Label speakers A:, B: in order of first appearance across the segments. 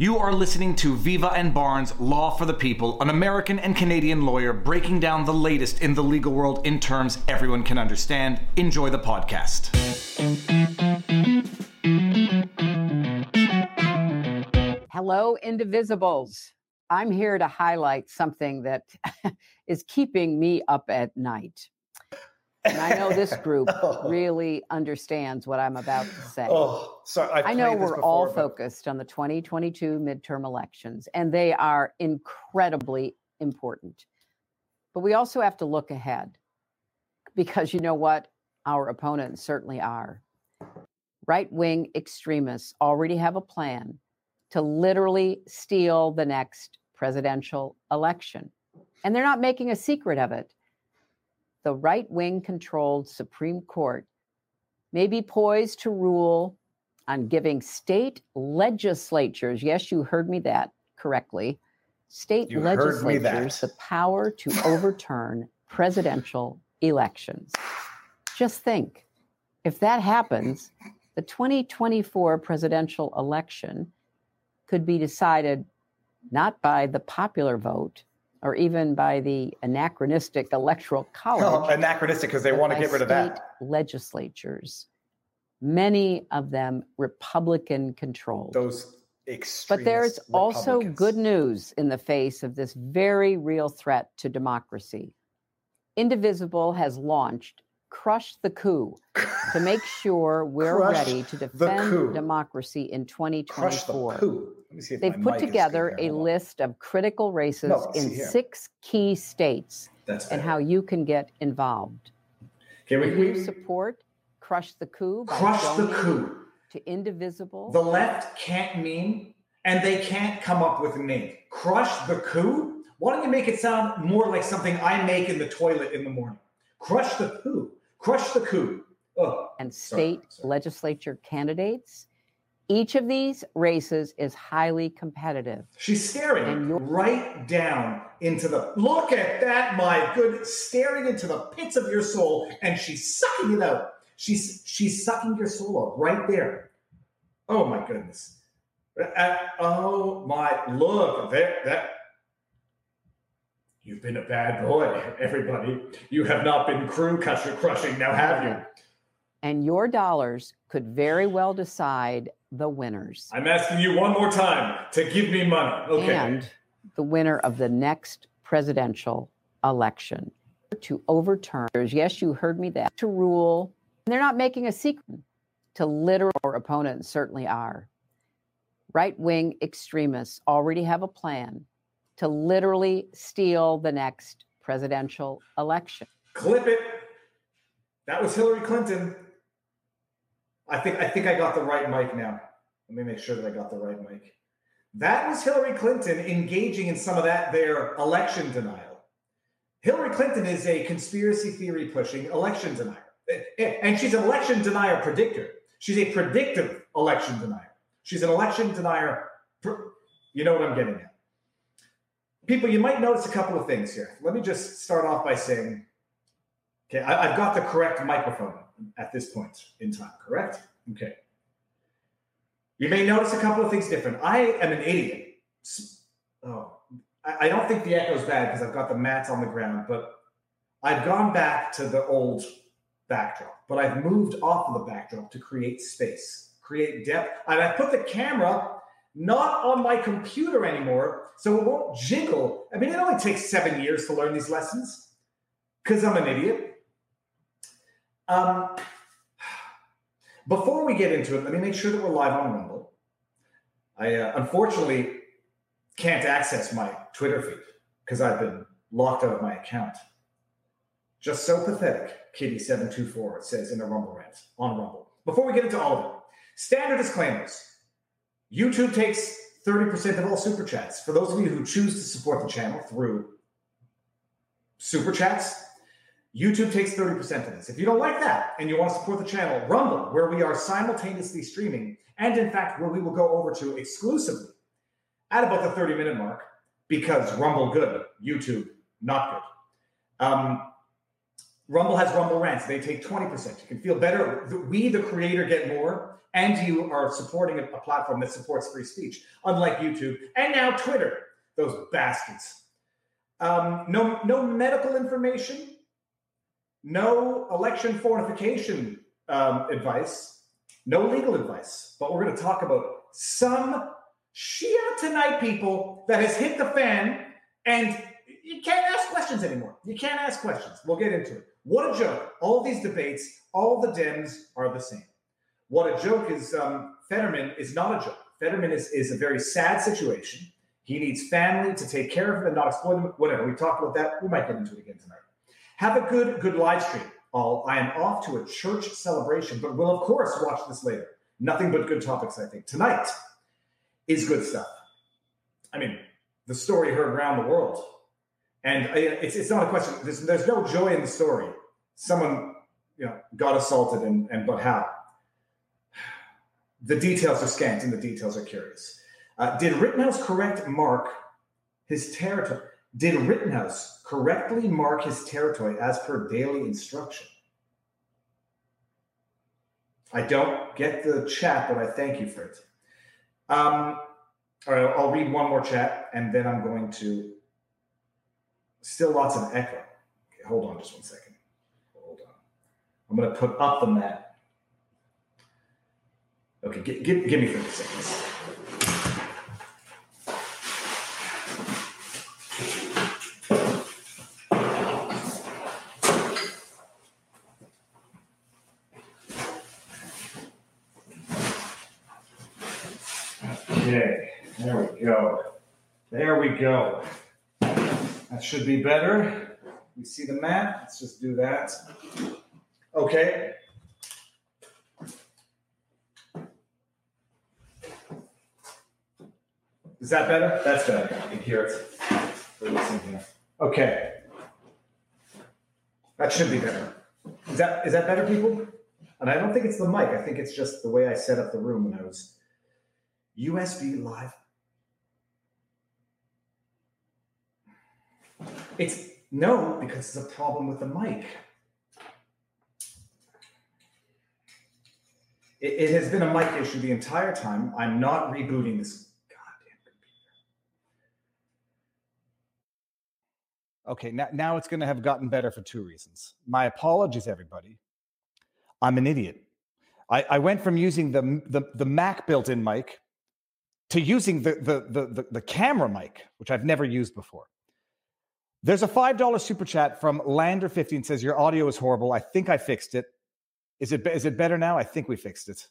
A: You are listening to Viva and Barnes Law for the People, an American and Canadian lawyer breaking down the latest in the legal world in terms everyone can understand. Enjoy the podcast.
B: Hello, Indivisibles. I'm here to highlight something that is keeping me up at night. And I know this group
C: Oh.
B: really understands what I'm about to say.
C: Oh, sorry.
B: I know we're all
C: but-
B: focused on the 2022 midterm elections, and they are incredibly important. But we also have to look ahead because you know what? Our opponents certainly are. Right wing extremists already have a plan to literally steal the next presidential election. And they're not making a secret of it. The right wing controlled Supreme Court may be poised to rule on giving state legislatures, yes, you heard me that correctly, state
C: You
B: legislatures the power to overturn presidential elections. Just think if that happens, the 2024 presidential election could be decided not by the popular vote or even by the anachronistic electoral oh, college
C: Oh, anachronistic because they want to get rid of
B: state
C: that.
B: Legislatures, many of them Republican controlled.
C: Those extreme.
B: But there's also good news in the face of this very real threat to democracy. Indivisible has launched Crush the Coup to make sure we're
C: Crush
B: ready to defend democracy in
C: Crush the
B: 2024.
C: Poo. Let me see if
B: They've put together a. List of critical races
C: No,
B: in six key states and how you can get involved.
C: Can we, we
B: support Crush the Coup
D: Crush the coup.
B: to Indivisible?
D: The left can't meme and they can't come up with a name. Crush the coup? Why don't you make it sound more like something I make in the toilet in the morning? Crush the coup. Crush the coup. Oh,
B: and
D: Sorry,
B: state
D: sorry.
B: legislature candidates. Each of these races is highly competitive.
D: she's staring right down into the. Look at that, my good. Staring into the pits of your soul and she's sucking it out. She's she's sucking your soul out right there. Oh my goodness. Uh, oh my look there that You've been a bad boy, everybody. You have not been crew crusher crushing, now have you?
B: And your dollars could very well decide the winners
D: I'm asking you one more time to give me money. Okay.
B: and the winner of the next presidential election to overturn. Yes, you heard me that. To rule. And they're not making a secret. To literal opponents certainly are. Right wing extremists already have a plan to literally steal the next presidential election.
D: Clip it. That was Hillary Clinton. I think I think I got the right mic now. Let me make sure that I got the right mic. That was Hillary Clinton engaging in some of that their election denial. Hillary Clinton is a conspiracy theory pushing election denier. Eh, eh, and she's an election denier predictor. She's a predictive election denier. She's an election denier. You know what I'm getting at. People, you might notice a couple of things here. Let me just start off by saying Okay, I, I've got the correct microphone at this point in time, correct? Okay. You may notice a couple of things different. I am an idiot. Oh, I, don't think the echo's bad because I've got the mats on the ground, but I've gone back to the old backdrop, but I've moved off of the backdrop to create space, create depth. And I put the camera not on my computer anymore, so it won't jiggle. I mean, it only takes seven years to learn these lessons because I'm an idiot. Um, before we get into it, let me make sure that we're live on Rumble. I uh, unfortunately can't access my Twitter feed because I've been locked out of my account. Just so pathetic, Kitty724, says in a Rumble rant on Rumble. Before we get into all of it, standard disclaimers. YouTube takes 30% of all super chats. For those of you who choose to support the channel through super chats, YouTube takes 30% of this. If you don't like that and you want to support the channel, Rumble, where we are simultaneously streaming, and in fact, where we will go over to exclusively at about the 30 minute mark, because Rumble good, YouTube not good. Um,
E: Rumble has Rumble rants. They take 20%. You can feel better. We, the creator, get more, and you are supporting a, a platform that supports free speech, unlike YouTube and now Twitter. Those bastards. Um, no, no medical information, no election fortification um, advice, no legal advice. But we're going to talk about some Shia tonight people that has hit the fan, and you can't ask questions anymore. You can't ask questions. We'll get into it. What a joke! All these debates, all the Dems are the same. What a joke is um, Fetterman is not a joke. Fetterman is, is a very sad situation. He needs family to take care of him and not exploit him. Whatever. We talked about that. We might get into it again tonight. Have a good, good live stream. All I am off to a church celebration, but we'll of course watch this later. Nothing but good topics, I think. Tonight is good stuff. I mean, the story heard around the world. And it's, it's not a question. There's, there's no joy in the story. Someone, you know, got assaulted, and, and but how? The details are scant, and the details are curious. Uh, did Rittenhouse correct mark his territory? Did Rittenhouse correctly mark his territory as per daily instruction? I don't get the chat, but I thank you for it. Um, all right, I'll read one more chat, and then I'm going to. Still lots of echo. Okay, hold on just one second. Hold on. I'm going to put up the mat. Okay, gi- gi- give me 30 seconds. Okay, there we go. There we go. That should be better. We see the mat. Let's just do that. Okay. Is that better? That's better. I can hear it. Okay. That should be better. Is that is that better, people? And I don't think it's the mic. I think it's just the way I set up the room when I was USB live. It's no, because it's a problem with the mic. It, it has been a mic issue the entire time. I'm not rebooting this goddamn computer.
D: Okay, now, now it's going to have gotten better for two reasons. My apologies, everybody. I'm an idiot. I, I went from using the, the, the Mac built in mic to using the, the, the, the, the camera mic, which I've never used before. There's a $5 super chat from Lander15 and says, Your audio is horrible. I think I fixed it. Is it, is it better now? I think we fixed it.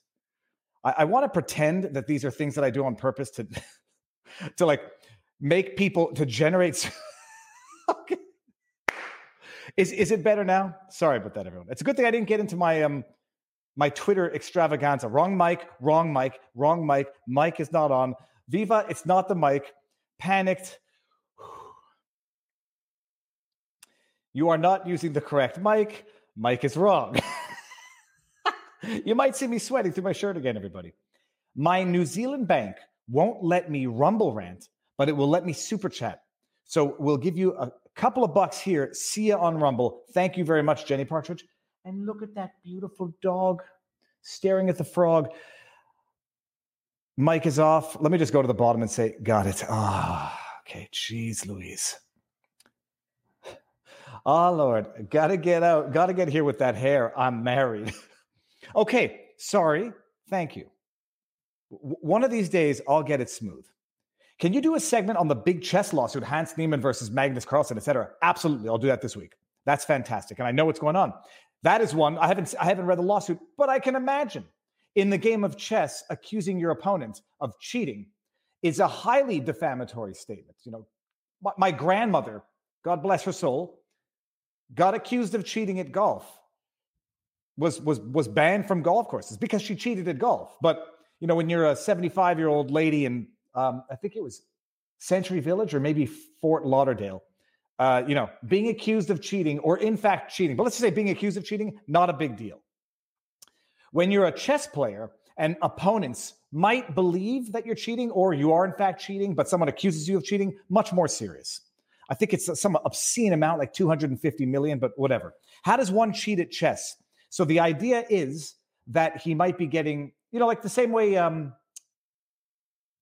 D: I, I want to pretend that these are things that I do on purpose to, to like make people, to generate. okay. Is, is it better now? Sorry about that, everyone. It's a good thing I didn't get into my um my Twitter extravaganza. Wrong mic, wrong mic, wrong mic. Mic is not on. Viva, it's not the mic. Panicked. You are not using the correct mic. Mic is wrong. you might see me sweating through my shirt again, everybody. My New Zealand bank won't let me rumble rant, but it will let me super chat. So we'll give you a couple of bucks here. See you on Rumble. Thank you very much, Jenny Partridge. And look at that beautiful dog staring at the frog. Mic is off. Let me just go to the bottom and say, got it. Ah, okay. Jeez, Louise. Oh, Lord. Gotta get out. Gotta get here with that hair. I'm married. okay. Sorry. Thank you. W- one of these days, I'll get it smooth. Can you do a segment on the big chess lawsuit, Hans Niemann versus Magnus Carlsen, et cetera? Absolutely. I'll do that this week. That's fantastic. And I know what's going on. That is one. I haven't I haven't read the lawsuit, but I can imagine in the game of chess, accusing your opponent of cheating is a highly defamatory statement. You know, my, my grandmother, God bless her soul, got accused of cheating at golf. Was was was banned from golf courses because she cheated at golf. But you know, when you're a 75 year old lady in um, I think it was Century Village or maybe Fort Lauderdale, uh, you know, being accused of cheating or in fact cheating, but let's just say being accused of cheating, not a big deal. When you're a chess player and opponents might believe that you're cheating or you are in fact cheating, but someone accuses you of cheating, much more serious. I think it's some obscene amount, like 250 million, but whatever. How does one cheat at chess? So the idea is that he might be getting, you know, like the same way. Um,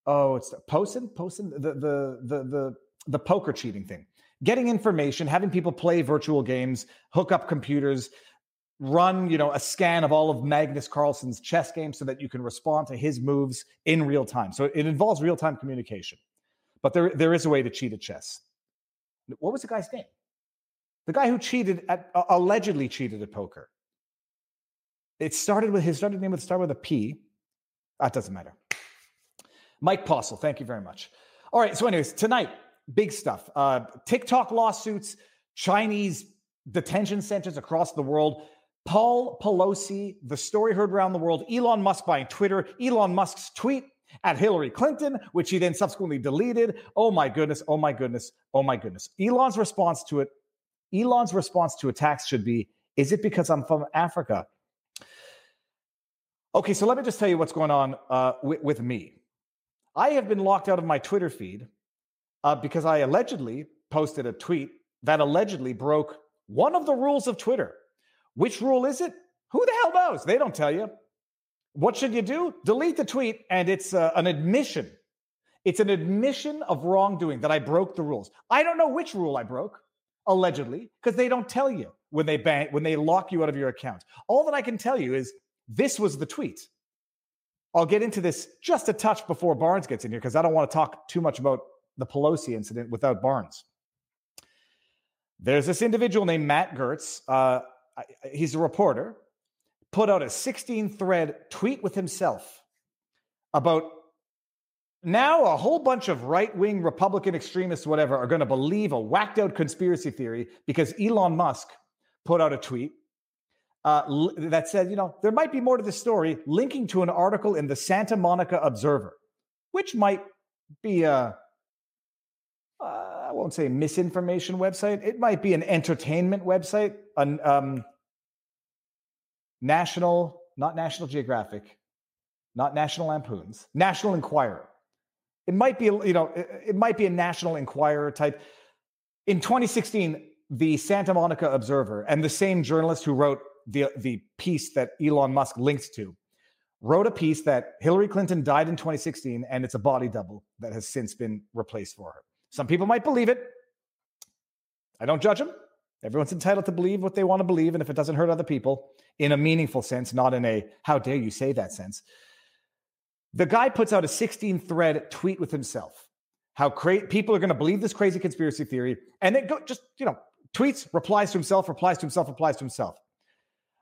D: oh, it's Posen, Posen, the the the the the poker cheating thing. Getting information, having people play virtual games, hook up computers, run, you know, a scan of all of Magnus Carlsen's chess games so that you can respond to his moves in real time. So it involves real time communication. But there, there is a way to cheat at chess. What was the guy's name? The guy who cheated at uh, allegedly cheated at poker. It started with his started name with start with a P. That doesn't matter. Mike Postle, thank you very much. All right. So, anyways, tonight, big stuff. Uh, TikTok lawsuits, Chinese detention centers across the world. Paul Pelosi, the story heard around the world, Elon Musk buying Twitter, Elon Musk's tweet at Hillary Clinton, which he then subsequently deleted. Oh my goodness, oh my goodness, oh my goodness. Elon's response to it, Elon's response to attacks should be, is it because I'm from Africa? Okay, so let me just tell you what's going on uh, with, with, me. I have been locked out of my Twitter feed uh, because I allegedly posted a tweet that allegedly broke one of the rules of Twitter. Which rule is it? Who the hell knows? They don't tell you. What should you do? Delete the tweet, and it's uh, an admission. It's an admission of wrongdoing that I broke the rules. I don't know which rule I broke, allegedly, because they don't tell you when they ban- when they lock you out of your account. All that I can tell you is this was the tweet. I'll get into this just a touch before Barnes gets in here because I don't want to talk too much about the Pelosi incident without Barnes. There's this individual named Matt Gertz. Uh, he's a reporter, put out a 16 thread tweet with himself about now a whole bunch of right wing Republican extremists, whatever, are going to believe a whacked out conspiracy theory because Elon Musk put out a tweet uh, that said, you know, there might be more to the story, linking to an article in the Santa Monica Observer, which might be a uh, I won't say misinformation website. It might be an entertainment website, an um, national, not National Geographic, not National Lampoons, National Enquirer. It might be, you know, it, might be a National Enquirer type. In 2016, the Santa Monica Observer and the same journalist who wrote the the piece that Elon Musk linked to wrote a piece that Hillary Clinton died in 2016 and it's a body double that has since been replaced for her. Some people might believe it. I don't judge them. Everyone's entitled to believe what they want to believe. And if it doesn't hurt other people in a meaningful sense, not in a how dare you say that sense. The guy puts out a 16 thread tweet with himself. How cra- people are going to believe this crazy conspiracy theory. And it go, just, you know, tweets, replies to himself, replies to himself, replies to himself.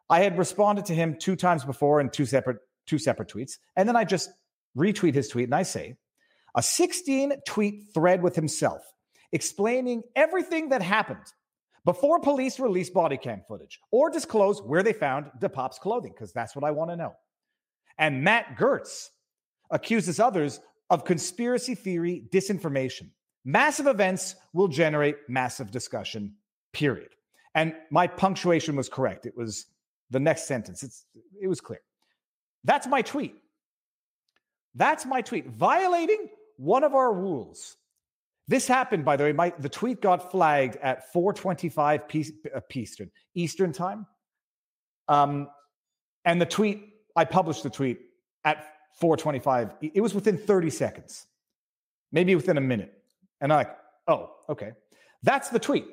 D: I had responded to him two times before in two separate two separate tweets. And then I just retweet his tweet and I say, a 16 tweet thread with himself explaining everything that happened before police release body cam footage or disclose where they found DePape's clothing, because that's what I want to know. And Matt Gertz accuses others of conspiracy theory disinformation. Massive events will generate massive discussion, period. And my punctuation was correct. It was the next sentence. It's, it was clear. That's my tweet. That's my tweet. Violating one of our rules. This happened, by the way. My, the tweet got flagged at 4:25 P, uh, Eastern Eastern time, um, and the tweet I published the tweet at 4:25. It was within 30 seconds, maybe within a minute, and I'm like, oh, okay, that's the tweet.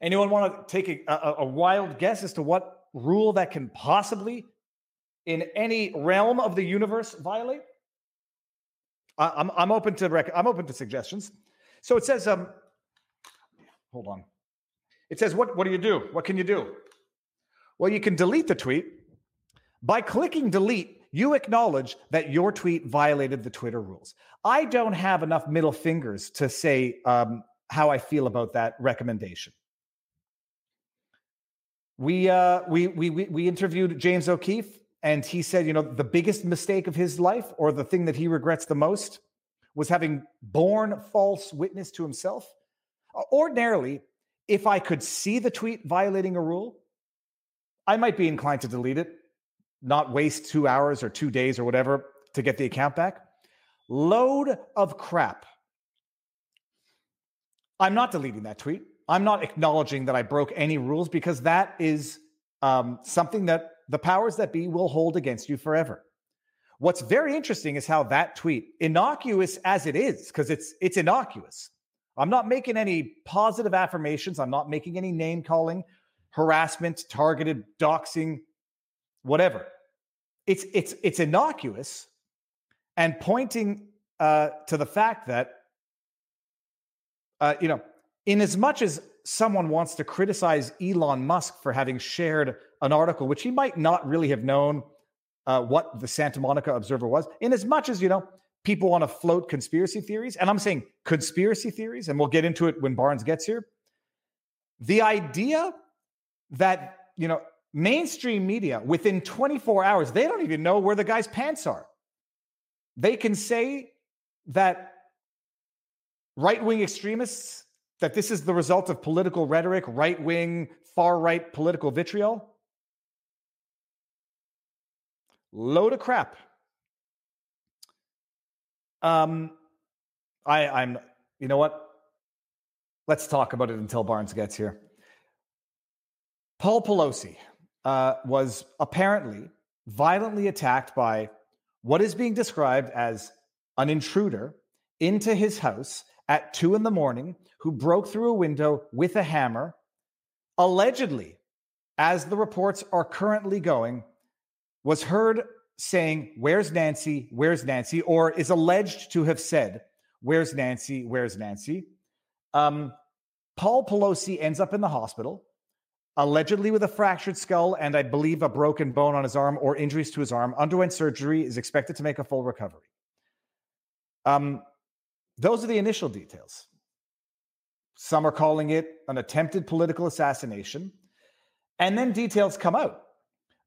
D: Anyone want to take a, a, a wild guess as to what rule that can possibly, in any realm of the universe, violate? I'm I'm open to rec- I'm open to suggestions. So it says, um, hold on. It says, what what do you do? What can you do? Well, you can delete the tweet. By clicking delete, you acknowledge that your tweet violated the Twitter rules. I don't have enough middle fingers to say um, how I feel about that recommendation. We, uh, we, we, we interviewed James O'Keefe and he said, you know, the biggest mistake of his life or the thing that he regrets the most was having borne false witness to himself. Ordinarily, if I could see the tweet violating a rule, I might be inclined to delete it, not waste two hours or two days or whatever to get the account back. Load of crap. I'm not deleting that tweet. I'm not acknowledging that I broke any rules because that is um, something that the powers that be will hold against you forever. What's very interesting is how that tweet, innocuous as it is, because it's it's innocuous. I'm not making any positive affirmations. I'm not making any name calling, harassment, targeted doxing, whatever. It's it's it's innocuous and pointing uh, to the fact that uh, you know, in as much as someone wants to criticize Elon Musk for having shared an article which he might not really have known uh, what the Santa Monica Observer was, in as much as, you know, people want to float conspiracy theories, and I'm saying conspiracy theories, and we'll get into it when Barnes gets here. The idea that, you know, mainstream media within 24 hours, they don't even know where the guy's pants are. They can say that right wing extremists, that this is the result of political rhetoric, right wing, far right political vitriol. Load of crap. Um, I, I'm, you know what? Let's talk about it until Barnes gets here. Paul Pelosi uh, was apparently violently attacked by what is being described as an intruder into his house at two in the morning who broke through a window with a hammer, allegedly, as the reports are currently going, was heard saying, Where's Nancy? Where's Nancy? or is alleged to have said, Where's Nancy? Where's Nancy? Um, Paul Pelosi ends up in the hospital, allegedly with a fractured skull and I believe a broken bone on his arm or injuries to his arm, underwent surgery, is expected to make a full recovery. Um, those are the initial details. Some are calling it an attempted political assassination. And then details come out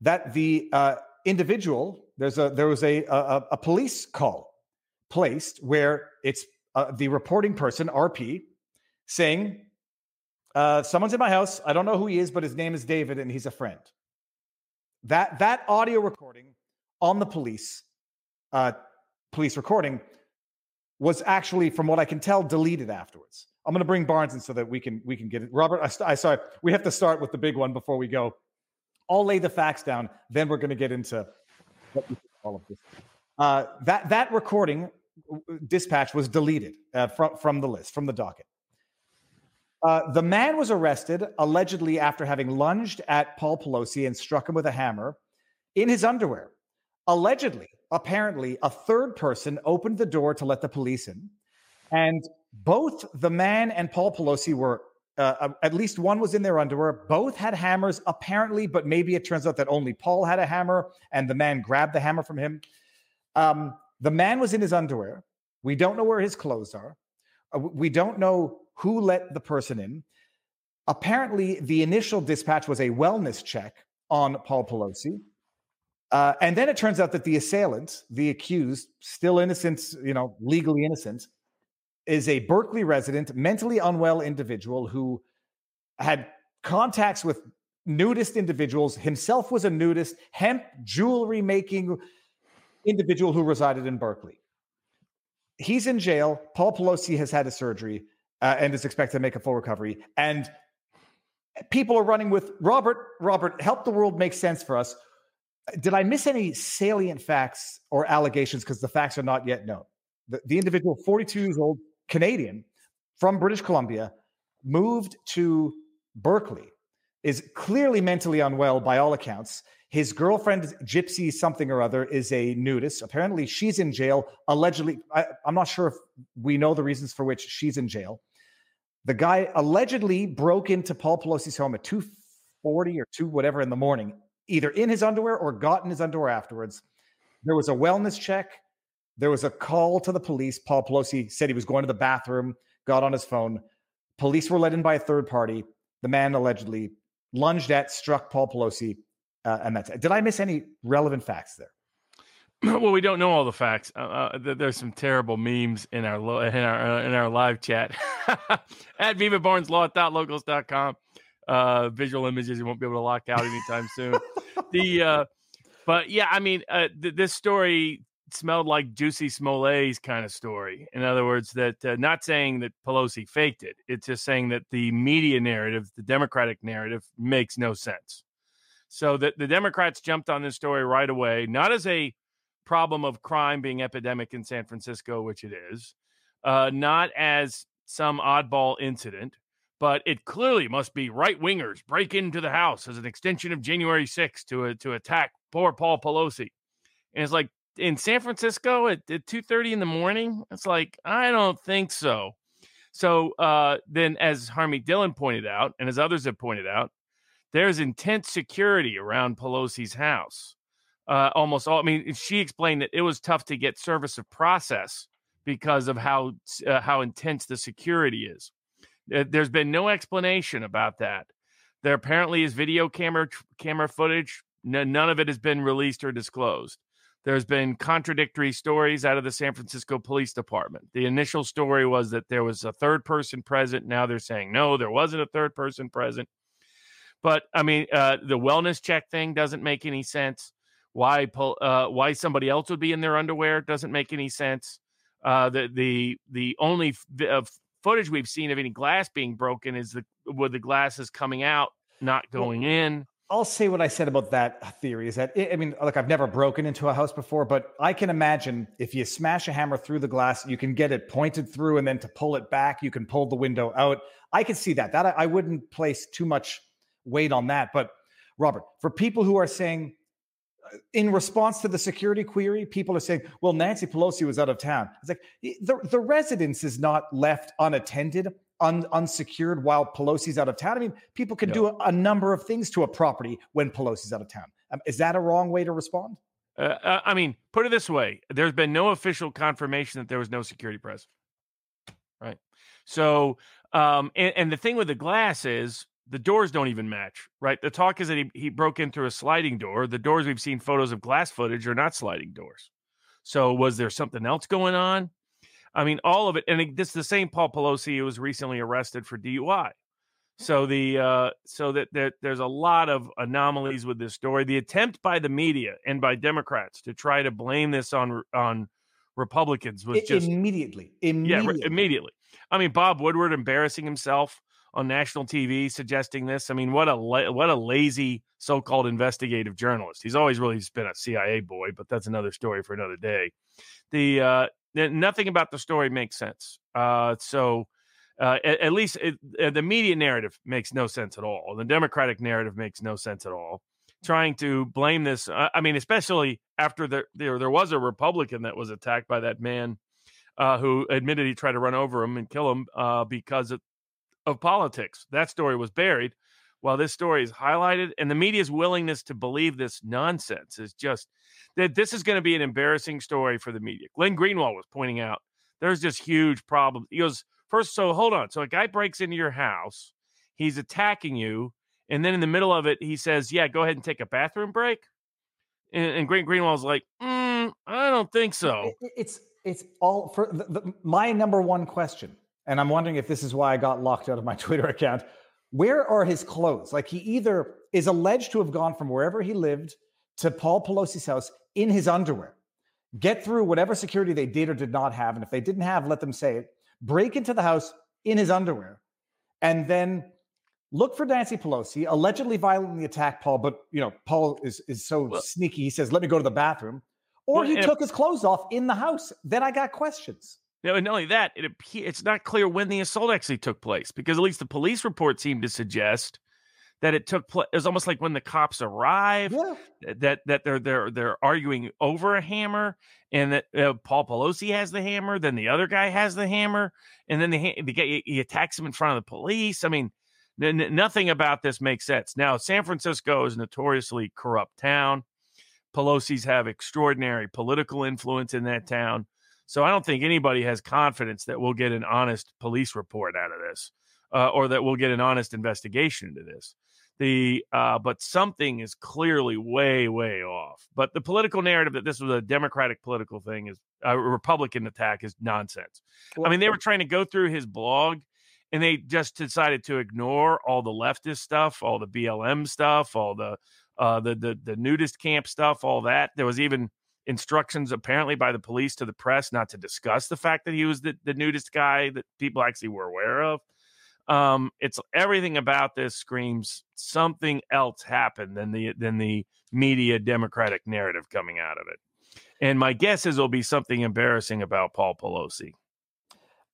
D: that the uh, individual, there's a, there was a, a, a police call placed where it's uh, the reporting person, RP, saying, uh, someone's in my house. I don't know who he is, but his name is David and he's a friend. That, that audio recording on the police, uh, police recording was actually, from what I can tell, deleted afterwards. I'm going to bring Barnes in so that we can we can get it. Robert, I, I sorry, we have to start with the big one before we go. I'll lay the facts down, then we're going to get into all of this. Uh, that that recording dispatch was deleted uh, from from the list from the docket. Uh, the man was arrested allegedly after having lunged at Paul Pelosi and struck him with a hammer in his underwear. Allegedly, apparently a third person opened the door to let the police in. And both the man and Paul Pelosi were, uh, uh, at least one was in their underwear. Both had hammers, apparently, but maybe it turns out that only Paul had a hammer and the man grabbed the hammer from him. Um, the man was in his underwear. We don't know where his clothes are. Uh, we don't know who let the person in. Apparently, the initial dispatch was a wellness check on Paul Pelosi. Uh, and then it turns out that the assailant, the accused, still innocent, you know, legally innocent, is a Berkeley resident, mentally unwell individual who had contacts with nudist individuals, himself was a nudist, hemp jewelry making individual who resided in Berkeley. He's in jail. Paul Pelosi has had a surgery uh, and is expected to make a full recovery. And people are running with Robert. Robert, help the world make sense for us did I miss any salient facts or allegations? Because the facts are not yet known. The, the individual, 42 years old, Canadian from British Columbia, moved to Berkeley, is clearly mentally unwell by all accounts. His girlfriend, Gypsy something or other, is a nudist. Apparently, she's in jail. Allegedly, I, I'm not sure if we know the reasons for which she's in jail. The guy allegedly broke into Paul Pelosi's home at 2:40 or 2 whatever in the morning either in his underwear or got in his underwear afterwards. There was a wellness check. There was a call to the police. Paul Pelosi said he was going to the bathroom, got on his phone. Police were let in by a third party. The man allegedly lunged at, struck Paul Pelosi, uh, and that's it. Did I miss any relevant facts there?
F: well, we don't know all the facts. Uh, uh, there's some terrible memes in our lo- in our uh, in our live chat at vivabarneslaw.locals.com uh, visual images you won't be able to lock out anytime soon. the uh, but yeah, I mean, uh, th- this story smelled like Jussie Smollett's kind of story. In other words, that uh, not saying that Pelosi faked it, it's just saying that the media narrative, the Democratic narrative, makes no sense. So that the Democrats jumped on this story right away, not as a problem of crime being epidemic in San Francisco, which it is, uh, not as some oddball incident, but it clearly must be right wingers break into the House as an extension of January 6th to uh, to attack poor Paul Pelosi. And it's like in San Francisco at, at 2:30 in the morning. It's like I don't think so. So uh, then, as Harmeet Dhillon pointed out, and as others have pointed out, there's intense security around Pelosi's house. Uh, almost all. I mean, she explained that it was tough to get service of process because of how uh, how intense the security is. There's been no explanation about that. There apparently is video camera camera footage. none of it has been released or disclosed. There's been contradictory stories out of the San Francisco Police Department. The initial story was that there was a third person present. Now they're saying no, there wasn't a third person present. But I mean, uh, the wellness check thing doesn't make any sense. Why uh, why somebody else would be in their underwear doesn't make any sense. Uh, the the the only f- uh, footage we've seen of any glass being broken is the where the glass is coming out, not going well, in.
D: I'll say what I said about that theory is that I mean, look, I've never broken into a house before, but I can imagine if you smash a hammer through the glass, you can get it pointed through, and then to pull it back, you can pull the window out. I can see that. That I, I wouldn't place too much weight on that. But Robert, for people who are saying uh, in response to the security query, people are saying, well, Nancy Pelosi was out of town. It's like the, the residence is not left unattended, un, unsecured while Pelosi's out of town. I mean, people can do a, a, number of things to a property when Pelosi's out of town. Um, is that a wrong way to respond?
F: Uh, uh, I mean, put it this way there's been no official confirmation that there was no security present. Right. So, um, and, and the thing with the glass is the doors don't even match, right? The talk is that he, he broke in through a sliding door. The doors we've seen photos of glass footage are not sliding doors. So was there something else going on? I mean, all of it, and this is the same Paul Pelosi who was recently arrested for DUI. So the uh, so that there, there's a lot of anomalies with this story. The attempt by the media and by Democrats to try to blame this on on Republicans was
D: it,
F: just
D: immediately, immediately,
F: yeah, immediately. I mean, Bob Woodward embarrassing himself on national TV suggesting this. I mean, what a la- what a lazy so-called investigative journalist. He's always really been a CIA boy, but that's another story for another day. The uh, nothing about the story makes sense. Uh, so. Uh, at, at, least it, uh, the media narrative makes no sense at all. The Democratic narrative makes no sense at all. Trying to blame this, uh, I mean, especially after there, there, there was a Republican that was attacked by that man uh, who admitted he tried to run over him and kill him uh, because of, of politics. That story was buried while this story is highlighted. And the media's willingness to believe this nonsense is just that this is going to be an embarrassing story for the media. Glenn Greenwald was pointing out there's just huge problems. He goes, first, so hold on. So a guy breaks into your house, he's attacking you. And then in the middle of it, he says, Yeah, go ahead and take a bathroom break. And, and Green Greenwald's like, mm, I don't think so.
D: It's it's all for the, the, my number one question and I'm wondering if this is why I got locked out of my Twitter account. Where are his clothes? Like he either is alleged to have gone from wherever he lived to Paul Pelosi's house in his underwear, get through whatever security they did or did not have. And if they didn't have, let them say it, break into the house in his underwear, and then look for Nancy Pelosi, allegedly violently attack Paul. But, you know, Paul is, is so well, sneaky. He says, let me go to the bathroom. Or well, he took his clothes off in the house. Then I got questions.
F: Know, and not only that, it it's not clear when the assault actually took place because at least the police report seemed to suggest that it took place. It was almost like when the cops arrived yeah. that that they're they're they're arguing over a hammer, and that uh, Paul Pelosi has the hammer, then the other guy has the hammer, and then the, the guy he attacks him in front of the police. I mean, n- nothing about this makes sense. Now, San Francisco is a notoriously corrupt town. Pelosi's have extraordinary political influence in that town. So I don't think anybody has confidence that we'll get an honest police report out of this, uh, or that we'll get an honest investigation into this. The uh, but something is clearly way way off. But the political narrative that this was a Democratic political thing is a Republican attack is nonsense. I mean, they were trying to go through his blog and they just decided to ignore all the leftist stuff, all the BLM stuff, all the uh, the, the the nudist camp stuff, all that. There was even instructions apparently by the police to the press not to discuss the fact that he was the, the nudist guy that people actually were aware of. Um, it's everything about this screams something else happened than the than the media democratic narrative coming out of it. And my guess is it'll be something embarrassing about Paul Pelosi.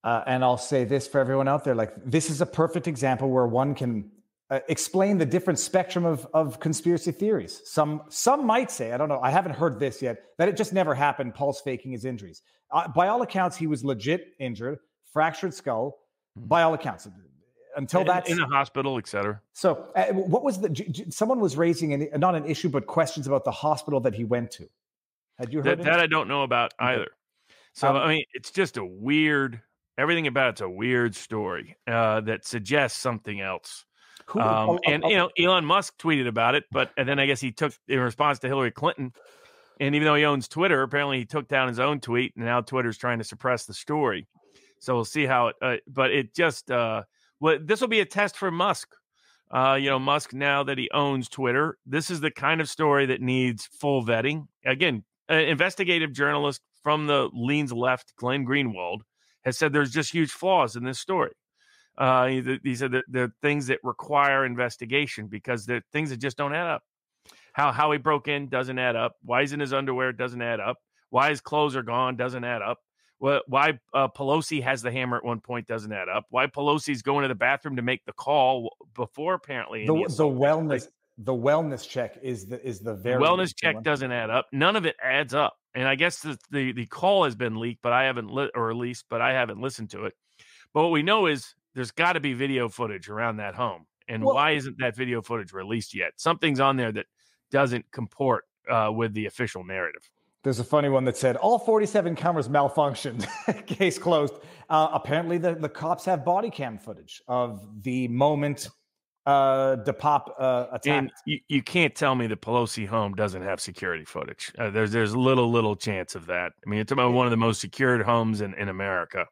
D: Uh, and I'll say this for everyone out there: like this is a perfect example where one can uh, explain the different spectrum of, of conspiracy theories. Some some might say, I don't know, I haven't heard this yet, that it just never happened. Paul's faking his injuries. Uh, by all accounts, he was legit injured, fractured skull.
F: Mm-hmm.
D: By all accounts, until that
F: in, the hospital, etc.
D: So, uh, what was the? J- j- someone was raising an, not an issue, but questions about the hospital that he went to. Had you heard
F: that? That I don't know about
D: Okay.
F: either. So
D: Um,
F: I mean, it's just a weird. Everything about it's a weird story uh, that suggests something else.
D: Who,
F: Um, and you know, Elon Musk tweeted about it, but and then I guess he took in response to Hillary Clinton. And even though he owns Twitter, apparently he took down his own tweet, and now Twitter's trying to suppress the story. So we'll see how it. Uh, but it just uh, well, this will be a test for Musk. Uh, you know, Musk now that he owns Twitter, this is the kind of story that needs full vetting. Again, an investigative journalist from the leans left, Glenn Greenwald, has said there's just huge flaws in this story. Uh, these are the, the things that require investigation because they're things that just don't add up. How how he broke in doesn't add up. Why he's in his underwear doesn't add up. Why his clothes are gone doesn't add up. Wh- Why uh, Pelosi has the hammer at one point doesn't add up. Why Pelosi's going to the bathroom to make the call before apparently
D: the, the wellness the wellness check is the is the very
F: wellness check
D: one.
F: doesn't add up. None of it adds up. And I guess the the, the call has been leaked, but I haven't lit or released, but I haven't listened to it. But what we know is there's got to be video footage around that home. And
D: Well-
F: why isn't that video footage released yet? Something's on there that doesn't comport uh, with the official narrative.
D: There's a funny one that said all 47 cameras malfunctioned. Case closed. Uh, apparently, the, the cops have body cam footage of the moment uh, the pop uh, attack.
F: And you, you can't tell me the Pelosi home doesn't have security footage. Uh, there's there's little little chance of that. I mean, it's about one of the most secured homes in in America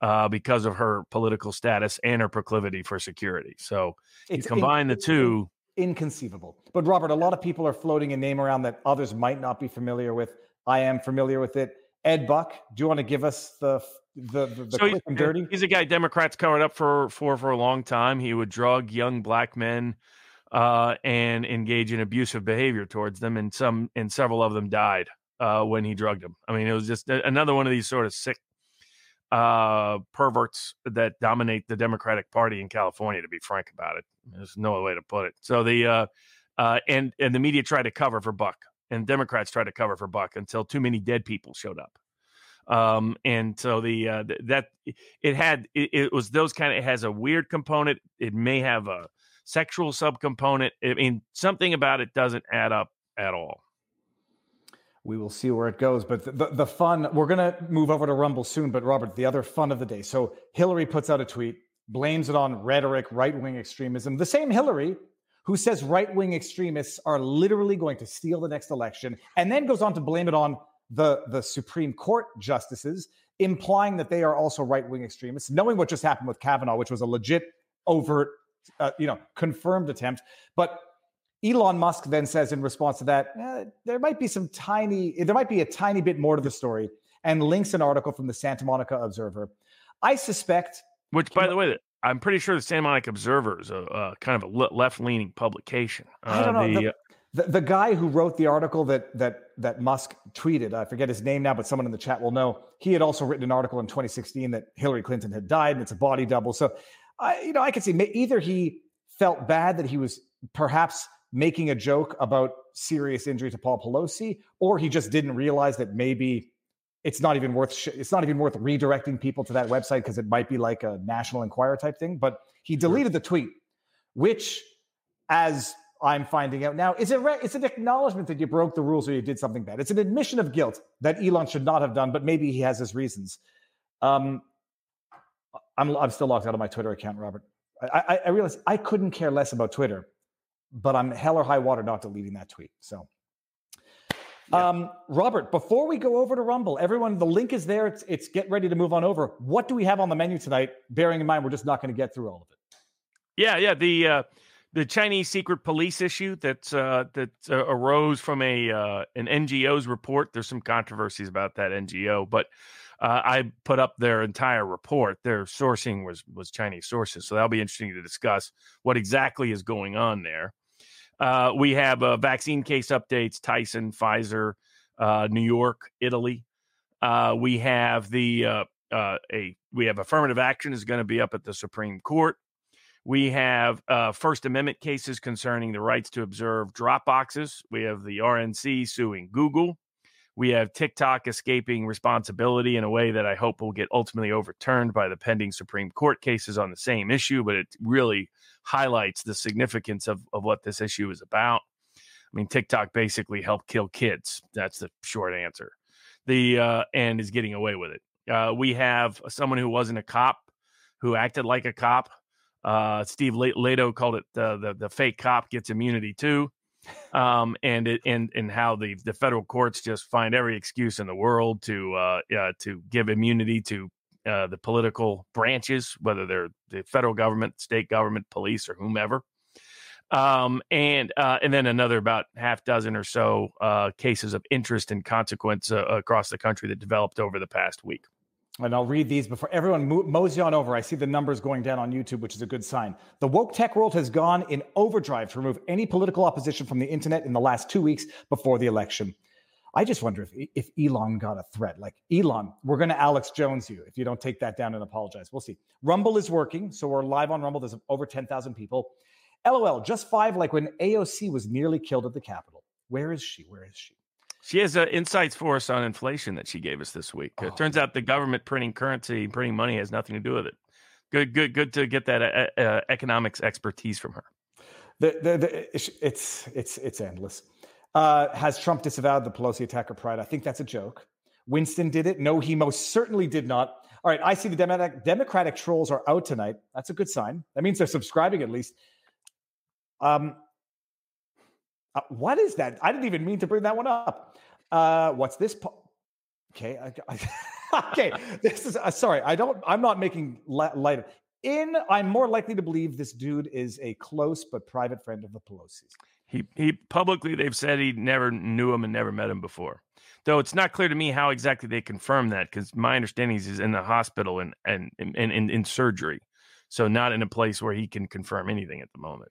F: uh, because of her political status and her proclivity for security. So you
D: It's
F: combine the two.
D: inconceivable. But Robert, a lot of people are floating a name around that others might not be familiar with. I am familiar with it. Ed Buck, do you want to give us the the the, the
F: so
D: quick and
F: he's,
D: dirty?
F: he's a guy Democrats covered up for for for a long time. He would drug young black men uh, and engage in abusive behavior towards them, and some and several of them died uh, when he drugged them. I mean, it was just another one of these sort of sick uh, perverts that dominate the Democratic Party in California. To be frank about it, there's no other way to put it. So the uh, uh, and and the media tried to cover for Buck, and Democrats tried to cover for Buck until too many dead people showed up. Um, and so the uh, th- that it had it, it was those kind of it has a weird component. It may have a sexual subcomponent. I mean, something about it doesn't add up at all.
D: We will see where it goes. But the, the, the fun, we're going to move over to Rumble soon. But Robert, the other fun of the day. So Hillary puts out a tweet, blames it on rhetoric, right wing extremism. The same Hillary who says right wing extremists are literally going to steal the next election, and then goes on to blame it on the, the Supreme Court justices, implying that they are also right wing extremists, knowing what just happened with Kavanaugh, which was a legit, overt, uh, you know, confirmed attempt. But Elon Musk then says in response to that, eh, there might be some tiny, there might be a tiny bit more to the story, and links an article from the Santa Monica Observer. I suspect,
F: Which, by the way, I'm pretty sure the Santa Monica Observer is a, uh kind of a left-leaning publication.
D: I don't
F: Uh,
D: know,
F: the,
D: the- the, the guy who wrote the article that that that Musk tweeted, I forget his name now, but someone in the chat will know. He had also written an article in 2016 that Hillary Clinton had died, and it's a body double. So, I, you know, I could see either he felt bad that he was perhaps making a joke about serious injury to Paul Pelosi, or he just didn't realize that maybe it's not even worth sh- it's not even worth redirecting people to that website because it might be like a National Enquirer type thing. But he deleted the tweet, which, as I'm finding out now, is a re- it's an acknowledgement that you broke the rules or you did something bad. It's an admission of guilt that Elon should not have done, but maybe he has his reasons. Um, I'm I'm still locked out of my Twitter account, Robert. I, I, I realize I couldn't care less about Twitter, but I'm hell or high water not deleting that tweet. So.
F: Yeah.
D: Um, Robert, before we go over to Rumble, everyone, the link is there. It's, it's get ready to move on over. What do we have on the menu tonight? Bearing in mind, we're just not going to get through all of it.
F: Yeah, yeah. The uh, the Chinese secret police issue that uh, that uh, arose from a uh, an NGO's report. There's some controversies about that NGO, but uh, I put up their entire report. Their sourcing was was Chinese sources, so that'll be interesting to discuss what exactly is going on there. Uh, we have uh, vaccine case updates: Tyson, Pfizer, New York, Italy. we have the a we have affirmative action is going to be up at the Supreme Court. We have uh, First Amendment cases concerning the rights to observe drop boxes. We have the RNC suing Google. We have TikTok escaping responsibility in a way that I hope will get ultimately overturned by the pending Supreme Court cases on the same issue, but it really highlights the significance of, of what this issue is about. I mean, TikTok basically helped kill kids. That's the short answer. The uh, and is getting away with it. Uh, we have someone who wasn't a cop who acted like a cop uh, Steve Lehto called it the, the, the fake cop gets immunity too, um, and it and and how the the federal courts just find every excuse in the world to uh, uh, to give immunity to uh, the political branches, whether they're the federal government, state government, police, or whomever. Um, and uh, and then another about half dozen or so uh, cases of interest and consequence uh, across the country that developed over the past week
D: and I'll read these before everyone mo- mosey on over. I see the numbers going down on YouTube, which is a good sign. The woke tech world has gone in overdrive to remove any political opposition from the internet in the last two weeks before the election. I just wonder if if Elon got a threat. Like Elon, we're going to Alex Jones you if you don't take that down and apologize. We'll see. Rumble is working, so we're live on Rumble. There's over ten thousand people. LOL, just five, like when AOC was nearly killed at the Capitol. Where is she? Where is she?
F: She has uh, insights for us on inflation that she gave us this week. Oh. It turns out the government printing currency, printing money, has nothing to do with it. Good, good, good to get that uh, uh, economics expertise from her.
D: The, the, the, it's it's it's endless. Uh, has Trump disavowed the Pelosi attack attacker pride? I think that's a joke. Winston did it. No, he most certainly did not. All right, I see the Democratic, Democratic trolls are out tonight. That's a good sign. That means they're subscribing at least. Um, uh, what is that? I didn't even mean to bring that one up. Uh, what's this? Po- okay, I, I, okay. This is uh, sorry. I don't. I'm not making light of. In, I'm more likely to believe this dude is a close but private friend of the Pelosi's.
F: He he publicly they've said he never knew him and never met him before. Though it's not clear to me how exactly they confirm that because my understanding is he's in the hospital and and in, in, in surgery, so not in a place where he can confirm anything at the moment.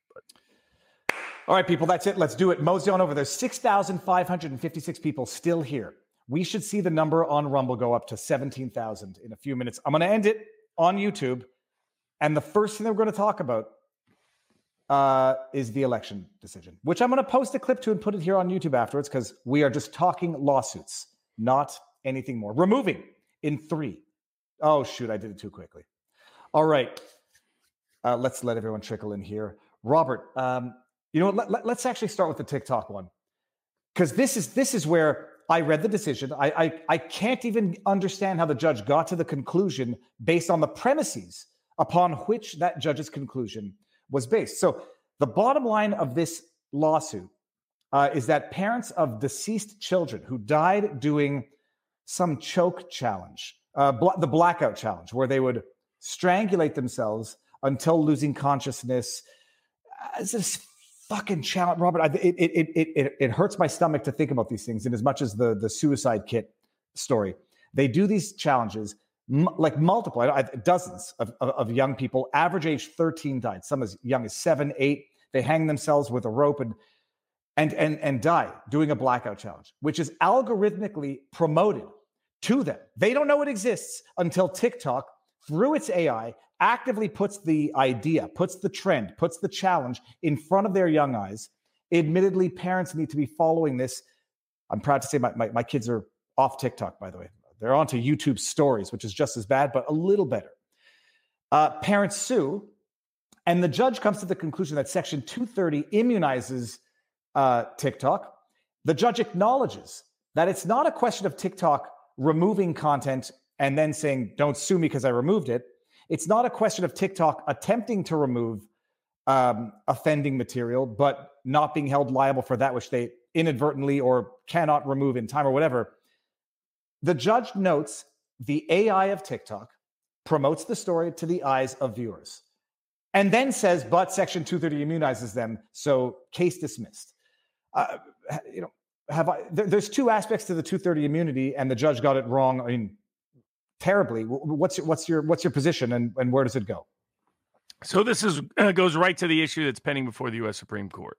D: All right, people, that's it. Let's do it. Mosey on over. There's 6,556 people still here. We should see the number on Rumble go up to 17,000 in a few minutes. I'm going to end it on YouTube. And the first thing that we're going to talk about uh, is the election decision, which I'm going to post a clip to and put it here on YouTube afterwards because we are just talking lawsuits, not anything more. Removing in three. Oh, shoot, I did it too quickly. All right. Uh, let's let everyone trickle in here. Robert, um, you know? Let, us actually start with the TikTok one because this is this is where I read the decision. I, I I can't even understand how the judge got to the conclusion based on the premises upon which that judge's conclusion was based. So the bottom line of this lawsuit uh, is that parents of deceased children who died doing some choke challenge, uh, bl- the blackout challenge, where they would strangulate themselves until losing consciousness. Uh, it's fucking challenge, Robert. I, it, it, it, it, it hurts my stomach to think about these things. And as much as the, the suicide kit story, they do these challenges m- like multiple, I, dozens of, of, of, young people, average age 13 died, some as young as seven, eight. They hang themselves with a rope and, and, and, and die doing a blackout challenge, which is algorithmically promoted to them. They don't know it exists until TikTok, through its AI, actively puts the idea, puts the trend, puts the challenge in front of their young eyes. Admittedly, parents need to be following this. I'm proud to say my, my, my kids are off TikTok, by the way. They're onto YouTube stories, which is just as bad, but a little better. Uh, parents sue, and the judge comes to the conclusion that Section 230 immunizes uh, TikTok. The judge acknowledges that it's not a question of TikTok removing content and then saying, don't sue me because I removed it. It's not a question of TikTok attempting to remove um, offending material, but not being held liable for that which they inadvertently or cannot remove in time or whatever. The judge notes the AI of TikTok promotes the story to the eyes of viewers. and then says, but Section 230 immunizes them, so case dismissed. Uh, you know, have I? There, there's two aspects to the 230 immunity, and the judge got it wrong. I mean, terribly. What's your, what's your what's your position, and, and where does it go?
F: So this is uh, goes right to the issue that's pending before the U.S. Supreme Court,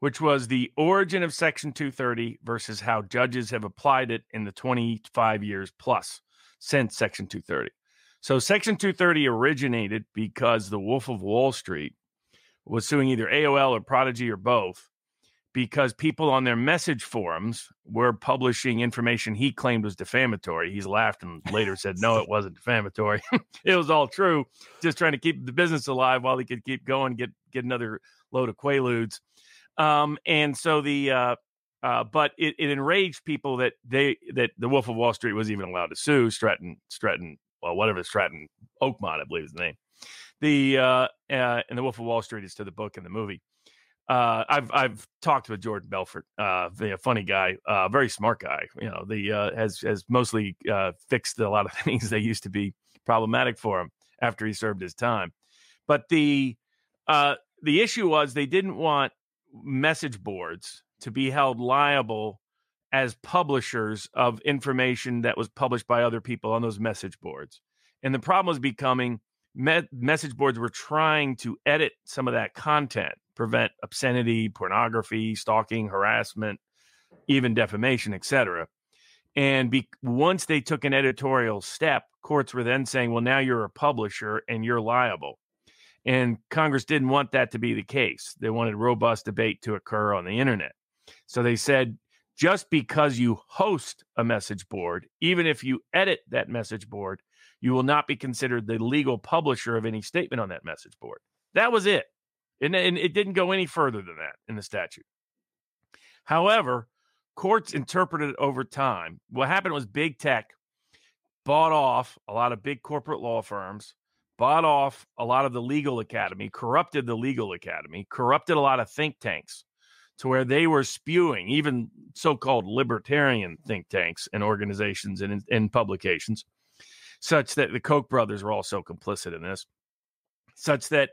F: which was the origin of Section 230 versus how judges have applied it in the 25 years plus since Section 230. So Section 230 originated because the Wolf of Wall Street was suing either AOL or Prodigy or both because people on their message forums were publishing information he claimed was defamatory. He's laughed and later said, no, it wasn't defamatory. it was all true, just trying to keep the business alive while he could keep going, get get another load of Quaaludes. Um, and so the uh, uh, but it, it enraged people that they that the Wolf of Wall Street was even allowed to sue Stratton Stratton well whatever Stratton Oakmont I believe is the name. The uh, uh, and the Wolf of Wall Street is to the book and the movie uh, I've I've talked with Jordan Belfort, uh, a funny guy, uh, very smart guy. You know, the uh, has has mostly uh, fixed a lot of things that used to be problematic for him after he served his time. But the uh, the issue was they didn't want message boards to be held liable as publishers of information that was published by other people on those message boards. And the problem was becoming me- message boards were trying to edit some of that content prevent obscenity, pornography, stalking, harassment, even defamation, etc. And be, once they took an editorial step, courts were then saying, well, now you're a publisher and you're liable. And Congress didn't want that to be the case. They wanted robust debate to occur on the internet. So they said, just because you host a message board, even if you edit that message board, you will not be considered the legal publisher of any statement on that message board. That was it. And, and it didn't go any further than that in the statute. However, courts interpreted it over time. What happened was big tech bought off a lot of big corporate law firms, bought off a lot of the legal academy, corrupted the legal academy, corrupted a lot of think tanks to where they were spewing even so-called libertarian think tanks and organizations and, and publications such that the koch brothers were also complicit in this such that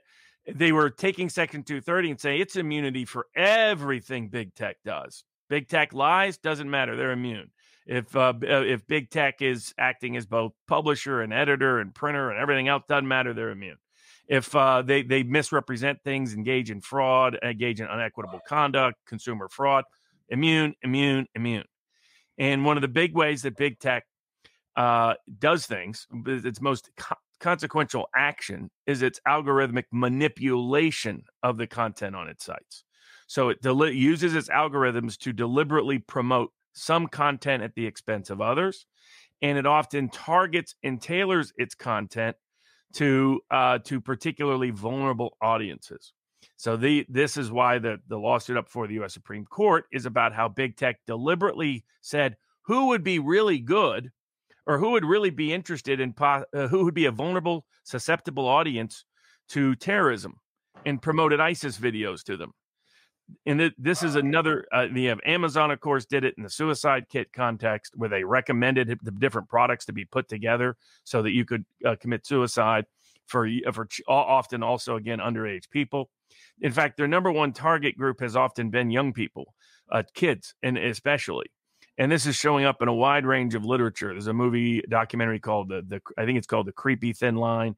F: they were taking Section 230 and saying it's immunity for everything big tech does. Big tech lies, doesn't matter. They're immune. If uh, uh, if big tech is acting as both publisher and editor and printer and everything else, doesn't matter. They're immune. If uh, they they misrepresent things, engage in fraud, engage in unequitable conduct, consumer fraud, immune, immune, immune. And one of the big ways that big tech uh, does things, its most consequential action is its algorithmic manipulation of the content on its sites. So it deli- uses its algorithms to deliberately promote some content at the expense of others, and it often targets and tailors its content to uh, to particularly vulnerable audiences. So the this is why the the lawsuit up for the U.S. Supreme Court is about how big tech deliberately said who would be really good or who would really be interested in uh, who would be a vulnerable, susceptible audience to terrorism and promoted ISIS videos to them. And it, this is another. Uh, you have Amazon, of course, did it in the suicide kit context, where they recommended the different products to be put together so that you could uh, commit suicide for for often also again underage people. In fact, their number one target group has often been young people, uh, kids, and especially and this is showing up in a wide range of literature. There's a movie documentary called the the I think it's called the Creepy Thin Line.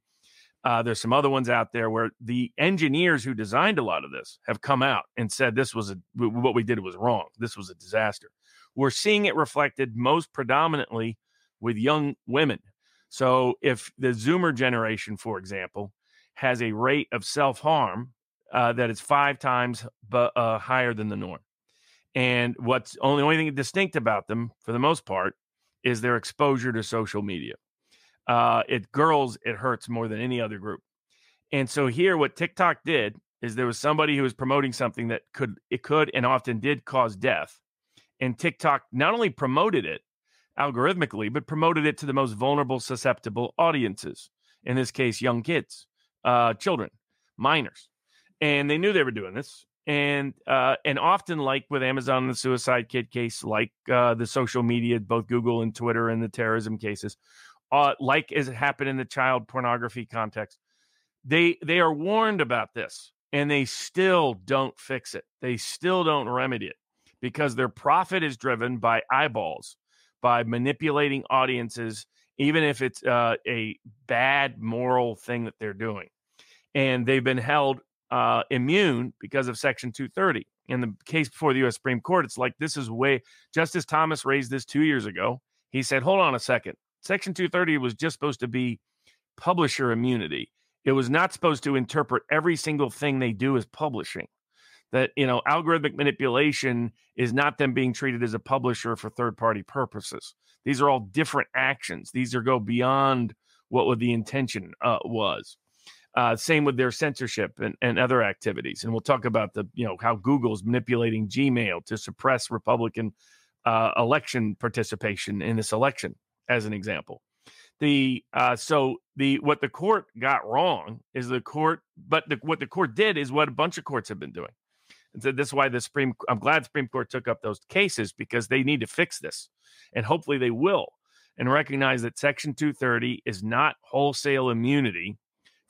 F: Uh, there's some other ones out there where the engineers who designed a lot of this have come out and said this was a what we did was wrong. This was a disaster. We're seeing it reflected most predominantly with young women. So if the Zoomer generation, for example, has a rate of self harm uh, that is five times uh, higher than the norm. And what's only the only thing distinct about them, for the most part, is their exposure to social media. Uh, it girls, it hurts more than any other group. And so here, what TikTok did is there was somebody who was promoting something that could it could and often did cause death. And TikTok not only promoted it algorithmically, but promoted it to the most vulnerable, susceptible audiences. In this case, young kids, uh, children, minors. And they knew they were doing this and uh, and often like with Amazon and the suicide kit case, like uh, the social media, both Google and Twitter, and the terrorism cases, uh, like as it happened in the child pornography context, they they are warned about this and they still don't fix it. They still don't remedy it because their profit is driven by eyeballs, by manipulating audiences, even if it's uh, a bad moral thing that they're doing. And they've been held uh, immune because of Section 230. In the case before the U.S. Supreme Court, it's like this is way. Justice Thomas raised this two years ago. He said, "Hold on a second. Section 230 was just supposed to be publisher immunity. It was not supposed to interpret every single thing they do as publishing. That you know, algorithmic manipulation is not them being treated as a publisher for third-party purposes. These are all different actions. These are go beyond what the intention uh, was." Uh, same with their censorship and, and other activities. And we'll talk about the, you know, how Google's manipulating Gmail to suppress Republican uh, election participation in this election, as an example. The uh, so the what the court got wrong is the court, but the, what the court did is what a bunch of courts have been doing. And so this is why the Supreme. I'm glad Supreme Court took up those cases because they need to fix this, and hopefully they will, and recognize that Section 230 is not wholesale immunity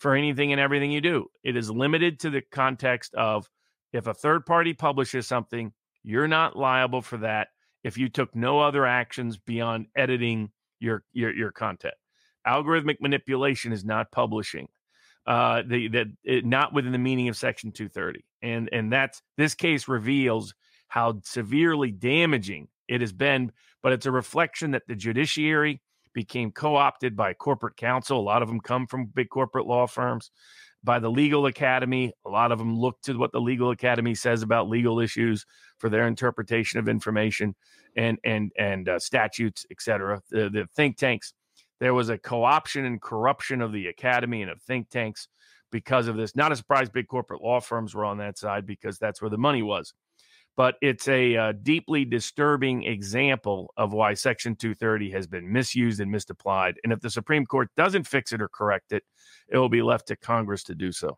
F: for anything and everything you do. It is limited to the context of if a third party publishes something, you're not liable for that if you took no other actions beyond editing your your, your content. Algorithmic manipulation is not publishing. Uh, the that not within the meaning of Section 230, and and that's this case reveals how severely damaging it has been. But it's a reflection that the judiciary became co opted by corporate counsel. A lot of them come from big corporate law firms, by the legal academy. A lot of them look to what the legal academy says about legal issues for their interpretation of information and and and uh, statutes, et cetera. The, the think tanks. There was a co-option and corruption of the academy and of think tanks because of this. Not a surprise, big corporate law firms were on that side because that's where the money was but it's a uh, deeply disturbing example of why Section 230 has been misused and misapplied. And if the Supreme Court doesn't fix it or correct it, it will be left to Congress to do so.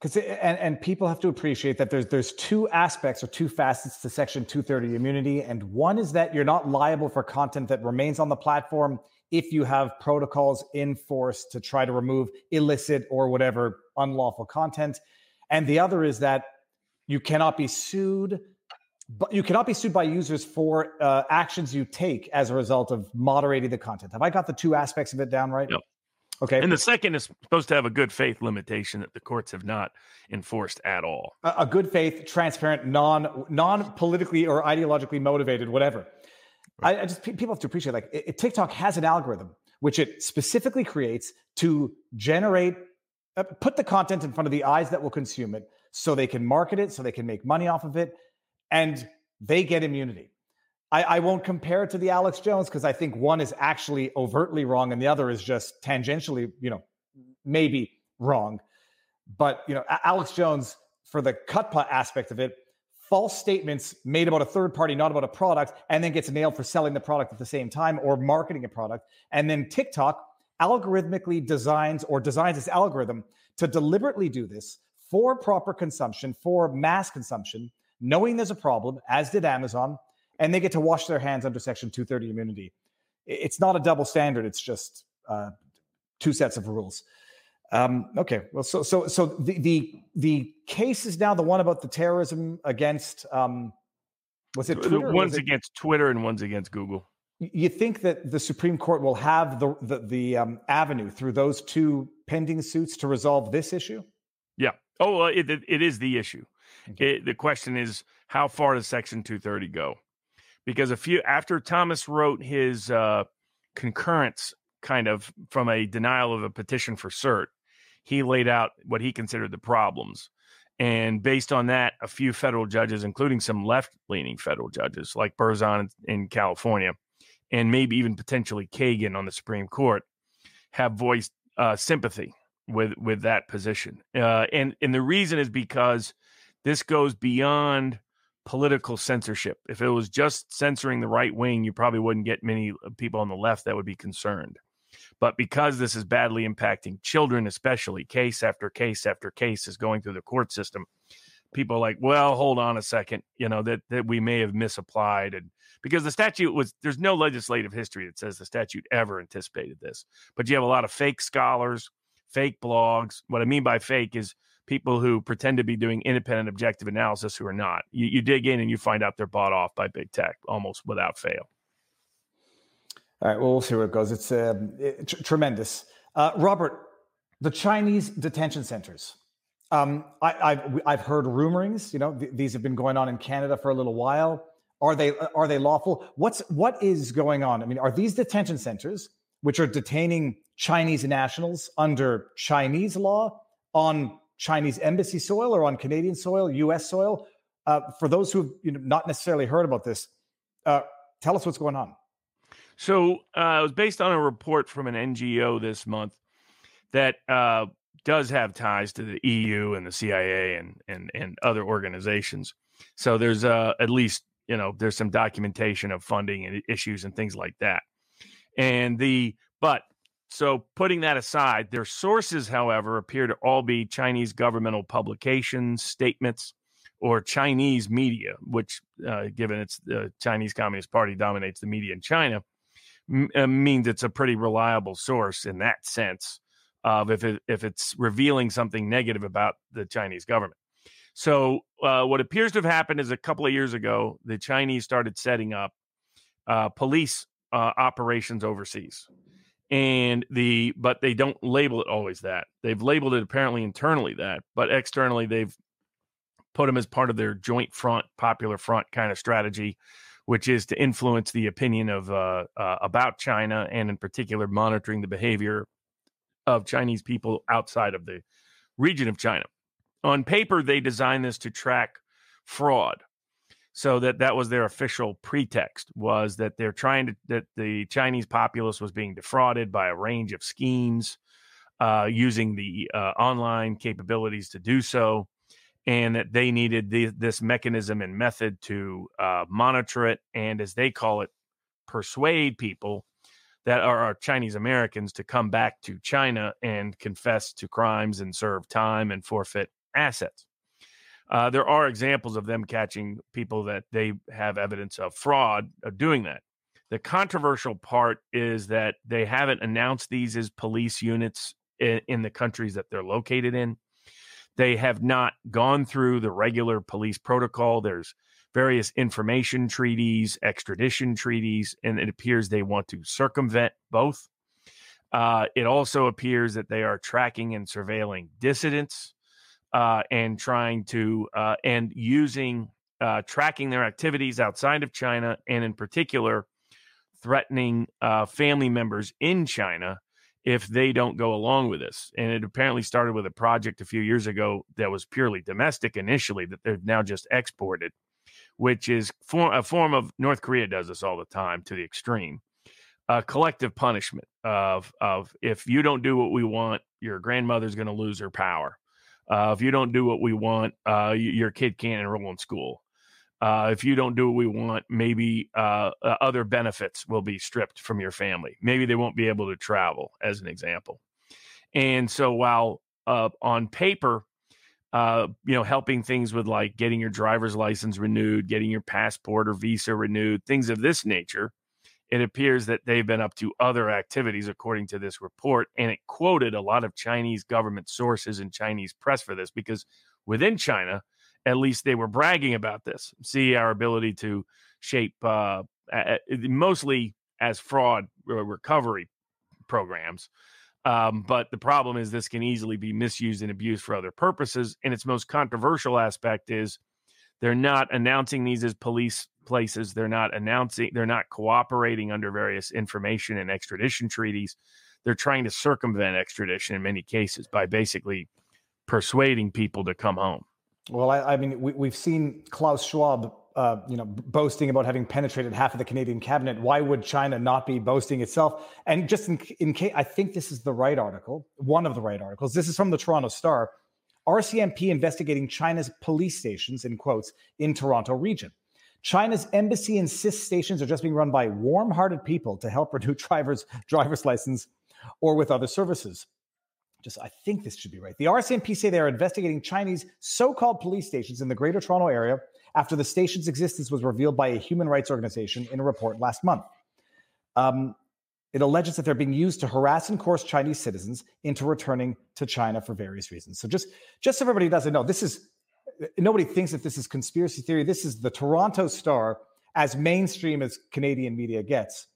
D: Because and, and people have to appreciate that there's there's two aspects or two facets to Section 230 immunity, and one is that you're not liable for content that remains on the platform if you have protocols in force to try to remove illicit or whatever unlawful content, and the other is that you cannot be sued but you cannot be sued by users for uh, actions you take as a result of moderating the content. Have I got the two aspects of it down right?
F: Yep.
D: Okay.
F: And the second is supposed to have a good faith limitation that the courts have not enforced at all.
D: A, a good faith, transparent, non non politically or ideologically motivated, whatever. Right. I, I, just people have to appreciate like it, it, TikTok has an algorithm which it specifically creates to generate uh, put the content in front of the eyes that will consume it so they can market it so they can make money off of it and they get immunity. I, I won't compare it to the Alex Jones because I think one is actually overtly wrong and the other is just tangentially, you know, maybe wrong. But you know, Alex Jones for the cut aspect of it, false statements made about a third party, not about a product, and then gets nailed for selling the product at the same time or marketing a product. And then TikTok algorithmically designs or designs its algorithm to deliberately do this for proper consumption, for mass consumption, knowing there's a problem, as did Amazon, and they get to wash their hands under Section 230 immunity. It's not a double standard. It's just uh, two sets of rules. Um, okay, well, so so so the the the case is now the one about the terrorism against um, was it
F: Twitter one's it, against Twitter and one's against Google.
D: You think that the Supreme Court will have the the, the um, avenue through those two pending suits to resolve this issue?
F: Yeah. Oh, it, it is the issue. It, the question is, how far does Section 230 go? Because a few after Thomas wrote his uh, concurrence, kind of from a denial of a petition for cert, he laid out what he considered the problems. And based on that, a few federal judges, including some left leaning federal judges like Berzon in California, and maybe even potentially Kagan on the Supreme Court, have voiced uh, sympathy with with that position. Uh, and and the reason is because this goes beyond political censorship. If it was just censoring the right wing, you probably wouldn't get many uh, people on the left that would be concerned. But because this is badly impacting children, especially case after case after case is going through the court system, people are like, well, hold on a second, you know, that, that we may have misapplied. And because the statute was, there's no legislative history that says the statute ever anticipated this. But you have a lot of fake scholars, fake blogs. What I mean by fake is people who pretend to be doing independent, objective analysis who are not. You, you dig in and you find out they're bought off by big tech almost without fail.
D: All right, well, we'll see where it goes. It's um, it, tr- tremendous. Uh, Robert, the Chinese detention centers. Um, I, have I've heard rumorings. You know, th- these have been going on in Canada for a little while. Are they are they lawful? What's what is going on? I mean, are these detention centers which are detaining Chinese nationals under Chinese law on Chinese embassy soil or on Canadian soil, U.S. soil? Uh, for those who have you know, not necessarily heard about this, uh, tell us what's going on.
F: So uh, it was based on a report from an NGO this month that uh, does have ties to the EU and the CIA and and and other organizations. So there's uh, at least you know there's some documentation of funding and issues and things like that. And the but so putting that aside, their sources, however, appear to all be Chinese governmental publications, statements, or Chinese media, which, uh, given it's the Chinese Communist Party dominates the media in China, m- uh, means it's a pretty reliable source in that sense of if it, if it's revealing something negative about the Chinese government. So uh, what appears to have happened is a couple of years ago, the Chinese started setting up uh, police uh, operations overseas, and the but they don't label it always that. They've labeled it apparently internally that, but externally they've put them as part of their joint front, popular front kind of strategy which is to influence the opinion of uh, uh, about China and in particular monitoring the behavior of Chinese people outside of the region of China. On paper, they designed this to track fraud, so that that was their official pretext was that they're trying to that the Chinese populace was being defrauded by a range of schemes uh, using the uh, online capabilities to do so and that they needed the, this mechanism and method to uh, monitor it and, as they call it, persuade people that are, are Chinese Americans to come back to China and confess to crimes and serve time and forfeit assets. Uh, there are examples of them catching people that they have evidence of fraud of doing that. The controversial part is that they haven't announced these as police units in, in the countries that they're located in. They have not gone through the regular police protocol. There's various information treaties, extradition treaties, and it appears they want to circumvent both. Uh, it also appears that they are tracking and surveilling dissidents uh, and trying to uh, and using uh, tracking their activities outside of China, and in particular, threatening uh, family members in China if they don't go along with this. And it apparently started with a project a few years ago that was purely domestic initially that they've now just exported, which is for, a form of North Korea does this all the time to the extreme. A collective punishment of of if you don't do what we want, your grandmother's going to lose her power. Uh, if you don't do what we want, uh, your kid can't enroll in school. Uh, if you don't do what we want, maybe uh, uh, other benefits will be stripped from your family. Maybe they won't be able to travel, as an example. And so, while on paper, uh, you know, helping things with like getting your driver's license renewed, getting your passport or visa renewed, things of this nature, it appears that they've been up to other activities, according to this report. And it quoted a lot of Chinese government sources and Chinese press for this because within China, at least they were bragging about this. See our ability to shape uh, mostly as fraud recovery programs. Um, but the problem is this can easily be misused and abused for other purposes. And its most controversial aspect is they're not announcing these as police places. They're not announcing, they're not cooperating under various information and extradition treaties. They're trying to circumvent extradition in many cases by basically persuading people to come home.
D: Well, I, I mean, we, have seen Klaus Schwab, uh, you know, boasting about having penetrated half of the Canadian cabinet. Why would China not be boasting itself? And just in, in case, I think this is the right article, one of the right articles. This is from the Toronto Star. RCMP investigating China's police stations, in quotes, in Toronto region. China's embassy insists stations are just being run by warm-hearted people to help renew drivers' driver's license or with other services just I think this should be right. The RCMP say they are investigating Chinese so-called police stations in the Greater Toronto Area after the station's existence was revealed by a human rights organization in a report last month. Um, It alleges that they're being used to harass and coerce Chinese citizens into returning to China for various reasons. So just just so everybody doesn't know, this is nobody thinks that this is conspiracy theory. This is the Toronto Star, as mainstream as Canadian media gets.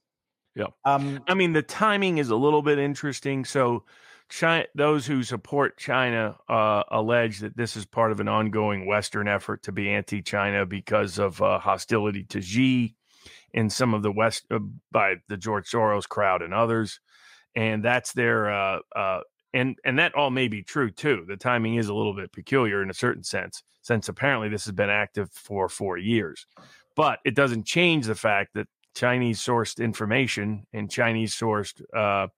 F: Yeah.
D: Um,
F: I mean, the timing is a little bit interesting. So, China, those who support China uh, allege that this is part of an ongoing Western effort to be anti-China because of uh, hostility to Xi in some of the West uh, by the George Soros crowd and others, and that's their uh, uh, and and that all may be true too. The timing is a little bit peculiar in a certain sense, since apparently this has been active for four years, but it doesn't change the fact that Chinese sourced information and Chinese sourced uh,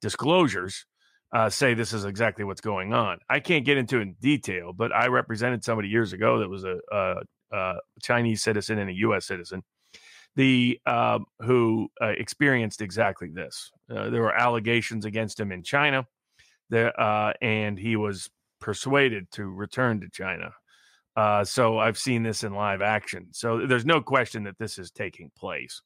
F: disclosures uh, say this is exactly what's going on. I can't get into it in detail, but I represented somebody years ago that was a, a, a Chinese citizen and a U.S. citizen the uh, who experienced exactly this. Uh, there were allegations against him in China, there, uh, and he was persuaded to return to China. Uh, so I've seen this in live action. So there's no question that this is taking place.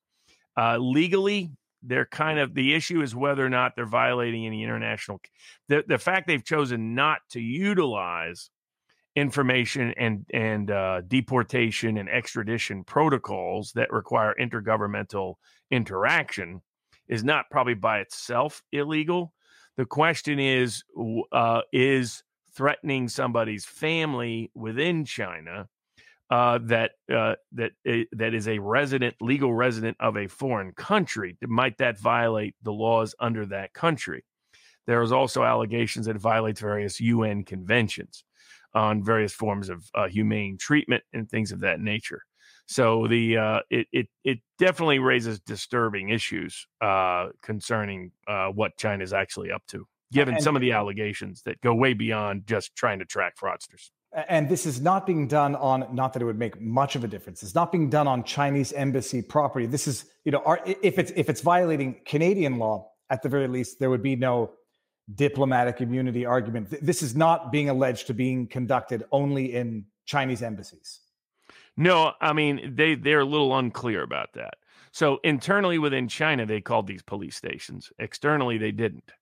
F: Uh, legally, they're kind of the issue is whether or not they're violating any international. The the fact they've chosen not to utilize information and and uh, deportation and extradition protocols that require intergovernmental interaction is not probably by itself illegal. The question is, uh, is threatening somebody's family within China uh, that uh, that uh, that is a resident, legal resident of a foreign country, might that violate the laws under that country? There is also allegations that it violates various UN conventions on various forms of uh, humane treatment and things of that nature. So the uh, it it it definitely raises disturbing issues uh, concerning uh, what China is actually up to, given and, some of the allegations that go way beyond just trying to track fraudsters.
D: And this is not being done on not that it would make much of a difference. It's not being done on Chinese embassy property. This is you know our, if it's if it's violating Canadian law at the very least, there would be no diplomatic immunity argument. This is not being alleged to being conducted only in Chinese embassies.
F: No, I mean they they're a little unclear about that. So internally within China, they called these police stations. Externally, they didn't.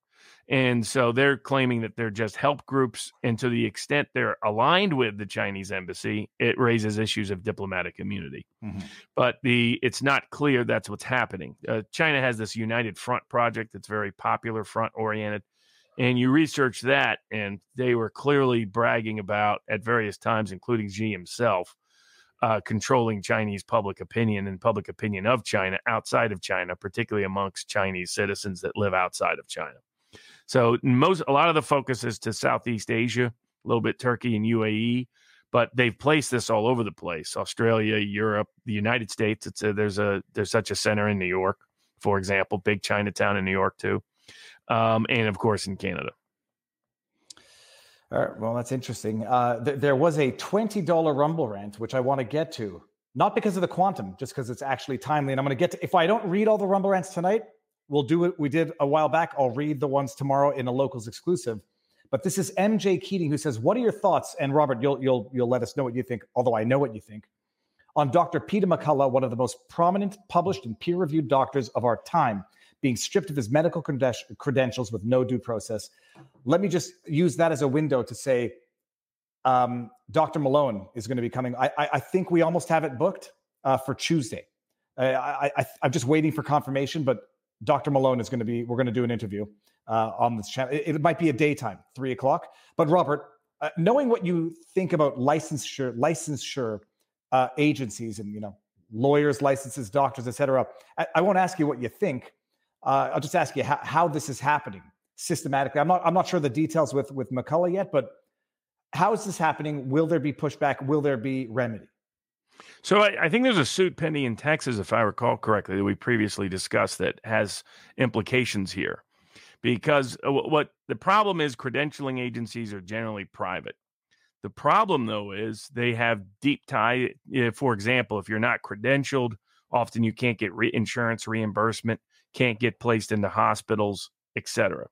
F: And so they're claiming that they're just help groups. And to the extent they're aligned with the Chinese embassy, it raises issues of diplomatic immunity. Mm-hmm. But the it's not clear that's what's happening. Uh, China has this United Front project that's very popular, front oriented and you research that and they were clearly bragging about at various times including Xi himself uh, controlling chinese public opinion and public opinion of china outside of china particularly amongst chinese citizens that live outside of china so most a lot of the focus is to southeast asia a little bit turkey and uae but they've placed this all over the place australia europe the united states it's a, there's a there's such a center in new york for example big chinatown in new york too um, and of course in Canada.
D: All right. Well, that's interesting. Uh, th- there was a $20 Rumble rant, which I want to get to, not because of the quantum, just because it's actually timely. And I'm going to get to, if I don't read all the Rumble rants tonight, we'll do what we did a while back. I'll read the ones tomorrow in a locals exclusive. But this is MJ Keating who says, "What are your thoughts?" And Robert, you'll you'll you'll let us know what you think. Although I know what you think on Dr. Peter McCullough, one of the most prominent, published, and peer-reviewed doctors of our time being stripped of his medical credentials with no due process. Let me just use that as a window to say um, Dr. Malone is going to be coming. I, I, I, think we almost have it booked uh, for Tuesday. I, I, am just waiting for confirmation, but Dr. Malone is going to be, we're going to do an interview uh, on this channel. It, it, might be a daytime, three o'clock. But Robert, uh, knowing what you think about licensure, licensure uh, agencies and, you know, lawyers, licenses, doctors, etc. I, I won't ask you what you think, uh, I'll just ask you how, how this is happening systematically. I'm not I'm not sure the details with with McCullough yet, but how is this happening? Will there be pushback? Will there be remedy?
F: So I, I, think there's a suit pending in Texas, if I recall correctly, that we previously discussed that has implications here. Because uh, what the problem is, credentialing agencies are generally private. The problem, though, is they have deep tie. For example, if you're not credentialed, often you can't get re- insurance reimbursement can't get placed into hospitals, etc.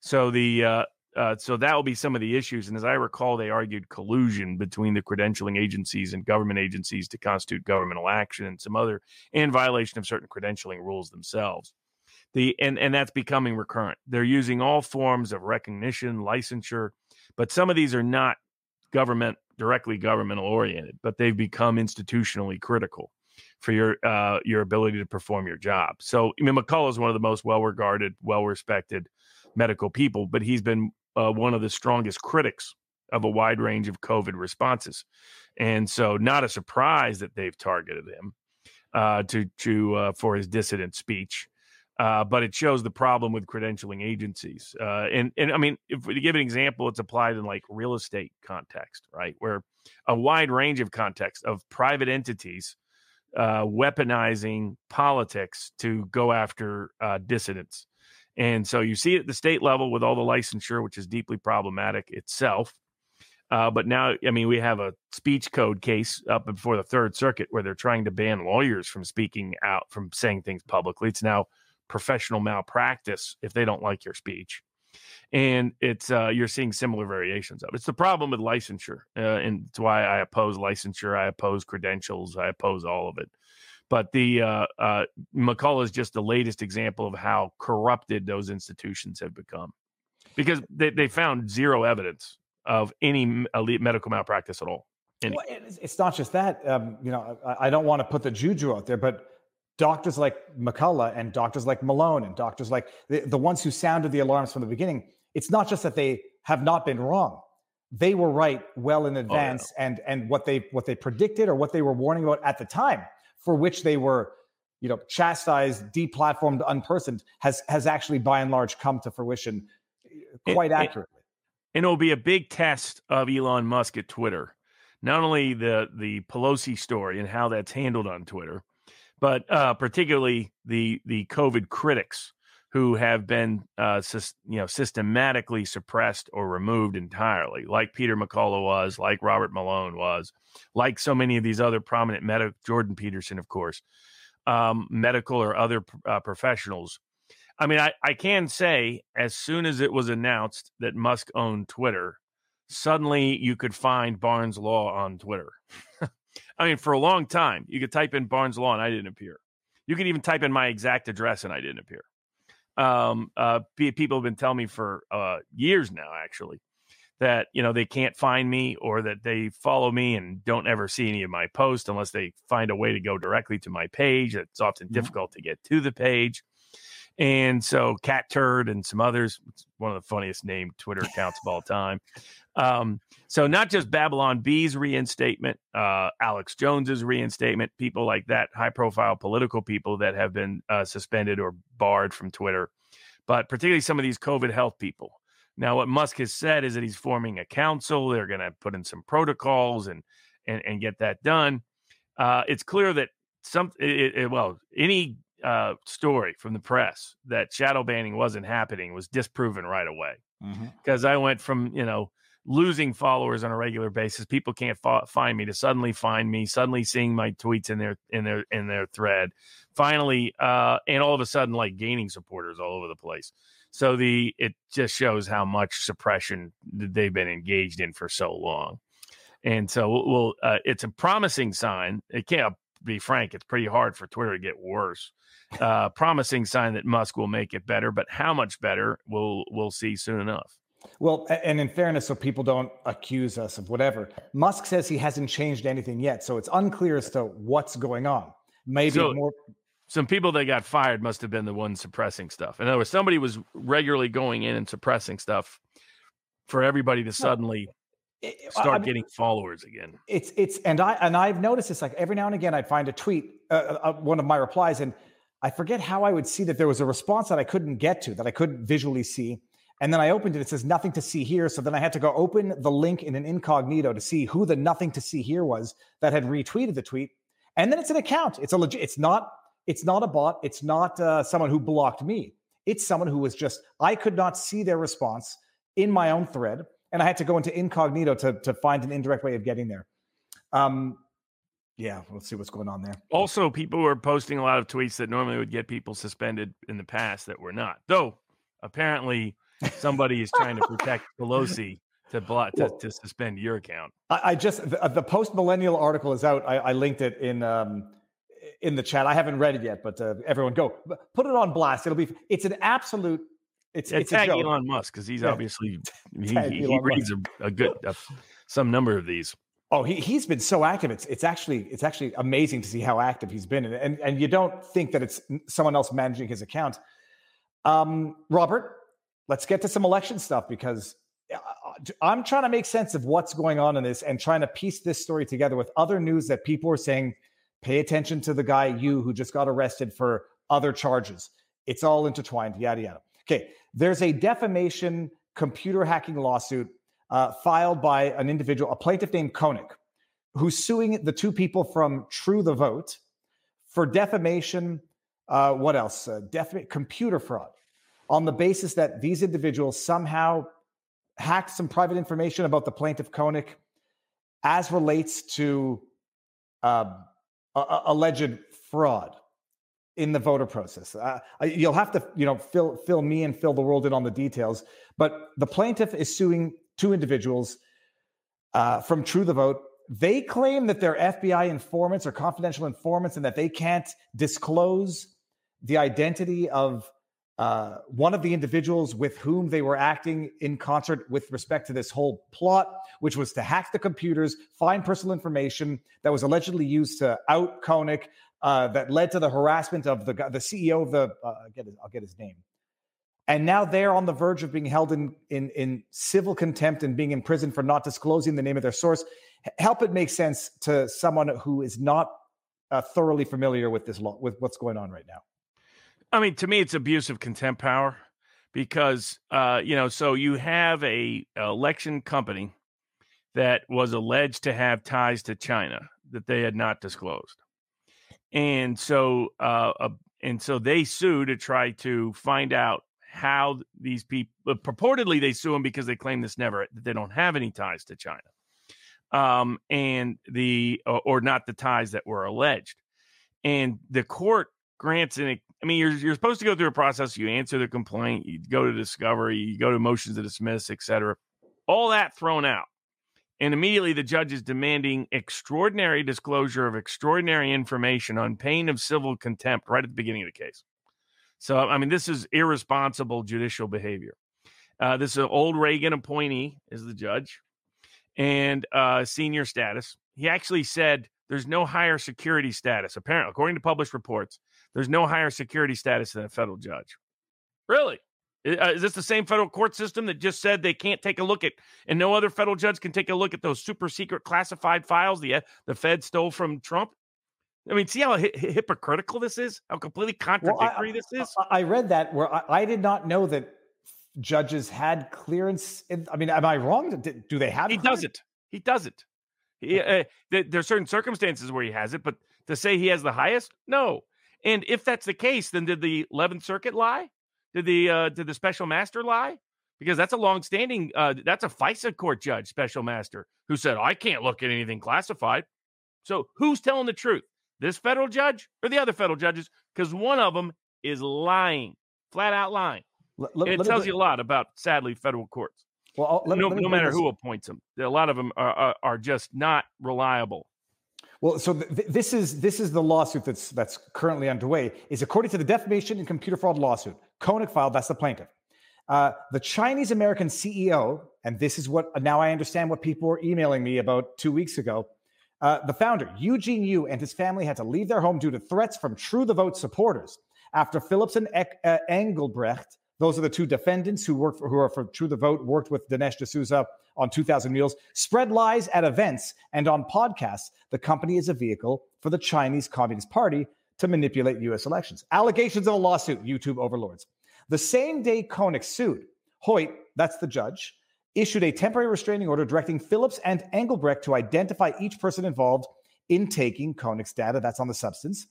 F: So the uh, uh, so that will be some of the issues. And as I recall, they argued collusion between the credentialing agencies and government agencies to constitute governmental action and some other and violation of certain credentialing rules themselves. The and and that's becoming recurrent. They're using all forms of recognition, licensure, but some of these are not government directly governmental oriented, but they've become institutionally critical for your uh, your ability to perform your job. So, I mean, McCullough is one of the most well regarded, well respected medical people, but he's been uh, one of the strongest critics of a wide range of COVID responses, and so not a surprise that they've targeted him uh, to to uh, for his dissident speech. Uh, but it shows the problem with credentialing agencies. Uh, and and I mean, if to give an example, it's applied in like real estate context, right? Where a wide range of context of private entities uh, weaponizing politics to go after uh, dissidents. And so you see it at the state level with all the licensure, which is deeply problematic itself. Uh, but now, I mean, we have a speech code case up before the Third Circuit where they're trying to ban lawyers from speaking out, from saying things publicly. It's now professional malpractice if they don't like your speech and it's uh, you're seeing similar variations of it. It's the problem with licensure, uh, and it's why I oppose licensure. I oppose credentials. I oppose all of it. But the uh, uh, McCullough is just the latest example of how corrupted those institutions have become, because they, they found zero evidence of any elite medical malpractice at all.
D: Well, it's not just that. Um, you know, I, I don't want to put the juju out there, but doctors like McCullough and doctors like Malone and doctors like the, the ones who sounded the alarms from the beginning, it's not just that they have not been wrong. They were right well in advance oh, yeah. and and what they what they predicted or what they were warning about at the time, for which they were, you know, chastised, deplatformed, unpersoned, has has actually by and large come to fruition uh, quite it, accurately.
F: It, and it'll be a big test of Elon Musk at Twitter. Not only the the Pelosi story and how that's handled on Twitter, but uh, particularly the the COVID critics who have been uh, you know systematically suppressed or removed entirely, like Peter McCullough was, like Robert Malone was, like so many of these other prominent medical Jordan Peterson, of course, um, medical or other uh, professionals. I mean, I, I can say as soon as it was announced that Musk owned Twitter, suddenly you could find Barnes Law on Twitter. I mean, for a long time, you could type in Barnes Law and I didn't appear. You could even type in my exact address and I didn't appear. Um, uh, people have been telling me for uh, years now, actually, that you know they can't find me or that they follow me and don't ever see any of my posts unless they find a way to go directly to my page. It's often mm-hmm. difficult to get to the page. And so Catturd and some others, one of the funniest named Twitter accounts of all time. Um, so not just Babylon Bee's reinstatement, uh, Alex Jones's reinstatement, people like that, high profile political people that have been uh, suspended or barred from Twitter, but particularly some of these COVID health people. Now, what Musk has said is that he's forming a council. They're going to put in some protocols and and and get that done. Uh, it's clear that some it, it, well any uh, story from the press that shadow banning wasn't happening was disproven right away. Because mm-hmm. I went from you know losing followers on a regular basis, people can't fa- find me to suddenly find me, suddenly seeing my tweets in their in their in their thread, finally, uh, and all of a sudden like gaining supporters all over the place. So the it just shows how much suppression they've been engaged in for so long. And so, well, uh, it's a promising sign. It can't be frank, it's pretty hard for Twitter to get worse. Uh, promising sign that Musk will make it better, but how much better we'll we'll see soon enough.
D: Well, and in fairness, so people don't accuse us of whatever, Musk says he hasn't changed anything yet, so it's unclear as to what's going on. Maybe so, more.
F: Some people that got fired must have been the ones suppressing stuff. In other words, somebody was regularly going in and suppressing stuff for everybody to suddenly start I mean, getting followers again.
D: It's it's and I and I've noticed this like every now and again I'd find a tweet, uh, uh, uh, one of my replies, and I forget how I would see that there was a response that I couldn't get to that I couldn't visually see. And then I opened it. It says nothing to see here. So then I had to go open the link in an incognito to see who the nothing to see here was that had retweeted the tweet. And then it's an account. It's a legit. It's not. It's not a bot. It's not uh, someone who blocked me. It's someone who was just. I could not see their response in my own thread and I had to go into incognito to to find an indirect way of getting there. Um, yeah, let's see what's going on there.
F: Also, people were posting a lot of tweets that normally would get people suspended in the past that were not. Though apparently somebody is trying to protect Pelosi to block to, well, to suspend your account.
D: I, I just the, the post millennial article is out. I, I linked it in um, in the chat. I haven't read it yet, but uh, everyone go put it on blast. It'll be. It's an absolute. It's
F: Yeah,
D: it's a
F: tag. Elon Musk because he's
D: Yeah.
F: obviously he, he, he reads a, a good a, some number of these.
D: Oh, he he's been so active. It's it's actually it's actually amazing to see how active he's been, and and, and you don't think that it's someone else managing his account. Um, Robert, let's get to some election stuff because uh, I'm trying to make sense of what's going on in this and trying to piece this story together with other news that people are saying. Pay attention to the guy you who just got arrested for other charges. It's all intertwined. Yada yada. Okay, there's a defamation computer hacking lawsuit uh, filed by an individual, a plaintiff named Koenig, who's suing the two people from True the Vote for defamation. Uh, what else? Uh, defam- computer fraud on the basis that these individuals somehow hacked some private information about the plaintiff Konnech as relates to a- a- alleged fraud in the voter process. Uh, you'll have to, you know, fill fill me and fill the world in on the details. But the plaintiff is suing two individuals uh, from True the Vote. They claim that they're FBI informants or confidential informants, and that they can't disclose the identity of uh, one of the individuals with whom they were acting in concert with respect to this whole plot, which was to hack the computers, find personal information that was allegedly used to out Konnech, uh, that led to the harassment of the the CEO of the. Uh, I'll get his, I'll get his name. And now they're on the verge of being held in, in in civil contempt and being imprisoned for not disclosing the name of their source. Help it make sense to someone who is not uh, thoroughly familiar with this law, with what's going on right now.
F: I mean, to me, it's abuse of contempt power because, uh, you know, so you have a election company that was alleged to have ties to China that they had not disclosed, and so, uh, and so they sue to try to find out how these people purportedly they sue them because they claim this never that they don't have any ties to China, um, and the or not the ties that were alleged, and the court grants an I mean, you're you're supposed to go through a process. You answer the complaint, you go to discovery, you go to motions to dismiss, et cetera. All that thrown out. And immediately the judge is demanding extraordinary disclosure of extraordinary information on pain of civil contempt right at the beginning of the case. So, I mean, this is irresponsible judicial behavior. Uh, this is an old Reagan appointee, is the judge, and uh, senior status. He actually said there's no higher security status. Apparently, according to published reports, there's no higher security status than a federal judge. Really? Uh, Is this the same federal court system that just said they can't take a look at, and no other federal judge can take a look at those super secret classified files the uh, the Fed stole from Trump? I mean, see how hi- hi- hypocritical this is? How completely contradictory this is?
D: I, I read that where I, I did not know that judges had clearance. In, I mean, am I wrong? Do, do they have?
F: He
D: clearance?
F: doesn't. He doesn't. He, uh, there, there's certain circumstances where he has it, but to say he has the highest, no. And if that's the case, then did the 11th Circuit lie? Did the uh, did the special master lie? Because that's a long-standing, uh, that's a FISA court judge, special master, who said I can't look at anything classified. So who's telling the truth? This federal judge or the other federal judges? Because one of them is lying, flat out lying.
D: Let- let-
F: it
D: let
F: tells
D: bring-
F: you a lot about, sadly, federal courts
D: Well, let
F: no,
D: me
F: no matter who appoints them. A lot of them are, are, are just not reliable.
D: Well, so th- th- this is this is the lawsuit that's that's currently underway. Is according to the defamation and computer fraud lawsuit, Konnech filed. That's the plaintiff. Uh, the Chinese American CEO, and this is what now I understand what people were emailing me about two weeks ago. Uh, the founder, Eugene Yu, and his family had to leave their home due to threats from True the Vote supporters after Phillips and Ek- uh, Engelbrecht, those are the two defendants who work for, who are for True the Vote, worked with Dinesh D'Souza on 2000 Mules, spread lies at events and on podcasts. The company is a vehicle for the Chinese Communist Party to manipulate U.S. elections. Allegations of a lawsuit, YouTube overlords. The same day Konnech sued, Hoyt, that's the judge, issued a temporary restraining order directing Phillips and Engelbrecht to identify each person involved in taking Konnech's data. That's on the substance.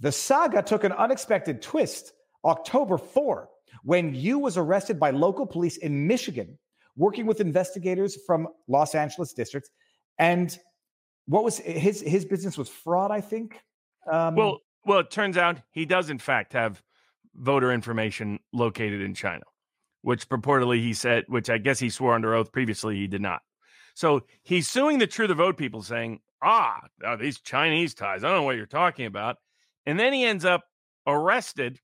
D: The saga took an unexpected twist October 4 when Yu was arrested by local police in Michigan, working with investigators from Los Angeles districts. And what was his his business was fraud, I think. Um,
F: Well, well, it turns out he does in fact have voter information located in China, which purportedly he said, which I guess he swore under oath previously he did not. So he's suing the True the Vote people, saying, ah, oh, these Chinese ties. I don't know what you're talking about. And then he ends up arrested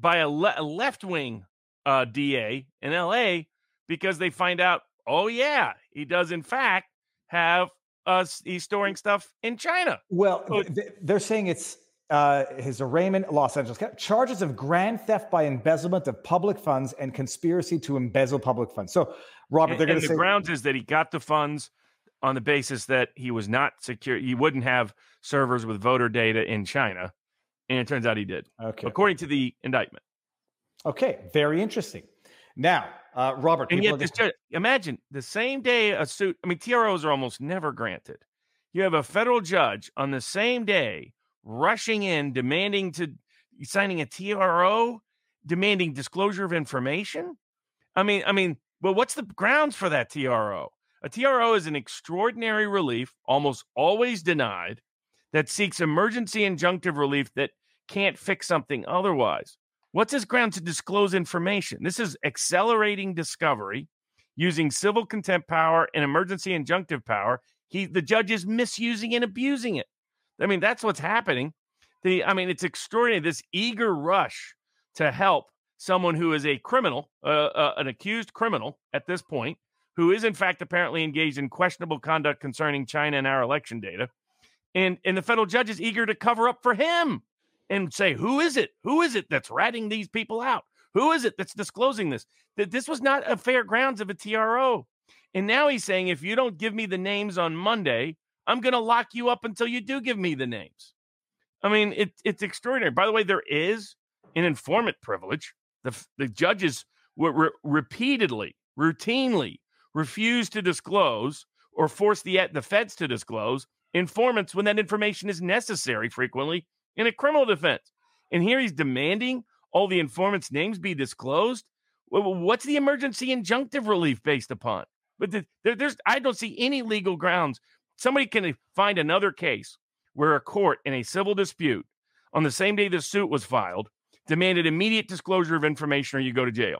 F: by a, le- a left wing uh, DA in LA because they find out, oh, yeah, he does, in fact, have us, he's storing stuff in China.
D: Well,
F: So-
D: th- th- they're saying it's uh, his arraignment, Los Angeles, charges of grand theft by embezzlement of public funds and conspiracy to embezzle public funds. So, Robert,
F: And,
D: they're going to
F: the
D: say
F: grounds is that he got the funds on the basis that he was not secure. He wouldn't have servers with voter data in China. And it turns out he did,
D: okay,
F: according to the indictment.
D: okay, very interesting. Now, uh, Robert,
F: And yet, this imagine the same day a suit. I mean, TROs are almost never granted. You have a federal judge on the same day rushing in, demanding to signing a TRO, demanding disclosure of information. I mean, I mean, well, what's the grounds for that TRO? A TRO is an extraordinary relief, almost always denied, that seeks emergency injunctive relief that can't fix something otherwise. What's his ground to disclose information? This is accelerating discovery using civil contempt power and emergency injunctive power. He the judge is misusing and abusing it. I mean, that's what's happening. The I mean, it's extraordinary. This eager rush to help someone who is a criminal, uh, uh, an accused criminal at this point, who is in fact apparently engaged in questionable conduct concerning China and our election data, and and the federal judge is eager to cover up for him and say, who is it? Who is it that's ratting these people out? Who is it that's disclosing this? That this was not a fair grounds of a TRO. And now he's saying, if you don't give me the names on Monday, I'm going to lock you up until you do give me the names. I mean, it, it's extraordinary. By the way, there is an informant privilege. The, the judges were re- repeatedly, routinely refuse to disclose or force the, the feds to disclose informants when that information is necessary frequently in a criminal defense. And here he's demanding all the informants' names be disclosed. What's the emergency injunctive relief based upon? But the, there, there's, I don't see any legal grounds. Somebody can find another case where a court in a civil dispute on the same day the suit was filed demanded immediate disclosure of information or you go to jail.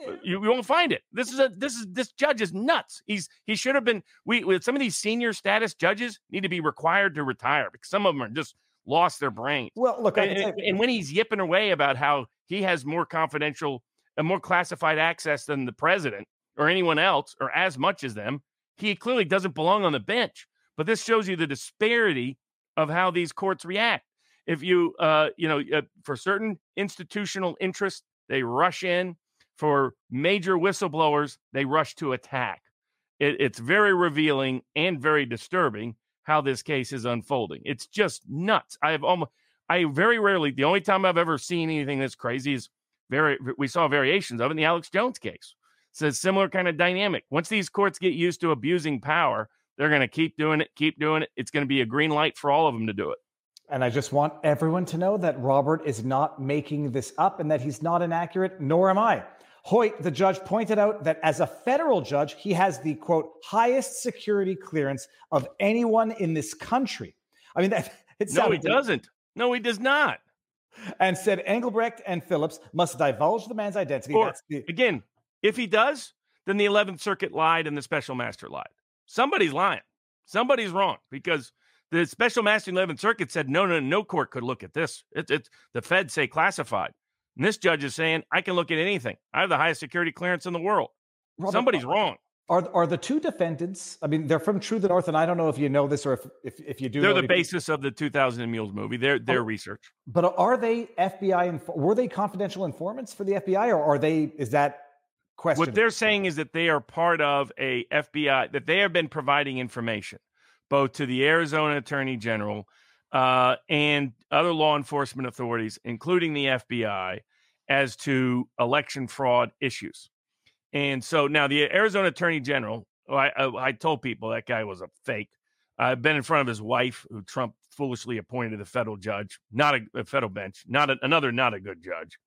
F: Eh. You, you won't find it. This is a this is this judge is nuts. He's he should have been. We with some of these senior status judges need to be required to retire because some of them are just lost their brain.
D: well, look,
F: And, and when he's yipping away about how he has more confidential and more classified access than the president or anyone else or as much as them, he clearly doesn't belong on the bench. But this shows you the disparity of how these courts react. If you, uh, you know, uh, for certain institutional interests, they rush in. For major whistleblowers, they rush to attack. It, it's very revealing and very disturbing how this case is unfolding. It's just nuts. I have almost, I very rarely, the only time I've ever seen anything this crazy is very, we saw variations of it in the Alex Jones case. It's a similar kind of dynamic. Once these courts get used to abusing power, they're going to keep doing it, keep doing it. It's going to be a green light for all of them to do it.
D: And I just want everyone to know that Robert is not making this up and that he's not inaccurate, nor am I. Hoyt, the judge, pointed out that as a federal judge, he has the quote highest security clearance of anyone in this country. I mean, that it
F: No, he doesn't. No, he does not.
D: and said Engelbrecht and Phillips must divulge the man's identity.
F: Or-
D: the,
F: Again, if he does, then the 11th Circuit lied and the special master lied. Somebody's lying. Somebody's wrong because the special master in the 11th Circuit said, no, no, no court could look at this. It's it's the feds say classified. And this judge is saying, I can look at anything. I have the highest security clearance in the world.
D: Robert,
F: Somebody's wrong.
D: Are are the two defendants? I mean, they're from True the North, and I don't know if you know this or if if, if you do.
F: They're the basis of the 2000 Mules movie. Their their
D: Oh.
F: research.
D: But are they FBI? Were they confidential informants for the FBI, or are they? Is that question?
F: What they're saying is that they are part of a FBI that they have been providing information both to the Arizona Attorney General uh, and other law enforcement authorities, including the FBI, as to election fraud issues. And so now the Arizona Attorney General, oh, I, I, I told people that guy was a fake. I've been in front of his wife, who Trump foolishly appointed a federal judge, not a, a federal bench, not a, another, not a good judge.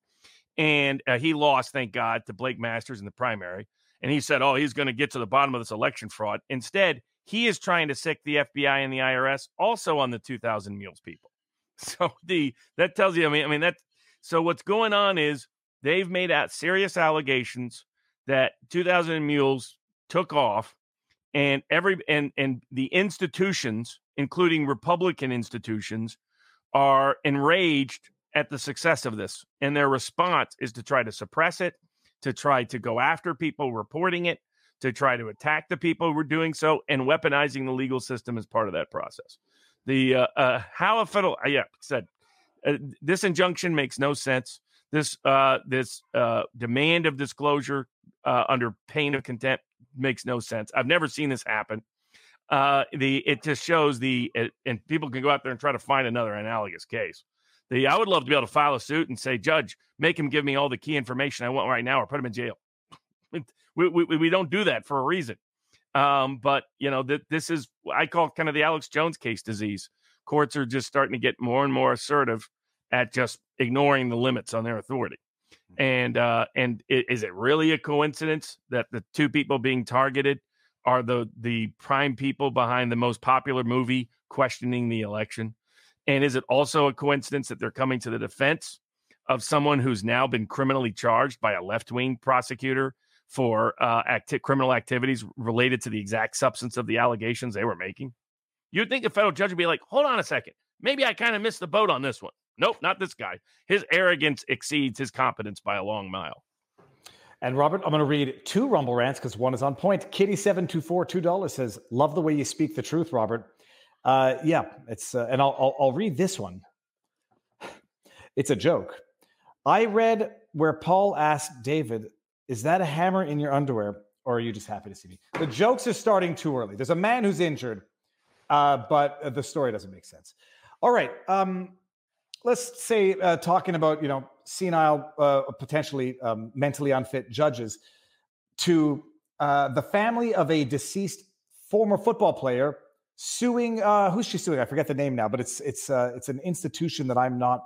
F: And uh, he lost, thank God, to Blake Masters in the primary. And he said, oh, he's going to get to the bottom of this election fraud. Instead, he is trying to sic the FBI and the IRS also on the 2000 Mules people. So the that tells you, I mean, I mean that. So what's going on is they've made out serious allegations that 2000 Mules took off, and every and and the institutions including Republican institutions, are enraged at the success of this. And their response is to try to suppress it, to try to go after people reporting it, to try to attack the people who are doing so, and weaponizing the legal system as part of that process. The uh, uh, how a federal, uh, yeah, said uh, this injunction makes no sense. This uh, this uh, demand of disclosure uh, under pain of contempt makes no sense. I've never seen this happen. Uh, the it just shows the it, and people can go out there and try to find another analogous case. The I would love to be able to file a suit and say, Judge, make him give me all the key information I want right now, or put him in jail. we, we we don't do that for a reason. Um, but you know that this is I call kind of the Alex Jones case disease. Courts are just starting to get more and more assertive at just ignoring the limits on their authority. And uh, and it, is it really a coincidence that the two people being targeted are the the prime people behind the most popular movie questioning the election? And is it also a coincidence that they're coming to the defense of someone who's now been criminally charged by a left wing prosecutor for uh, acti- criminal activities related to the exact substance of the allegations they were making? You'd think a federal judge would be like, hold on a second. Maybe I kind of missed the boat on this one. Nope, not this guy. His arrogance exceeds his competence by a long mile.
D: And Robert, I'm going to read two Rumble rants because one is on point. Kitty724, $2 says, Love the way you speak the truth, Robert. Uh, yeah, it's, uh, and I'll, I'll, I'll read this one. It's a joke. I read where Paul asked David, Is that a hammer in your underwear? Or are you just happy to see me? The jokes are starting too early. There's a man who's injured, uh, but the story doesn't make sense. All right. Um, let's say uh, talking about you know senile, uh, potentially um, mentally unfit judges, to uh, the family of a deceased former football player suing. Uh, who's she suing? I forget the name now, but it's it's uh, it's an institution that I'm not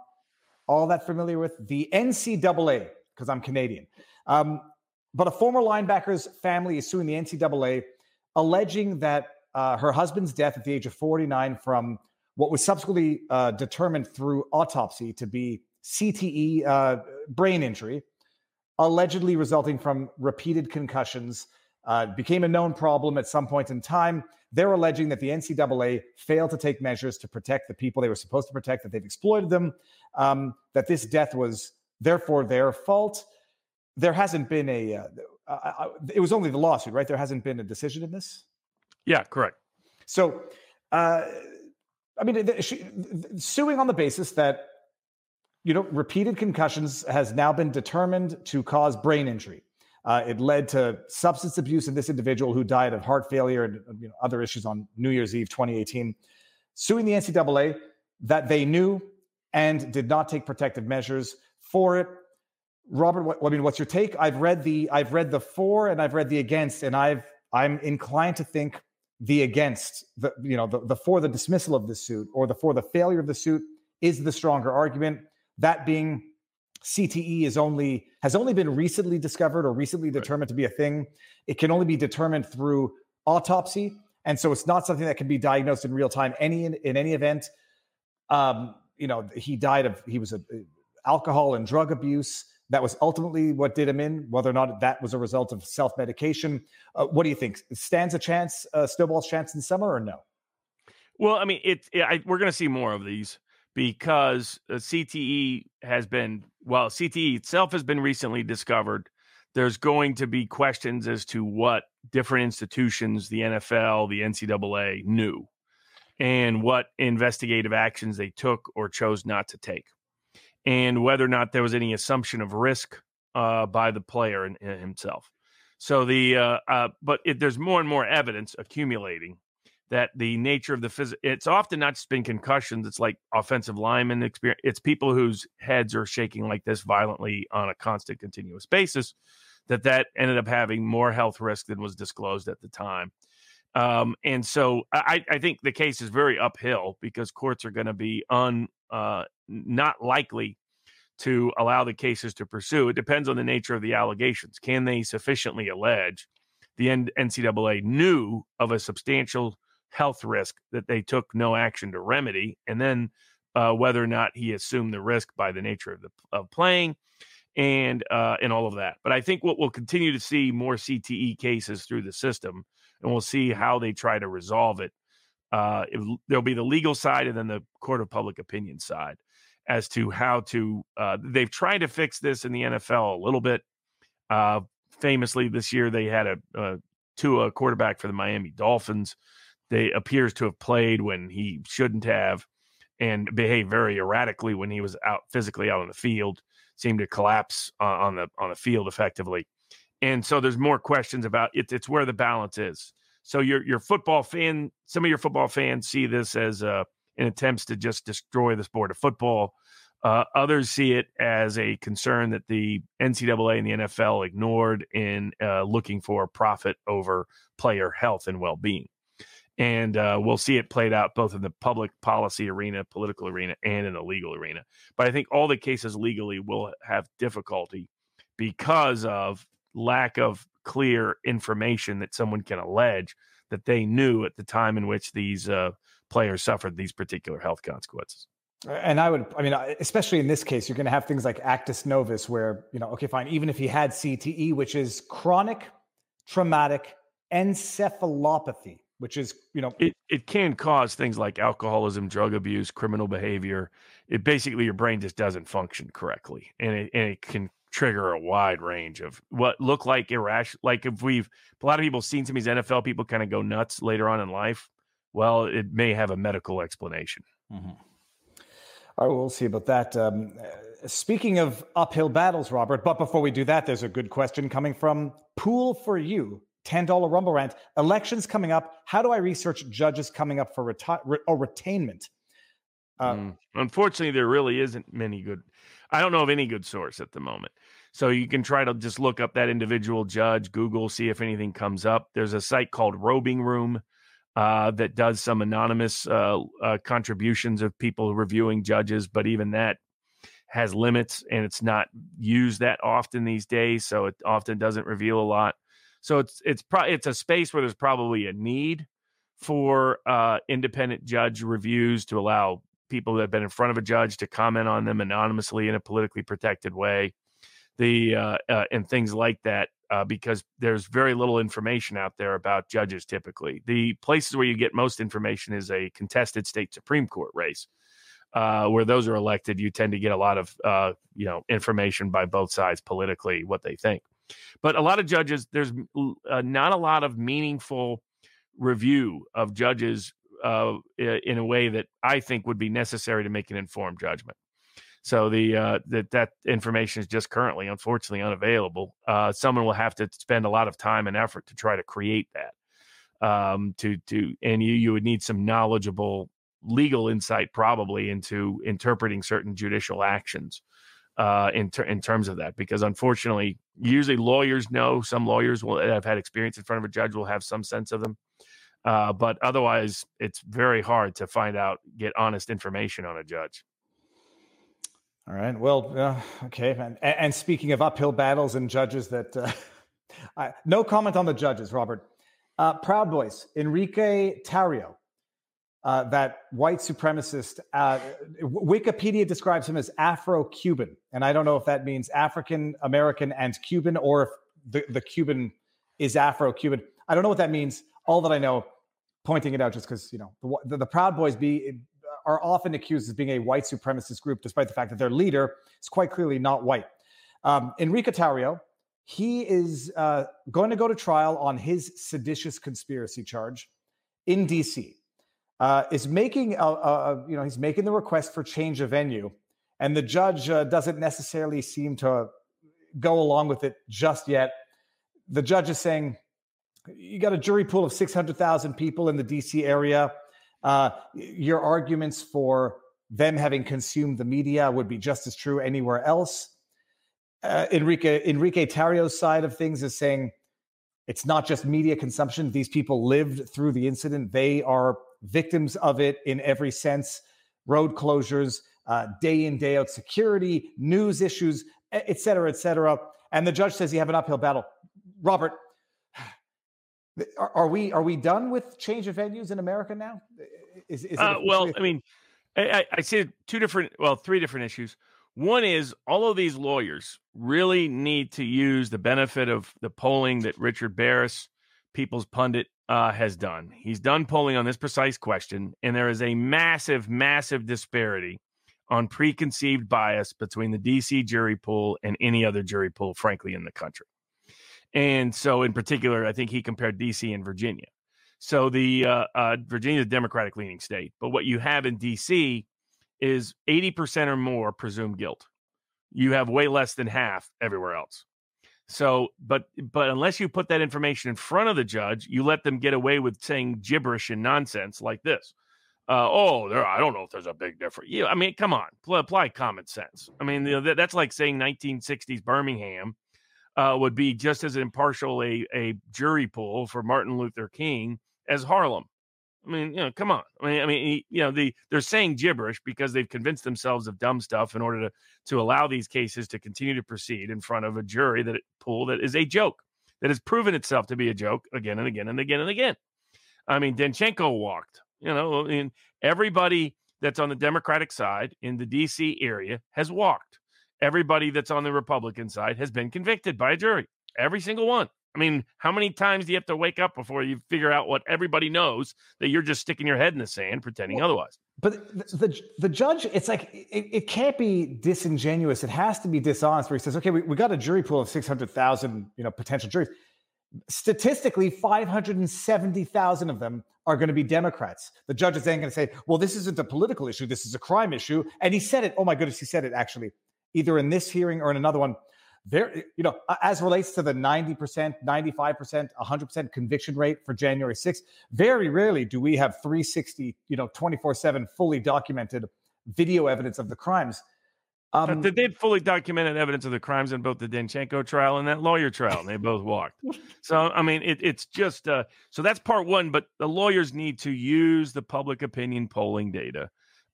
D: all that familiar with. The NCAA, because I'm Canadian. Um, but a former linebacker's family is suing the NCAA, alleging that uh, her husband's death at the age of 49 from what was subsequently uh, determined through autopsy to be CTE uh, brain injury, allegedly resulting from repeated concussions, uh, became a known problem at some point in time. They're alleging that the NCAA failed to take measures to protect the people they were supposed to protect, that they've exploited them, um, that this death was therefore their fault. There hasn't been a, uh, uh, it was only the lawsuit, right? There hasn't been a decision in this.
F: Yeah, correct.
D: So, uh, I mean, she, suing on the basis that you know repeated concussions has now been determined to cause brain injury. Uh, it led to substance abuse in this individual who died of heart failure and you know, other issues on New Year's Eve 2018. Suing the NCAA that they knew and did not take protective measures for it. Robert, what, I mean, what's your take? I've read the I've read the for and I've read the against, and I've I'm inclined to think the against the you know the, the for the dismissal of the suit or the for the failure of the suit is the stronger argument. That being cte is only has only been recently discovered or recently determined right. to be a thing. It can only be determined through autopsy. And so it's not something that can be diagnosed in real time any in, in any event. Um you know he died of he was a alcohol and drug abuse that was ultimately what did him in. Whether or not that was a result of self medication, uh, what do you think? Stands a chance, uh, snowball's chance in summer, or no?
F: Well, I mean, it, it we're going to see more of these because uh, CTE has been well, CTE itself has been recently discovered. There's going to be questions as to what different institutions, the NFL, the NCAA, knew, and what investigative actions they took or chose not to take and whether or not there was any assumption of risk uh, by the player himself. So the uh, uh, but it, there's more and more evidence accumulating that the nature of the phys- it's often not just been concussions. It's like offensive lineman experience. It's people whose heads are shaking like this violently on a constant, continuous basis. That that ended up having more health risk than was disclosed at the time. Um, and so I, I, think the case is very uphill because courts are going to be un uh, not likely to allow the cases to pursue. It depends on the nature of the allegations. Can they sufficiently allege the NCAA knew of a substantial health risk that they took no action to remedy, and then uh, whether or not he assumed the risk by the nature of the of playing and uh, and all of that. But I think what we'll continue to see more CTE cases through the system, and we'll see how they try to resolve it uh, it, there'll be the legal side and then the court of public opinion side as to how to. Uh, they've tried to fix this in the NFL a little bit. Uh, famously, this year they had a, a Tua quarterback for the Miami Dolphins. They appears to have played when he shouldn't have, and behaved very erratically when he was out physically out on the field. Seemed to collapse uh, on the on the field effectively, and so there's more questions about it. It's where the balance is. So your your football fan, some of your football fans see this as uh, an attempts to just destroy the sport of football. Uh, others see it as a concern that the NCAA and the NFL ignored in uh, looking for profit over player health and well being. And uh, we'll see it played out both in the public policy arena, political arena, and in the legal arena. But I think all the cases legally will have difficulty because of lack of clear information that someone can allege that they knew at the time in which these uh, players suffered these particular health consequences.
D: And I would, I mean, especially in this case, you're going to have things like actus novus, where, you know, okay, fine, even if he had CTE, which is chronic traumatic encephalopathy, which is, you know,
F: it, it can cause things like alcoholism, drug abuse, criminal behavior. It basically, your brain just doesn't function correctly. And it, and it can trigger a wide range of what look like irrational. Like if we've, a lot of people seen some of these NFL people kind of go nuts later on in life. Well, it may have a medical explanation.
D: Mm-hmm. All right, we'll see about that. Um, uh, speaking of uphill battles, Robert, but before we do that, there's a good question coming from Pool for You. $10 Rumble Rant. Elections coming up. How do I research judges coming up for reti- re- or retainment?
F: Uh, mm. Unfortunately, there really isn't many good. I don't know of any good source at the moment. So you can try to just look up that individual judge, Google, see if anything comes up. There's a site called Robing Room uh, that does some anonymous uh, uh, contributions of people reviewing judges, but even that has limits and it's not used that often these days. So it often doesn't reveal a lot. So it's it's pro- it's a space where there's probably a need for uh, independent judge reviews to allow people that have been in front of a judge to comment on them anonymously in a politically protected way. The uh, uh, and things like that uh, because there's very little information out there about judges typically. The places where you get most information is a contested state Supreme Court race. Uh, where those are elected, you tend to get a lot of uh, you know information by both sides politically what they think. But a lot of judges, there's uh, not a lot of meaningful review of judges in a way that I think would be necessary to make an informed judgment. So the uh, that that information is just currently, unfortunately, unavailable. Uh, someone will have to spend a lot of time and effort to try to create that. Um, to to and you you would need some knowledgeable legal insight probably into interpreting certain judicial actions uh, in ter- in terms of that because unfortunately usually lawyers know some lawyers will have had experience in front of a judge will have some sense of them uh, but otherwise it's very hard to find out get honest information on a judge
D: all right. Well, uh, okay. And, and, speaking of uphill battles and judges, that uh, I, no comment on the judges, Robert. Uh, Proud Boys, Enrique Tarrio, uh, that white supremacist. Uh, Wikipedia describes him as Afro-Cuban, and I don't know if that means African American and Cuban, or if the, the Cuban is Afro-Cuban. I don't know what that means. All that I know, pointing it out just because you know the, the, Proud Boys be are often accused as being a white supremacist group, despite the fact that their leader is quite clearly not white. Um, Enrique Tarrio, he is uh, going to go to trial on his seditious conspiracy charge in DC. Uh, is making a, a, you know he's making the request for change of venue, and the judge uh, doesn't necessarily seem to go along with it just yet. The judge is saying you got a jury pool of six hundred thousand people in the DC area. Uh, your arguments for them having consumed the media would be just as true anywhere else. Uh, Enrique Enrique Tarrio's side of things is saying it's not just media consumption. These people lived through the incident. They are victims of it in every sense. Road closures, uh, day in day out security, news issues, et cetera, et cetera. And the judge says you have an uphill battle. Robert, are, are, we are we done with change of venues in America now?
F: Is, is uh, well, I mean, I, I see two different, well, three different issues. One is all of these lawyers really need to use the benefit of the polling that Richard Baris, People's Pundit uh, has done. He's done polling on this precise question, and there is a massive, massive disparity on preconceived bias between the DC jury pool and any other jury pool, frankly, in the country. And so, in particular, I think he compared DC and Virginia. So the uh, uh, Virginia is a Democratic leaning state, but what you have in DC is 80% or more presumed guilt. You have way less than half everywhere else. So, but but unless you put that information in front of the judge, you let them get away with saying gibberish and nonsense like this. Uh, oh, there, I don't know if there's a big difference. Yeah, I mean, come on, apply common sense. I mean, you know, that's like saying 1960s Birmingham uh, would be just as impartial a, a jury pool for Martin Luther King as Harlem. I mean, you know, come on. I mean, I mean, you know, the they're saying gibberish because they've convinced themselves of dumb stuff in order to to allow these cases to continue to proceed in front of a jury that pool that is a joke that has proven itself to be a joke again and again and again and again. I mean, Danchenko walked. You know, I mean, everybody that's on the Democratic side in the D.C. area has walked. Everybody that's on the Republican side has been convicted by a jury. Every single one. I mean, how many times do you have to wake up before you figure out what everybody knows that you're just sticking your head in the sand pretending well, otherwise?
D: But the, the, the judge, it's like it, it, can't be disingenuous. It has to be dishonest. Where he says, "Okay, we, we got a jury pool of six hundred thousand, you know, potential juries. Statistically, five hundred and seventy thousand of them are going to be Democrats." The judge is then going to say, "Well, this isn't a political issue. This is a crime issue." And he said it. Oh my goodness, he said it actually, either in this hearing or in another one there, you know, as relates to the 90%, 95%, 100% conviction rate for January 6th, very rarely do we have 360, you know, 24 7 fully documented video evidence of the crimes.
F: Um, they did fully documented evidence of the crimes in both the Danchenko trial and that lawyer trial, and they both walked. So, I mean, it, it's just uh, so that's part one. But the lawyers need to use the public opinion polling data.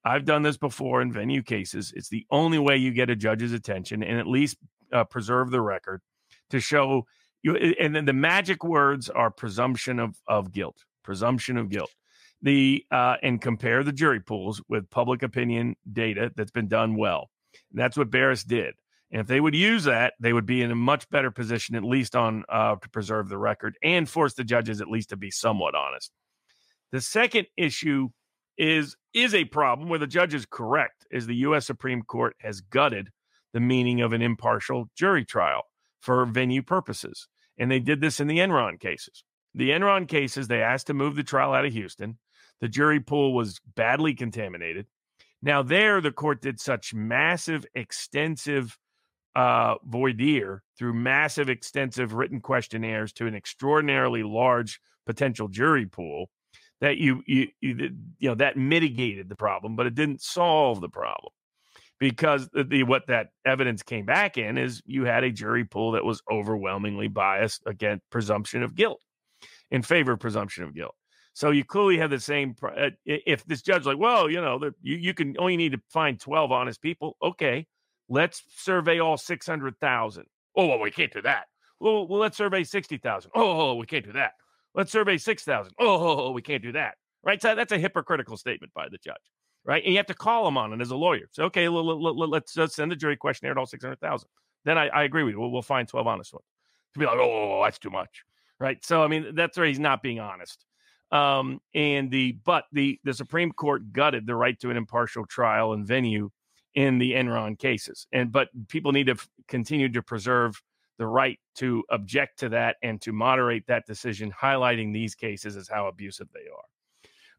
F: I've done this before in venue cases. It's the only way you get a judge's attention and at least uh, preserve the record to show you. And then the magic words are presumption of, of guilt, presumption of guilt. The uh, and compare the jury pools with public opinion data that's been done well. And that's what Baris did. And if they would use that, they would be in a much better position, at least on uh, to preserve the record and force the judges at least to be somewhat honest. The second issue is is a problem where the judge is correct, is the U.S. Supreme Court has gutted the meaning of an impartial jury trial for venue purposes. And they did this in the Enron cases. The Enron cases, they asked to move the trial out of Houston. The jury pool was badly contaminated. Now, there, the court did such massive, extensive uh, through massive, extensive written questionnaires to an extraordinarily large potential jury pool that you, you, you, you know, that mitigated the problem, but it didn't solve the problem because the, what that evidence came back in is you had a jury pool that was overwhelmingly biased against presumption of guilt in favor of presumption of guilt. So you clearly have the same. Uh, if this judge like, well, you know, you you can only need to find twelve honest people. Okay, let's survey all six hundred thousand. Oh, well, we can't do that. Well, well let's survey sixty thousand. Oh, we can't do that. Let's survey six thousand. Oh, we can't do that. Right. So that's a hypocritical statement by the judge right? And you have to call them on it as a lawyer. So, okay, let's, let's send the jury questionnaire to all 600,000. Then I, I, agree with you. We'll, we'll, find 12 honest ones. To be like, oh, that's too much, right? So, I mean, that's where he's not being honest. Um, and the, but the, the Supreme Court gutted the right to an impartial trial and venue in the Enron cases. And, but people need to f- continue to preserve the right to object to that and to moderate that decision, highlighting these cases as how abusive they are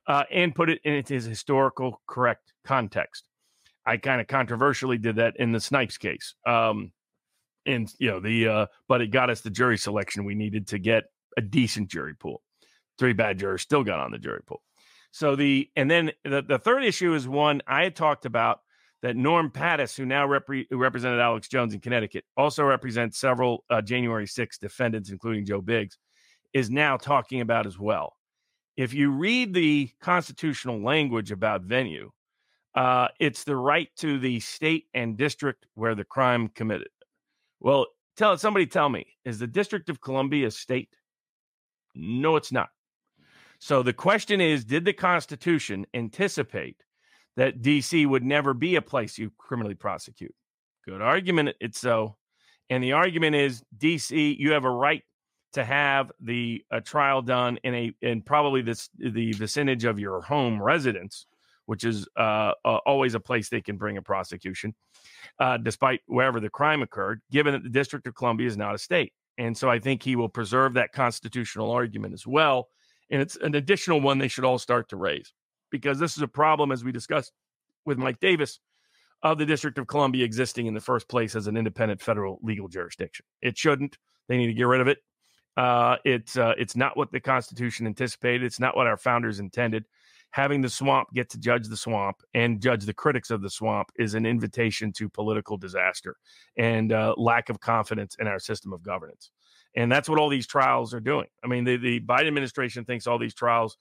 F: uh, and put it in its historical correct context. I kind of controversially did that in the Snipes case. Um, and you know the uh, but it got us the jury selection we needed to get a decent jury pool. Three bad jurors still got on the jury pool. So the and then the, the third issue is one I had talked about that Norm Pattis, who now who represented Alex Jones in Connecticut, also represents several uh, January 6 defendants, including Joe Biggs, is now talking about as well if you read the constitutional language about venue, uh, it's the right to the state and district where the crime committed. Well, tell somebody tell me, is the District of Columbia a state? No, it's not. So the question is, did the Constitution anticipate that DC would never be a place you criminally prosecute? Good argument. It's so. And the argument is DC, you have a right to have the uh, trial done in a in probably this the vicinage of your home residence, which is uh, uh, always a place they can bring a prosecution, uh, despite wherever the crime occurred. Given that the District of Columbia is not a state, and so I think he will preserve that constitutional argument as well. And it's an additional one they should all start to raise because this is a problem, as we discussed with Mike Davis, of the District of Columbia existing in the first place as an independent federal legal jurisdiction. It shouldn't. They need to get rid of it. Uh, it's uh, it's not what the Constitution anticipated. It's not what our founders intended. Having the swamp get to judge the swamp and judge the critics of the swamp is an invitation to political disaster and uh, lack of confidence in our system of governance. And that's what all these trials are doing. I mean, the, the Biden administration thinks all these trials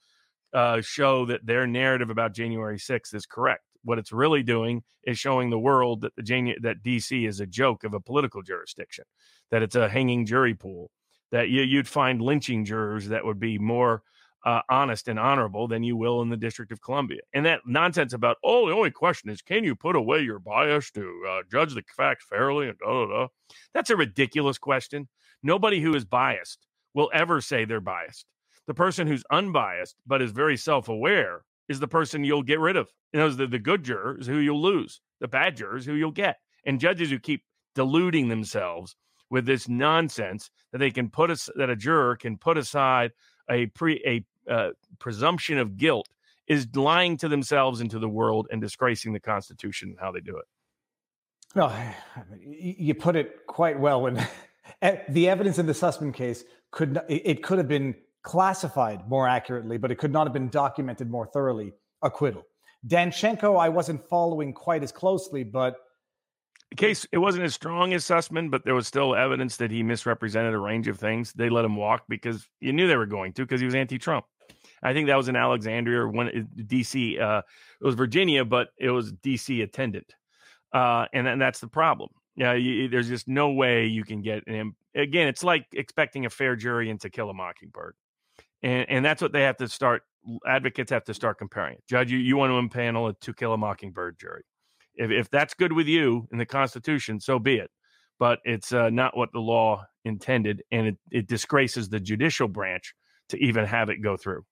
F: uh, show that their narrative about January 6th is correct. What it's really doing is showing the world that the Janu- that DC is a joke of a political jurisdiction, that it's a hanging jury pool, that you, you'd find lynching jurors that would be more uh, honest and honorable than you will in the District of Columbia. And that nonsense about, oh, the only question is, can you put away your bias to uh, judge the facts fairly? And da, da, da. That's a ridiculous question. Nobody who is biased will ever say they're biased. The person who's unbiased but is very self aware is the person you'll get rid of. You know, the, the good jurors who you'll lose, the bad jurors who you'll get. And judges who keep deluding themselves with this nonsense that they can put us that a juror can put aside a pre a uh, presumption of guilt is lying to themselves and to the world and disgracing the Constitution and how they do it.
D: No, you put it quite well. When the evidence in the Sussmann case could it could have been classified more accurately, but it could not have been documented more thoroughly. Acquittal. Danchenko, I wasn't following quite as closely, but
F: the case it wasn't as strong as Sussmann, but there was still evidence that he misrepresented a range of things. They let him walk because you knew they were going to because he was anti-Trump. I think that was in Alexandria, or when DC. Uh, it was Virginia, but it was DC attendant, uh, and and that's the problem. Yeah, you, there's just no way you can get him. Again, it's like expecting a fair jury in To Kill a Mockingbird, and and that's what they have to start. Advocates have to start comparing. it. Judge, you, you want to impanel a To Kill a Mockingbird jury. If if that's good with you in the Constitution, so be it. But it's uh, not what the law intended, and it, it disgraces the judicial branch to even have it go through.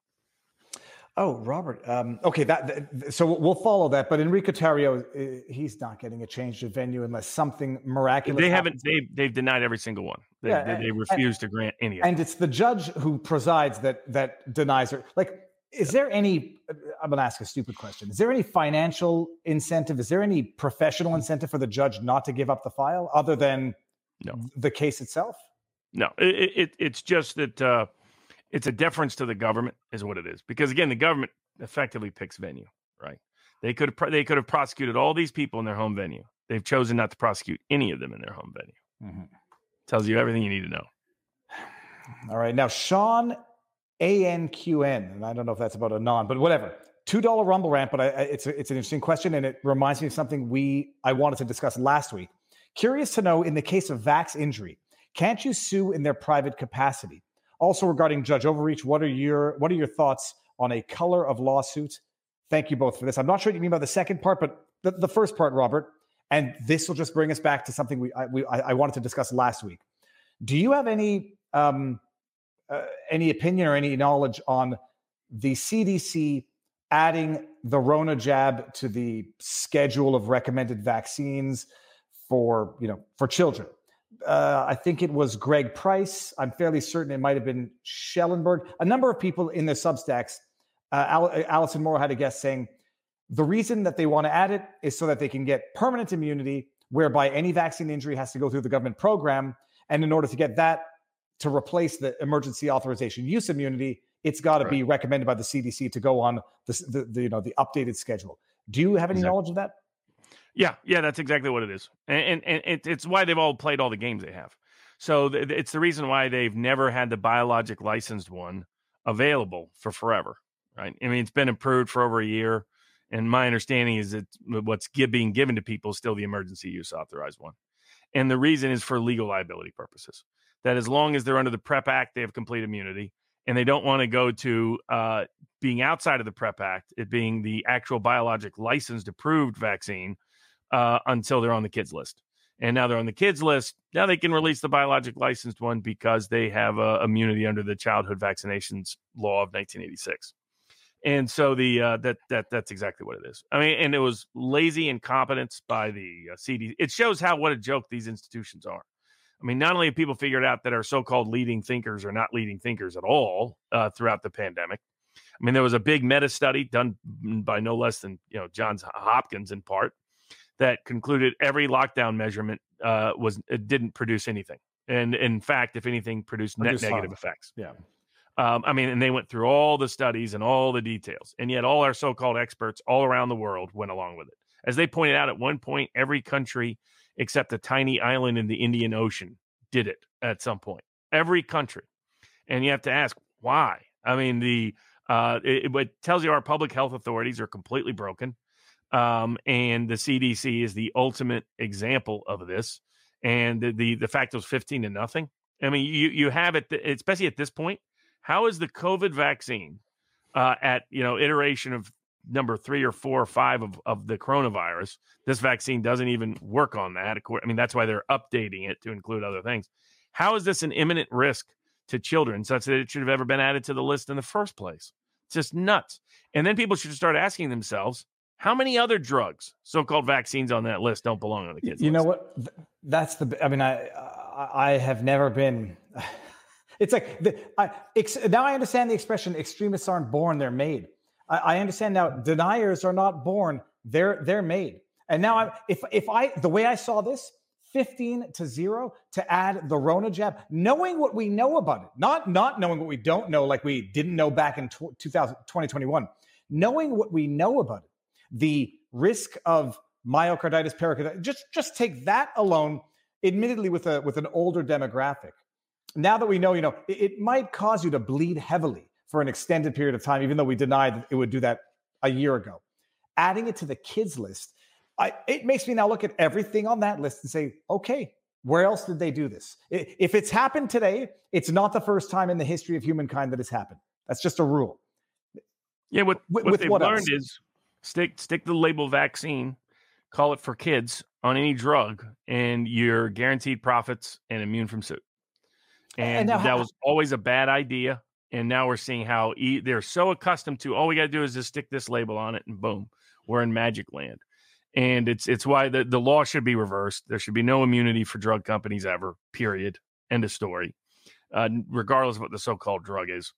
D: Oh, Robert. Um, okay, that, that, so we'll follow that. But Enrique Tarrio, he's not getting a change of venue unless something miraculous.
F: They haven't. They they've denied every single one. They, yeah, they, they refuse and, to grant any.
D: And it's the judge who presides that that denies her. Like, is there any? I'm going to ask a stupid question. Is there any financial incentive? Is there any professional incentive for the judge not to give up the file, other than
F: no
D: the case itself?
F: No, it, it it's just that. Uh, it's a deference to the government is what it is because again the government effectively picks venue right? They could have they could have prosecuted all these people in their home venue. They've chosen not to prosecute any of them in their home venue. Mm-hmm. tells you everything you need to know.
D: All right now sean anqn and i don't know if that's about a non but whatever. two dollar rumble rant but I, it's a, it's an interesting question and it reminds me of something we i wanted to discuss last week. Curious to know in the case of vax injury can't you sue in their private capacity also regarding judge overreach, what are your what are your thoughts on a color of lawsuit? Thank you both for this. I'm not sure what you mean by the second part, but the, the first part, Robert, and this will just bring us back to something we I, we I wanted to discuss last week. Do you have any um, uh, any opinion or any knowledge on the CDC adding the Rona jab to the schedule of recommended vaccines for you know for children? Uh, I think it was Greg Price. I'm fairly certain it might have been Schellenberg. A number of people in their Substacks. Uh, Al- Allison Moore had a guest saying the reason that they want to add it is so that they can get permanent immunity, whereby any vaccine injury has to go through the government program. And in order to get that to replace the emergency authorization use immunity, it's got to right. be recommended by the CDC to go on the, the, the, you know the updated schedule. Do you have any exactly. knowledge of that?
F: Yeah, yeah, that's exactly what it is, and and, and it's why they've all played all the games they have. So th- it's the reason why they've never had the biologic licensed one available for forever, right? I mean, it's been approved for over a year, and my understanding is that what's being given to people is still the emergency use authorized one, and the reason is for legal liability purposes. That as long as they're under the PrEP Act, they have complete immunity, and they don't want to go to uh, being outside of the PrEP Act, it being the actual biologic licensed approved vaccine uh, until they're on the kids list. and now they're on the kids list. Now they can release the biologic licensed one because they have uh, immunity under the childhood vaccinations law of 1986. And so the uh, that that that's exactly what it is. I mean, and it was lazy incompetence by the uh, CD. It shows how what a joke these institutions are. I mean, not only have people figured out that our so-called leading thinkers are not leading thinkers at all uh, throughout the pandemic. I mean, there was a big meta study done by no less than you know Johns Hopkins in part that concluded every lockdown measurement uh, was it didn't produce anything, and in fact, if anything, produced net negative effects.
D: Yeah.
F: Um, I mean, and they went through all the studies and all the details, and yet all our so-called experts all around the world went along with it. As they pointed out, at one point, every country except a tiny island in the Indian Ocean did it at some point. Every country, and you have to ask why. I mean, the uh, it, it tells you our public health authorities are completely broken, um, and the CDC is the ultimate example of this. And the the, the fact it was fifteen to nothing. I mean, you you have it, especially at this point. How is the COVID vaccine uh, at you know iteration of number three or four or five of, of the coronavirus? This vaccine doesn't even work on that. I mean, that's why they're updating it to include other things. How is this an imminent risk to children such that it should have ever been added to the list in the first place? It's just nuts. And then people should start asking themselves, how many other drugs, so-called vaccines on that list, don't belong on the kids?
D: You know what? That's the. I mean, I I, have never been. It's like the, I, ex, now I understand the expression "extremists aren't born; they're made." I, I understand now. Deniers are not born; they're they're made. And now, I, if if I the way I saw this, fifteen to zero to add the Rona jab, knowing what we know about it, not not knowing what we don't know, like we didn't know back in tw- 2000, 2021, knowing what we know about it, the risk of myocarditis, pericarditis, just just take that alone. Admittedly, with a with an older demographic, now that we know, you know, it, it might cause you to bleed heavily for an extended period of time, even though we denied that it would do that a year ago. Adding it to the kids list, I, it makes me now look at everything on that list and say, okay, where else did they do this? If it's happened today, it's not the first time in the history of humankind that it's happened. That's just a rule.
F: Yeah, what, what
D: with
F: they've
D: what
F: learned
D: else?
F: is stick stick the label vaccine, call it for kids on any drug, and you're guaranteed profits and immune from suit.
D: And
F: And
D: now
F: that was always a bad idea. And now we're seeing how e- they're so accustomed to all we got to do is just stick this label on it, and boom, we're in magic land. And it's it's why the, the law should be reversed. There should be no immunity for drug companies ever. Period. End of story. Uh, regardless of what the so-called drug is,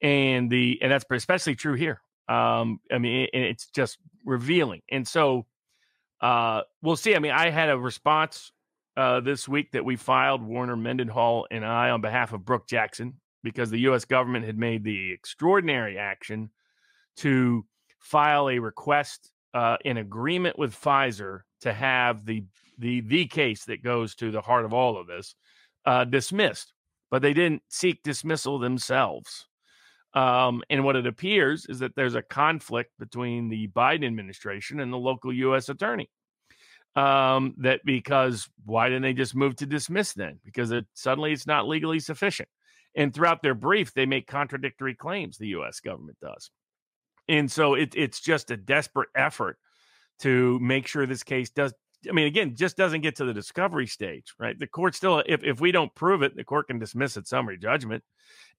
F: and the and that's especially true here. Um, I mean, it, it's just revealing. And so uh, we'll see. I mean, I had a response uh, this week that we filed, Warner Mendenhall and I, on behalf of Brook Jackson, because the U.S. government had made the extraordinary action to file a request uh, in agreement with Pfizer to have the the the case that goes to the heart of all of this uh, dismissed, but they didn't seek dismissal themselves. Um, and what it appears is that there's a conflict between the Biden administration and the local U.S. attorney. Um, that because why didn't they just move to dismiss then? Because it, suddenly it's not legally sufficient. And throughout their brief, they make contradictory claims. The U.S. government does, and so it, it's just a desperate effort to make sure this case does. I mean, again, just doesn't get to the discovery stage, right? The court still, if if we don't prove it, the court can dismiss it summary judgment.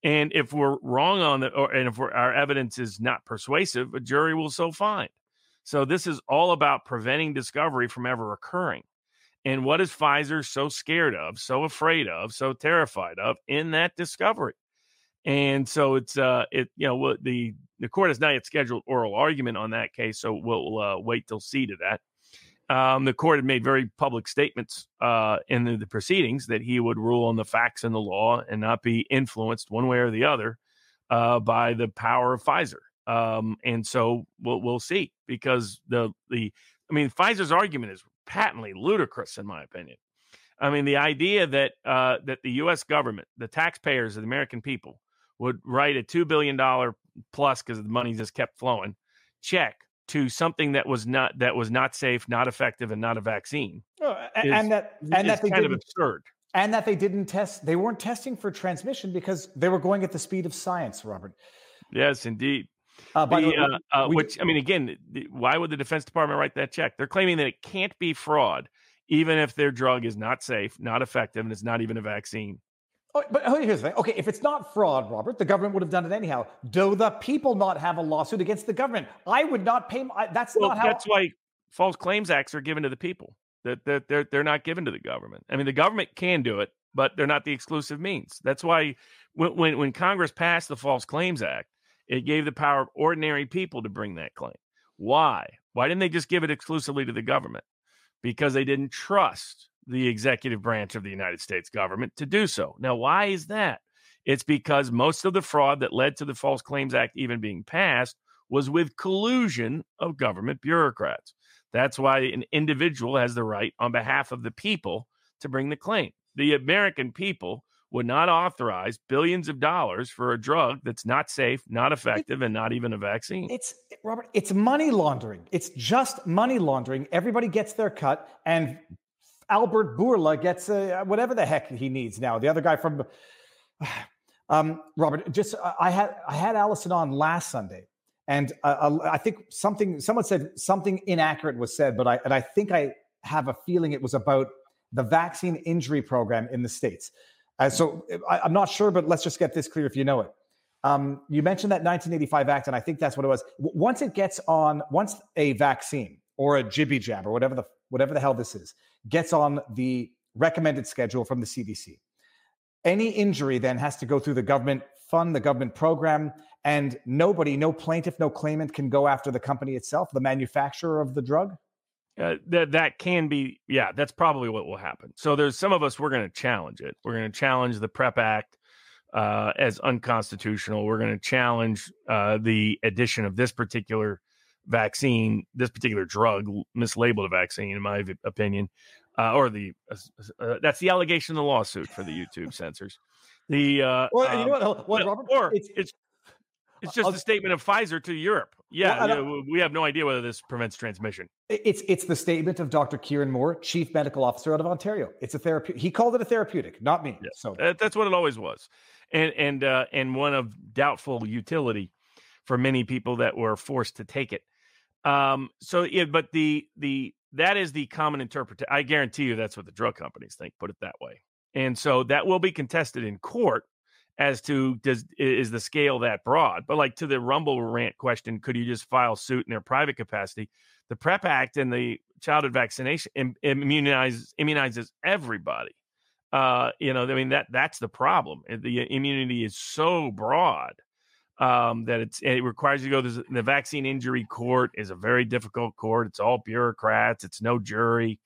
F: And if we're wrong on it, or and if our evidence is not persuasive, a jury will so find. So this is all about preventing discovery from ever occurring. And what is Pfizer so scared of, so afraid of, so terrified of in that discovery? And so it's uh it you know the the court has not yet scheduled oral argument on that case, so we'll uh, wait till see to that. Um, the court had made very public statements uh, in the, the proceedings that he would rule on the facts and the law and not be influenced one way or the other uh, by the power of Pfizer. Um, and so we'll we'll see because the the I mean Pfizer's argument is patently ludicrous in my opinion. I mean the idea that uh, that the U.S. government, the taxpayers of the American people, would write a two billion dollar plus because the money just kept flowing check to something that was not that was not safe, not effective, and not a vaccine.
D: Oh, a-
F: is-
D: and that and that they
F: kind of absurd.
D: and that they didn't test. They weren't testing for transmission because they were going at the speed of science, Robert.
F: Yes, indeed.
D: Uh, by the way,
F: The, uh, uh,
D: we-
F: which I mean, again, the- why would the Defense Department write that check? They're claiming that it can't be fraud even if their drug is not safe, not effective, and it's not even a vaccine.
D: Oh, but oh, here's the thing. Okay, if it's not fraud, Robert, the government would have done it anyhow. Do the people not have a lawsuit against the government? I would not pay. My, that's
F: well,
D: not how.
F: That's why false claims acts are given to the people. That they're, they're they're not given to the government. I mean, the government can do it, but they're not the exclusive means. That's why when when, when Congress passed the False Claims Act, it gave the power of ordinary people to bring that claim. Why? Why didn't they just give it exclusively to the government? Because they didn't trust the executive branch of the United States government to do so. Now, why is that? It's because most of the fraud that led to the False Claims Act even being passed was with collusion of government bureaucrats. That's why an individual has the right on behalf of the people to bring the claim. The American people would not authorize billions of dollars for a drug that's not safe, not effective, and not even a vaccine.
D: It's Robert, it's money laundering. It's just money laundering. Everybody gets their cut, and Albert Bourla gets uh, whatever the heck he needs now. The other guy from um, Robert, just I had I had Allison on last Sunday, and uh, I think something someone said something inaccurate was said, but I and I think I have a feeling it was about the vaccine injury program in the states. Uh, so I, am not sure, but let's just get this clear if you know it. Um, you mentioned that 1985 Act, and I think that's what it was. W- once it gets on, once a vaccine or a jibby jab or whatever the whatever the hell this is gets on the recommended schedule from the CDC, any injury then has to go through the government fund, the government program, and nobody, no plaintiff, no claimant can go after the company itself, the manufacturer of the drug.
F: Uh, that that can be yeah that's probably what will happen. So there's some of us we're going to challenge it. We're going to challenge the prep act uh, as unconstitutional. We're going to challenge uh, the addition of this particular vaccine this particular drug mislabeled a vaccine in my opinion uh, or the uh, uh, that's the allegation in the lawsuit for the youtube censors the
D: well you know what, what Robert?
F: or it's, it's it's just I'll, a statement of Pfizer to Europe. Yeah, well, we have no idea whether this prevents transmission.
D: It's it's the statement of Dr. Kieran Moore, Chief Medical Officer out of Ontario. It's a therapeutic. He called it a therapeutic, not me.
F: Yeah.
D: So
F: that, that's what it always was, and and uh, and one of doubtful utility for many people that were forced to take it. Um. So yeah, but the the that is the common interpretation. I guarantee you that's what the drug companies think. Put it that way. And so that will be contested in court as to does is the scale that broad but like to the rumble rant question could you just file suit in their private capacity the prep act and the childhood vaccination Im- immunizes immunizes everybody uh you know i mean that that's the problem the immunity is so broad um that it's it requires you to go to the vaccine injury court is a very difficult court it's all bureaucrats it's no jury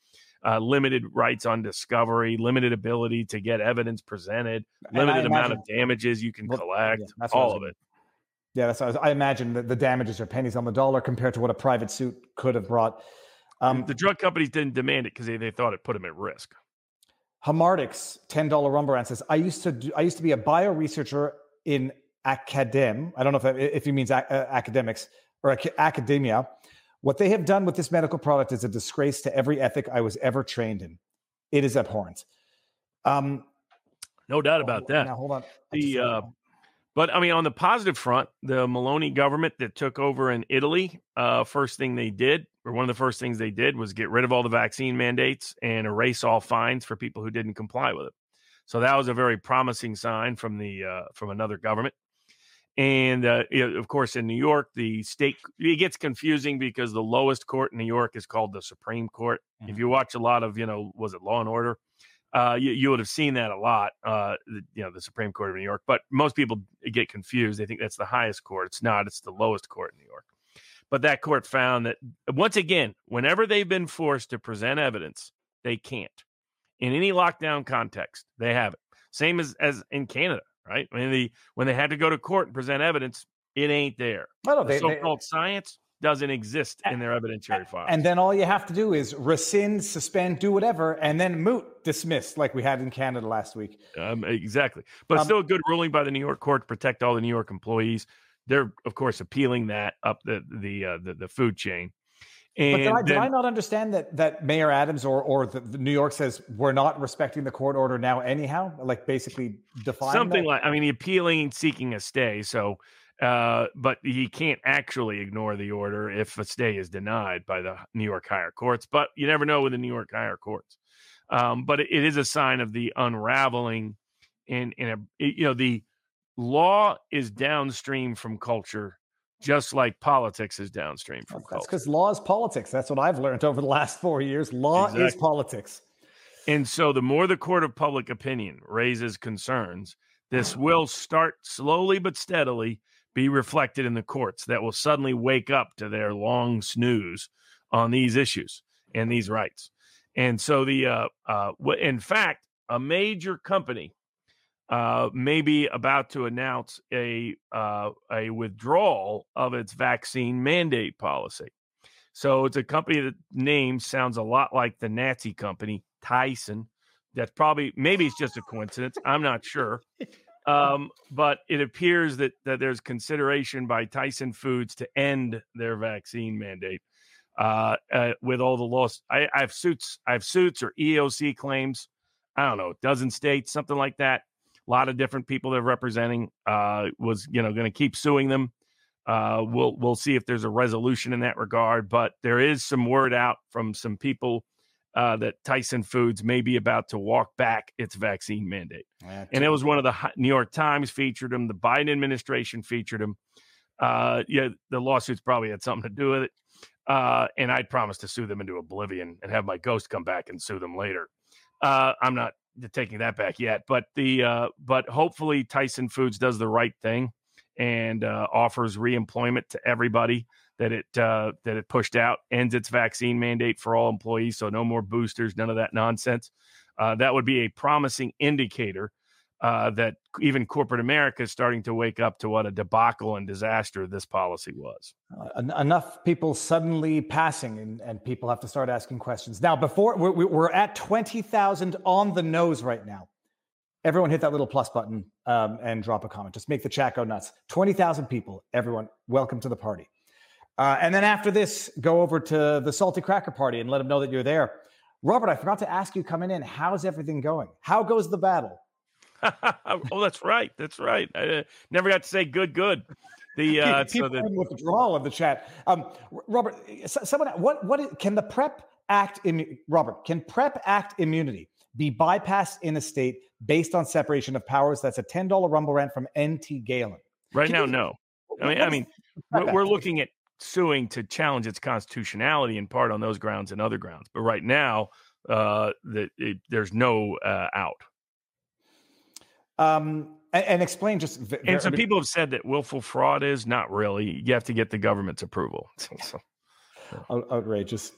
F: uh, limited rights on discovery, limited ability to get evidence presented, limited amount of damages you can collect, yeah, all of it.
D: Yeah, that's I, I imagine that the damages are pennies on the dollar compared to what a private suit could have brought.
F: Um, the drug companies didn't demand it because they, they thought it put them at risk.
D: Hamardix, ten dollar rumble says, "I used to do, I used to be a bio researcher in academ. I don't know if that, if he means a, uh, academics or ac- academia. What they have done with this medical product is a disgrace to every ethic I was ever trained in. It is abhorrent. Um,
F: no doubt about that.
D: Now, hold on.
F: The, uh, but I mean, on the positive front, the Meloni government that took over in Italy, uh, first thing they did, or one of the first things they did, was get rid of all the vaccine mandates and erase all fines for people who didn't comply with it. So that was a very promising sign from the uh, from another government. And uh, of course, in New York, the state it gets confusing because the lowest court in New York is called the Supreme Court. Mm-hmm. If you watch a lot of, you know, was it Law and Order? Uh, you, you, would have seen that a lot, uh, the, you know, the Supreme Court of New York. But most people get confused. They think that's the highest court. It's not. It's the lowest court in New York. But that court found that once again, whenever they've been forced to present evidence, they can't. In any lockdown context, they have it. Same as as in Canada right? I mean, the when they had to go to court and present evidence, it ain't there.
D: No,
F: the so-called they, science doesn't exist in their evidentiary file.
D: And then all you have to do is rescind, suspend, do whatever, and then moot, dismissed, like we had in Canada last week.
F: Um, exactly. But um, still a good ruling by the New York court to protect all the New York employees. They're of course appealing that up the the uh, the, the food chain.
D: And but did I, did I, not understand that that Mayor Adams or or the, the, New York says we're not respecting the court order now anyhow? Like basically define
F: something
D: that?
F: like I mean, he's appealing, seeking a stay. So Uh, but he can't actually ignore the order if a stay is denied by the New York higher courts. But you never know with the New York higher courts. Um, but it, it is a sign of the unraveling in in a you know the law is downstream from culture just like politics is downstream from
D: That's because law is politics. That's what I've learned over the last four years. Law is politics.
F: And so the more the court of public opinion raises concerns, this will start slowly but steadily be reflected in the courts that will suddenly wake up to their long snooze on these issues and these rights. And so the uh uh in fact, a major company uh may about to announce a uh a withdrawal of its vaccine mandate policy. So it's a company that name sounds a lot like the Nazi company Tyson. That's probably maybe it's just a coincidence. I'm not sure. Um, but it appears that that there's consideration by Tyson Foods to end their vaccine mandate. Uh, uh, with all the loss, I, I have suits, I have suits or EOC claims. I don't know, dozen states, something like that. A lot of different people they're representing. Uh, was you know going to keep suing them. Uh, we'll we'll see if there's a resolution in that regard. But there is some word out from some people uh, that Tyson Foods may be about to walk back its vaccine mandate. And it was one of the New York Times featured him. The Biden administration featured him. Uh, yeah, the lawsuits probably had something to do with it. Uh, and I promised to sue them into oblivion and have my ghost come back and sue them later. Uh, I'm not taking that back yet, but the uh, but hopefully Tyson Foods does the right thing and uh, offers reemployment to everybody that it uh, that it pushed out, ends its vaccine mandate for all employees, so no more boosters, none of that nonsense. Uh, that would be a promising indicator uh, that even corporate America is starting to wake up to what a debacle and disaster this policy was.
D: Uh, en- enough people suddenly passing and, and people have to start asking questions. Now before we're, we're- we're at 20000 on the nose right now. Everyone hit that little plus button um, and drop a comment. Just make the chat go nuts. 20000 people everyone welcome to the party. Uh, and then after this go over to the salty cracker party and let them know that you're there. Robert i forgot to ask you coming in how's everything going? How goes the battle
F: oh, that's right. That's right. I uh, never got to say good, good. The uh, so the,
D: withdrawal of the chat. Um, Robert, someone, what, what is, can the Prep Act, immu- Robert, can Prep Act immunity be bypassed in a state based on separation of powers? That's a ten dollar rumble rant from NT Galen.
F: right
D: Can
F: now,
D: you-
F: no. I mean, I mean, we're, we're looking at suing to challenge its constitutionality in part on those grounds and other grounds. But right now, uh, it, there's no uh, out.
D: Um, and, and explain just. v-
F: And some people have said that willful fraud is not really. You have to get the government's approval. So-
D: Out- outrageous.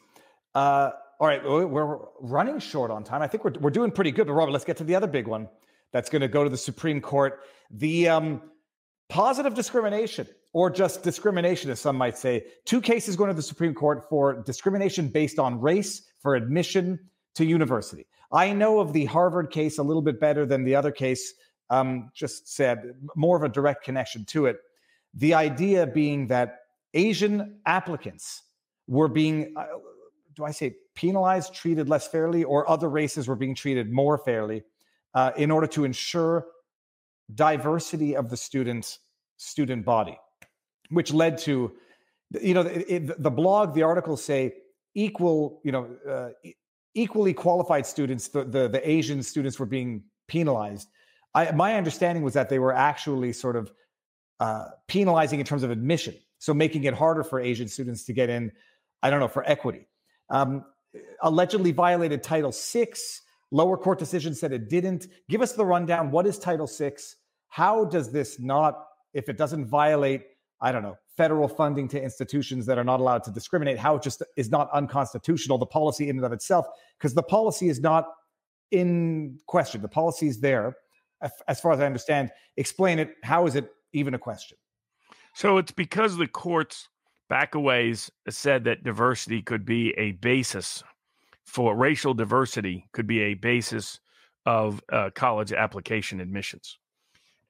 D: Uh, all right, we're we're running short on time. I think we're we're doing pretty good. But Robert, let's get to the other big one. That's going to go to the Supreme Court. The um, positive discrimination, or just discrimination, as some might say. Two cases going to the Supreme Court for discrimination based on race for admission to university. I know of the Harvard case a little bit better than the other case. Um, just said more of a direct connection to it. The idea being that Asian applicants were being, uh, do I say penalized, treated less fairly, or other races were being treated more fairly uh, in order to ensure diversity of the student student body, which led to, you know, it, it- the blog, the articles say equal, you know, uh, equally qualified students, the, the the Asian students were being penalized. I, my understanding was that they were actually sort of uh, penalizing in terms of admission, so making it harder for Asian students to get in. I don't know for equity. Um, allegedly violated Title VI. Lower court decision said it didn't. Give us the rundown. What is Title VI? How does this not, if it doesn't violate, I don't know, federal funding to institutions that are not allowed to discriminate, how it just is not unconstitutional, the policy in and of itself? Because the policy is not in question. The policy is there, as- far as I understand. Explain it. How is it even a question?
F: So it's because the courts back a ways said that diversity could be a basis for racial diversity could be a basis of uh, college application admissions.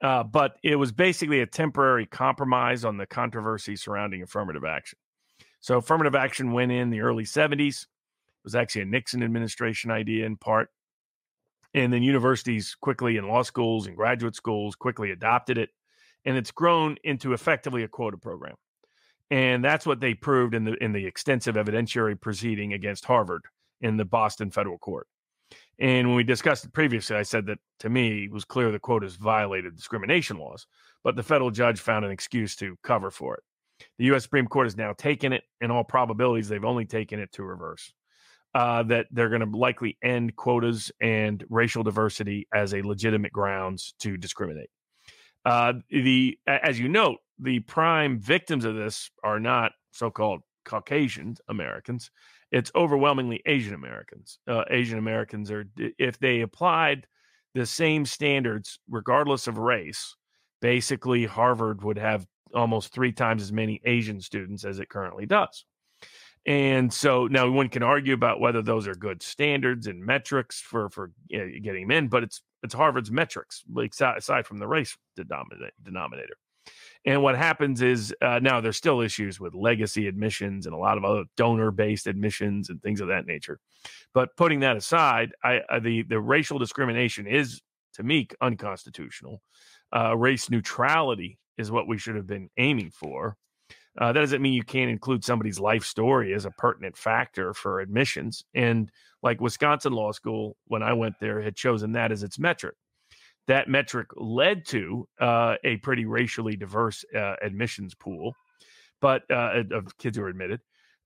F: Uh, but it was basically a temporary compromise on the controversy surrounding affirmative action. So affirmative action went in the early 70s. It was actually a Nixon administration idea in part. And then universities quickly and law schools and graduate schools quickly adopted it and it's grown into effectively a quota program. And that's what they proved in the in the extensive evidentiary proceeding against Harvard in the Boston federal court. And when we discussed it previously, I said that to me it was clear the quotas violated discrimination laws, but the federal judge found an excuse to cover for it. The U.S. Supreme Court has now taken it. In all probabilities, they've only taken it to reverse. Uh, that they're going to likely end quotas and racial diversity as a legitimate grounds to discriminate. Uh, the as you note, the prime victims of this are not so-called Caucasian Americans. It's overwhelmingly Asian Americans. Uh, Asian Americans are if they applied the same standards regardless of race, basically Harvard would have almost three times as many Asian students as it currently does. And so now one can argue about whether those are good standards and metrics for for getting them in, but it's it's Harvard's metrics, like aside from the race denominator. And what happens is uh, now there's still issues with legacy admissions and a lot of other donor based admissions and things of that nature. But putting that aside, I, I, the the racial discrimination is to me unconstitutional. Uh, race neutrality is what we should have been aiming for. Uh, that doesn't mean you can't include somebody's life story as a pertinent factor for admissions. And like Wisconsin Law School, when I went there, had chosen that as its metric. That metric led to uh, a pretty racially diverse uh, admissions pool, but uh, of kids who were admitted.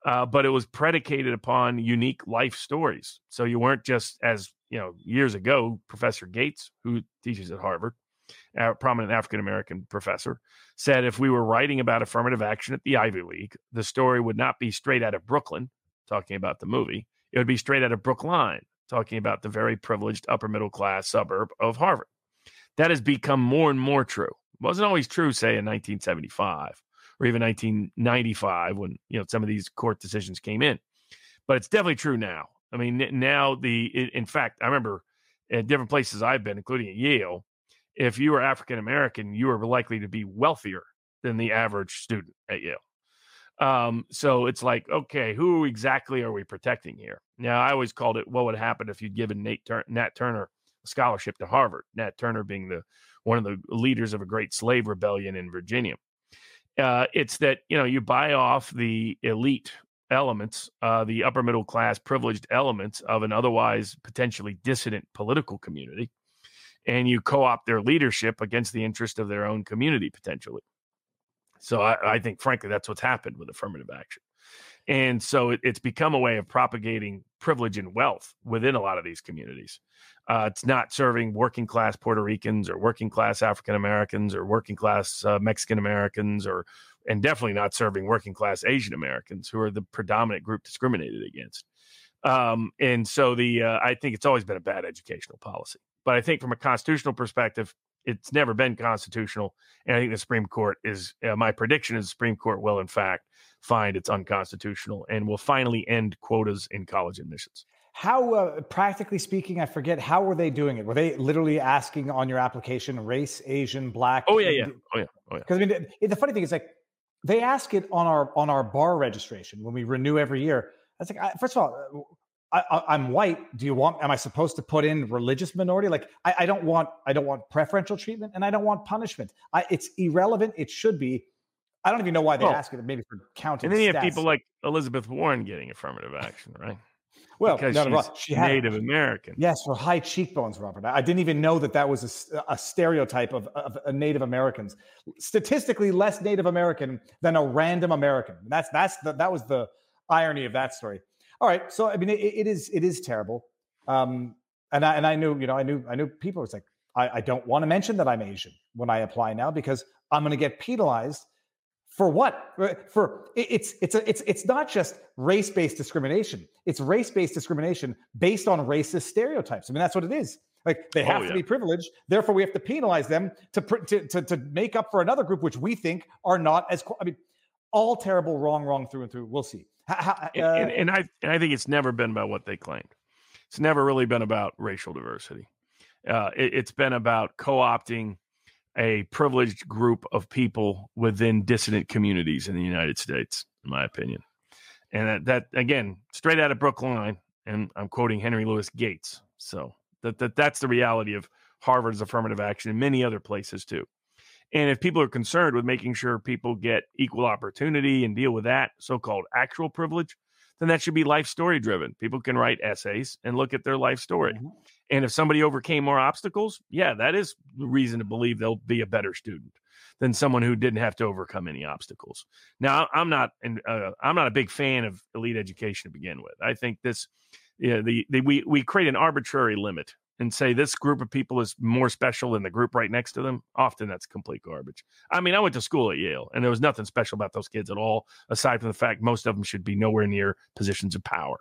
F: Uh, but it was predicated upon unique life stories. So you weren't just as you know years ago, Professor Gates, who teaches at Harvard, a prominent African American professor, said if we were writing about affirmative action at the Ivy League, the story would not be straight out of Brooklyn, talking about the movie. It would be straight out of Brookline, talking about the very privileged upper middle class suburb of Harvard. That has become more and more true. It wasn't always true, say, in 1975 or even 1995 when you know some of these court decisions came in, but it's definitely true now. I mean, now the in fact, I remember at different places I've been, including at Yale, if you were African American, you were likely to be wealthier than the average student at Yale. Um, so it's like, okay, who exactly are we protecting here? Now, I always called it what would happen if you'd given Nate Tur- Nat Turner a scholarship to Harvard. Nat Turner being the one of the leaders of a great slave rebellion in Virginia. Uh, it's that you know you buy off the elite elements, uh, the upper middle class privileged elements of an otherwise potentially dissident political community, and you co-opt their leadership against the interest of their own community potentially. So I, I think, frankly, that's what's happened with affirmative action. And so it, it's become a way of propagating privilege and wealth within a lot of these communities. Uh, it's not serving working class Puerto Ricans or working class African Americans or working class uh, Mexican Americans or and definitely not serving working class Asian Americans who are the predominant group discriminated against. Um, and so the uh, I think it's always been a bad educational policy. But I think from a constitutional perspective, it's never been constitutional. And I think the Supreme Court is uh, my prediction is the Supreme Court will in fact find it's unconstitutional and will finally end quotas in college admissions.
D: How, uh, practically speaking, I forget, how were they doing it? Were they literally asking on your application race, Asian, black?
F: Oh, yeah, yeah. Oh, yeah. Oh, yeah.
D: Because I mean, the, the funny thing is like they ask it on our on our bar registration when we renew every year. That's like, I, first of all, I, am white. Do you want? Am I supposed to put in religious minority? Like, I, I, don't want. I don't want preferential treatment, and I don't want punishment. I, it's irrelevant. It should be. I don't even know why they oh. ask it. Maybe for counting.
F: And then you
D: have
F: people like Elizabeth Warren getting affirmative action, right?
D: Well,
F: because
D: no,
F: no, she's Native American.
D: Yes, for high cheekbones, Robert. I didn't even know that that was a, a stereotype of, of, uh, Native Americans. Statistically, less Native American than a random American. That's that's the, that was the irony of that story. All right, so I mean, it, it is it is terrible. Um, and I and I knew you know I knew I knew people was like I, I don't want to mention that I'm Asian when I apply now because I'm going to get penalized for what? For it's it's a, it's it's not just race-based discrimination. It's race-based discrimination based on racist stereotypes. I mean that's what it is. Like they have oh, yeah. to be privileged therefore we have to penalize them to, to to to make up for another group which we think are not as i mean all terrible wrong wrong through and through. We'll see
F: Uh, and, and, and, i and i think it's never been about what they claimed it's never really been about racial diversity uh, it, it's been about co-opting a privileged group of people within dissident communities in the United States, in my opinion. And that, that again, straight out of Brookline, and I'm quoting Henry Louis Gates. So that, that that's the reality of Harvard's affirmative action and many other places too. And if people are concerned with making sure people get equal opportunity and deal with that so called actual privilege, then that should be life story driven. People can write essays and look at their life story.
D: Mm-hmm.
F: And if somebody overcame more obstacles, yeah, that is the reason to believe they'll be a better student than someone who didn't have to overcome any obstacles. Now, I'm not, uh, I'm not a big fan of elite education to begin with. I think this, yeah, the, the we we create an arbitrary limit and say this group of people is more special than the group right next to them, often that's complete garbage. I mean, I went to school at Yale and there was nothing special about those kids at all, aside from the fact most of them should be nowhere near positions of power.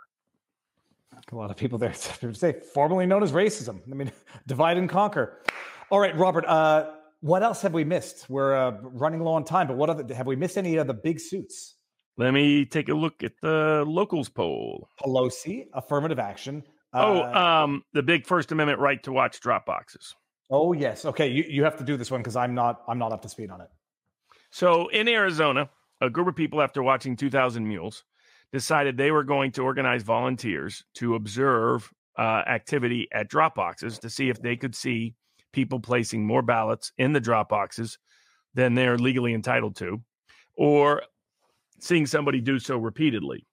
D: A lot of people there say formerly known as racism. I mean, divide and conquer. All right, Robert. Uh, what else have we missed? We're uh, running low on time, but what other have we missed? Any of the big suits?
F: Let me take a look at the locals poll.
D: Pelosi, affirmative action.
F: Oh,
D: Uh,
F: um, the big First Amendment right to watch drop boxes.
D: oh yes. Okay, you, you have to do this one because I'm not I'm not up to speed on it.
F: So in Arizona, a group of people, after watching 2,000 Mules, decided they were going to organize volunteers to observe uh, activity at drop boxes to see if they could see people placing more ballots in the drop boxes than they're legally entitled to, or seeing somebody do so repeatedly.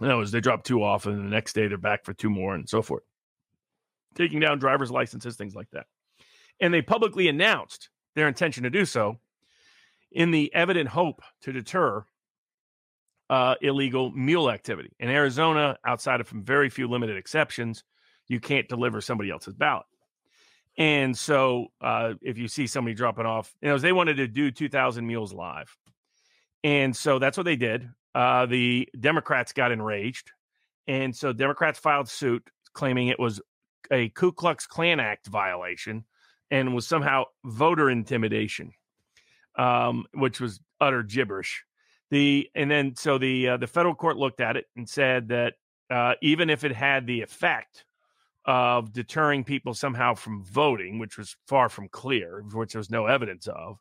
F: In other words, they drop two off, and the next day they're back for two more, and so forth. Taking down driver's licenses, things like that. And they publicly announced their intention to do so in the evident hope to deter uh, illegal mule activity. In Arizona, outside of very few limited exceptions, you can't deliver somebody else's ballot. And so, uh, if you see somebody dropping off, you know, they wanted to do 2,000 mules live. And so that's what they did. Uh, the Democrats got enraged. And so Democrats filed suit claiming it was a Ku Klux Klan Act violation and was somehow voter intimidation, um, which was utter gibberish. The and then so the uh, the federal court looked at it and said that uh, even if it had the effect of deterring people somehow from voting, which was far from clear, which there was no evidence of,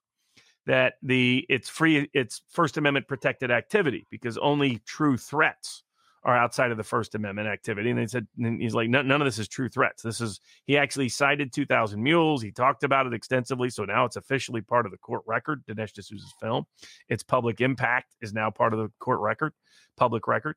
F: that the it's free it's First Amendment protected activity because only true threats are outside of the First Amendment activity. And they said and he's like, none, none of this is true threats. This is he actually cited 2,000 mules. He talked about it extensively, so now it's officially part of the court record. Dinesh D'Souza's film, its public impact is now part of the court record, public record,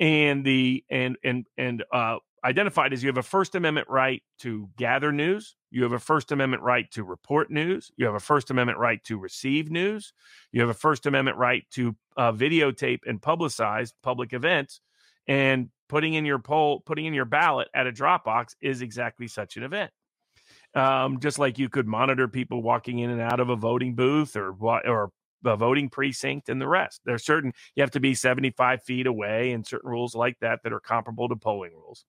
F: and the and and and uh, identified as you have a First Amendment right to gather news, you have a First Amendment right to report news, you have a First Amendment right to receive news, you have a First Amendment right to uh, videotape and publicize public events, and putting in your poll, putting in your ballot at a drop box is exactly such an event. Um, just like you could monitor people walking in and out of a voting booth or or a voting precinct and the rest. There's certain you have to be 75 feet away and certain rules like that that are comparable to polling rules.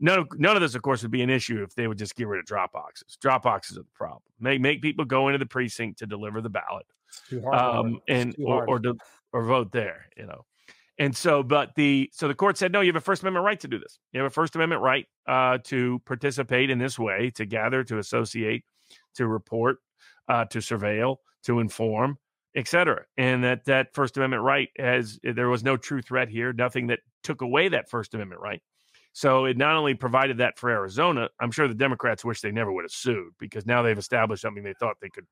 F: None of, none of this, of course, would be an issue if they would just get rid of drop boxes. Drop boxes are the problem. Make make people go into the precinct to deliver the ballot, um, and or or, to, or vote there. You know, and so, but the so the court said no. You have a First Amendment right to do this. You have a First Amendment right uh, to participate in this way, to gather, to associate, to report, uh, to surveil, to inform, etc. And that that First Amendment right has there was no true threat here. Nothing that took away that First Amendment right. So it not only provided that for Arizona, I'm sure the Democrats wish they never would have sued because now they've established something they thought they could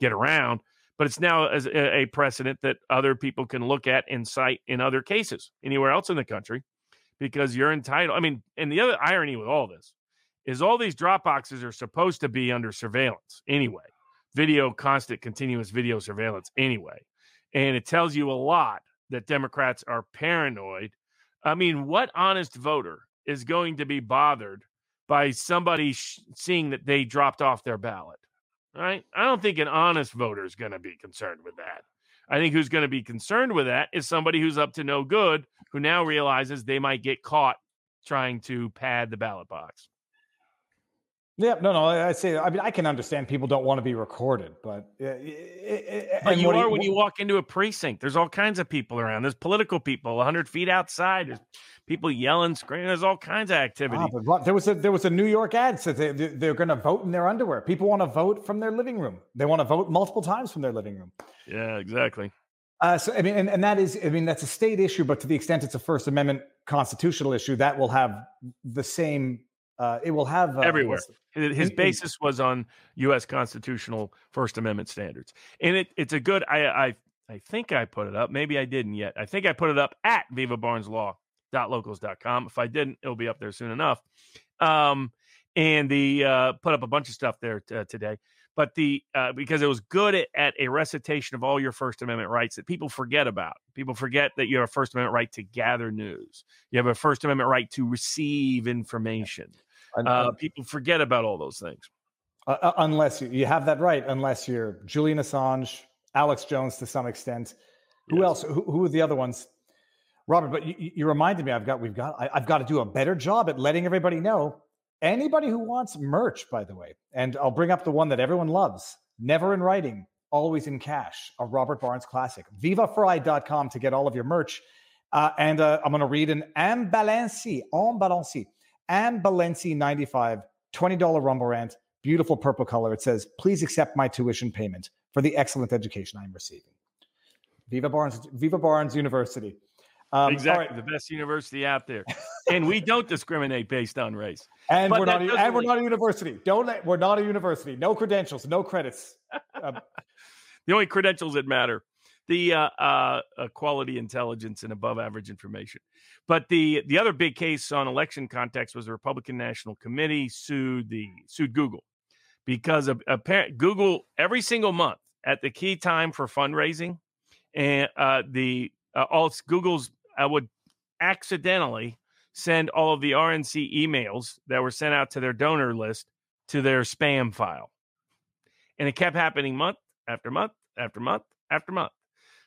F: get around. But it's now as a a precedent that other people can look at and cite in other cases anywhere else in the country because you're entitled. I mean, and the other irony with all this is all these drop boxes are supposed to be under surveillance anyway, video, constant, continuous video surveillance anyway. And it tells you a lot that Democrats are paranoid. I mean, what honest voter is going to be bothered by somebody sh- seeing that they dropped off their ballot? Right? I don't think an honest voter is going to be concerned with that. I think who's going to be concerned with that is somebody who's up to no good, who now realizes they might get caught trying to pad the ballot box.
D: Yeah, no, no. I say, I mean, I can understand people don't want to be recorded, but uh,
F: But
D: but
F: you are when you walk into a precinct. There's all kinds of people around. There's political people 100 feet outside. There's people yelling, screaming. There's all kinds of activity.
D: Ah, there was a there was a New York ad said they, they- they're going to vote in their underwear. People want to vote from their living room. They want to vote multiple times from their living room.
F: Yeah, exactly.
D: Uh, so I mean, and, and that is, I mean, that's a state issue, but to the extent it's a First Amendment constitutional issue, that will have the same Uh, it will have uh,
F: Everywhere. His his basis was on U.S. constitutional First Amendment standards, and it, it's a good. I, I I think I put it up. Maybe I didn't yet. I think I put it up at vivabarneslaw.locals.com. If I didn't, it'll be up there soon enough. Um, and the uh, put up a bunch of stuff there t- uh, today. But the uh, because it was good at, at a recitation of all your First Amendment rights that people forget about. People forget that you have a First Amendment right to gather news. You have a First Amendment right to receive information. Uh, people forget about all those things.
D: uh, uh, unless you, you have that right, unless you're Julian Assange, Alex Jones to some extent. Who
F: Yes.
D: else? Who, who are the other ones? Robert, but you, you reminded me. I've got we've got I, I've got to do a better job at letting everybody know. Anybody who wants merch, by the way, and I'll bring up the one that everyone loves: never in writing, always in cash. A Robert Barnes classic. VivaFry.com to get all of your merch. Uh, and uh, I'm going to read an Ambalency, Ambalency, Ambalency 95, $20 Rumble Rant, beautiful purple color. It says, please accept my tuition payment for the excellent education I'm receiving. Viva Barnes, Viva Barnes University. Um,
F: exactly
D: right.
F: the best university out there, and we don't discriminate based on race.
D: And
F: But
D: we're not, a- and we're not a university. Don't let, we're not a university. No credentials, no credits. Uh,
F: The only credentials that matter, the uh, uh, uh, quality intelligence and above average information. But the the other big case on election context was the Republican National Committee sued the sued Google because of apparent Google every single month at the key time for fundraising, and uh, the uh, all Google's uh, would accidentally send all of the RNC emails that were sent out to their donor list to their spam file, and it kept happening month after month after month after month.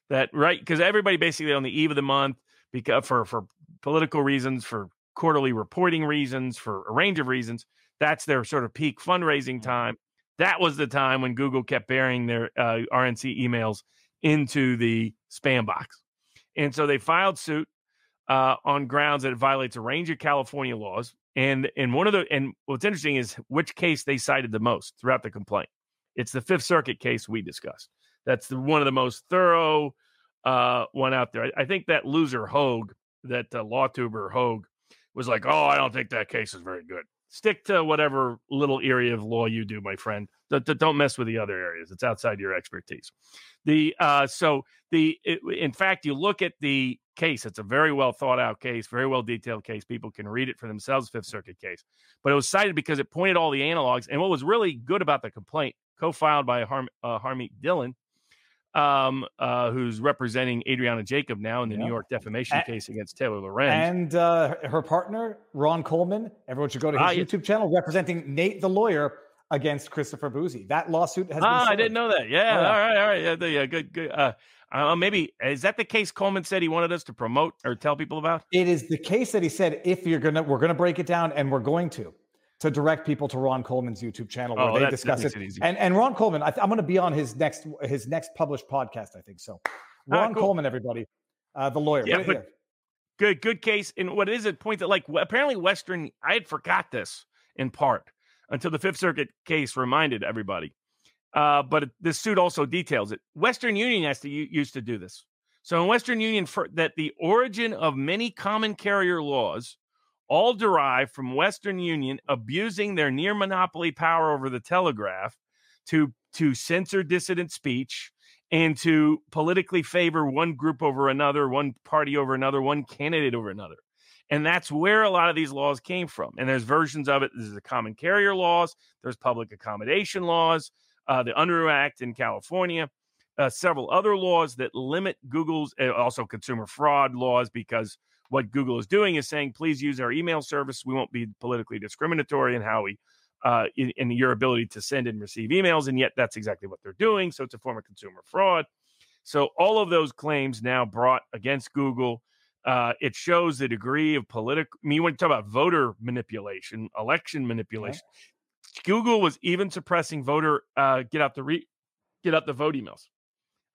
F: That right because everybody basically on the eve of the month because for for political reasons, for quarterly reporting reasons, for a range of reasons, that's their sort of peak fundraising time. That was the time when Google kept burying their uh, RNC emails into the spam box, and so they filed suit uh, on grounds that it violates a range of California laws. And and one of the and what's interesting is which case they cited the most throughout the complaint. It's the Fifth Circuit case we discussed. That's the, one of the most thorough uh, one out there. I, I think that loser Hogue, that uh, law tuber Hogue, was like, "Oh, I don't think that case is very good." Stick to whatever little area of law you do, my friend. Don't mess with the other areas. It's outside your expertise. The uh, so the it, in fact, you look at the case. It's a very well thought out case, very well detailed case. People can read it for themselves. Fifth Circuit case, but it was cited because it pointed all the analogs. And what was really good about the complaint, co-filed by Harm, uh, Harmeet Dhillon, um, uh, who's representing Adriana Jacob now in the
D: Yeah.
F: New York defamation
D: A-
F: case against Taylor Lorenz.
D: and uh, her partner, Ron Coleman. Everyone should go to his
F: Ah, yeah.
D: YouTube channel representing Nate the lawyer against Christopher Bouzy. That lawsuit has been
F: Ah, I didn't know that. Yeah,
D: Oh, yeah.
F: all right, all right. Yeah, the- yeah good, good. Uh, uh, maybe is that the case Coleman said he wanted us to promote or tell people about?
D: It is the case that he said if you're gonna, we're gonna break it down, and we're going to, to direct people to Ron Coleman's YouTube channel where
F: Oh,
D: they discuss it.
F: it.
D: And and Ron Coleman, I th- I'm going to be on his next his next published podcast. I think so.
F: Ah,
D: Ron
F: cool.
D: Coleman, everybody, uh, the lawyer.
F: Yeah,
D: What-
F: but- Good, good case. And what is it point that like apparently Western. I had forgot this in part until the Fifth Circuit case reminded everybody. Uh, but it, this suit also details it. Western Union has to used to do this. So in Western Union, for, that the origin of many common carrier laws all derive from Western Union abusing their near monopoly power over the telegraph to to censor dissident speech and to politically favor one group over another, one party over another, one candidate over another. And that's where a lot of these laws came from. And there's versions of it. There's the common carrier laws, there's public accommodation laws, uh, the Unruh Act in California, uh, several other laws that limit Google's, uh, also consumer fraud laws, because what Google is doing is saying, please use our email service. We won't be politically discriminatory in how we, uh, in, in your ability to send and receive emails. And yet that's exactly what they're doing. So it's a form of consumer fraud. So all of those claims now brought against Google. Uh, it shows the degree of political. I mean, you want to talk about voter manipulation, election manipulation. Google was even suppressing voter uh, get out the re- get out the vote emails.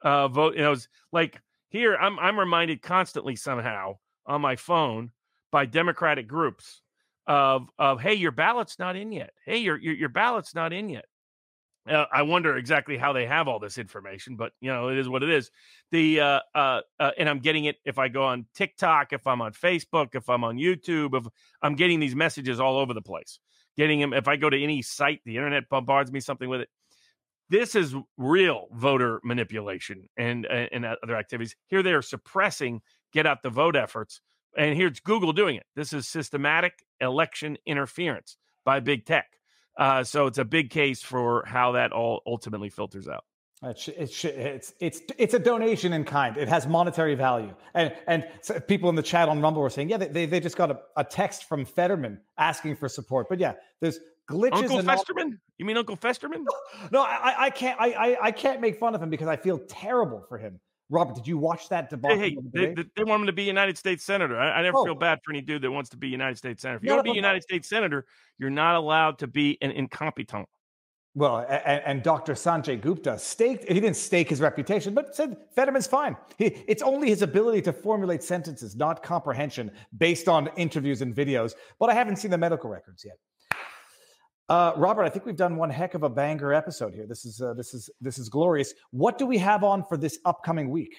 F: Uh, vote. You know, it was like here. I'm I'm reminded constantly somehow on my phone by Democratic groups of of hey, your ballot's not in yet. Hey, your your, your ballot's not in yet. Uh, I wonder exactly how they have all this information, but you know it is what it is. The uh, uh, uh, and I'm getting it if I go on TikTok, if I'm on Facebook, if I'm on YouTube, if I'm getting these messages all over the place. getting them If I go to any site, the internet bombards me something with it. This is real voter manipulation and and other activities. Here they are suppressing get out the vote efforts, and here's Google doing it. This is systematic election interference by big tech. Uh, so it's a big case for how that all ultimately filters out.
D: It sh- it sh- it's it's it's a donation in kind. It has monetary value, and and so people in the chat on Rumble were saying, yeah, they they just got a, a text from Fetterman asking for support. But yeah, there's glitches.
F: Uncle Festerman? All- you mean Uncle Festerman?
D: No, I I can't I, I I can't make fun of him because I feel terrible for him. Robert, did you watch that debacle?
F: Hey, hey they, they, want him to be United States Senator. I, I never oh. feel bad for any dude that wants to be United States Senator. If you no, want to be no, United no. States Senator, you're not allowed to be an incompetent.
D: Well, and, and, Dr. Sanjay Gupta staked, he didn't stake his reputation, but said Fetterman's fine. He, it's only his ability to formulate sentences, not comprehension, based on interviews and videos. But I haven't seen the medical records yet. Uh, Robert, I think we've done one heck of a banger episode here. This is uh, this is this is glorious. What do we have on for this upcoming week?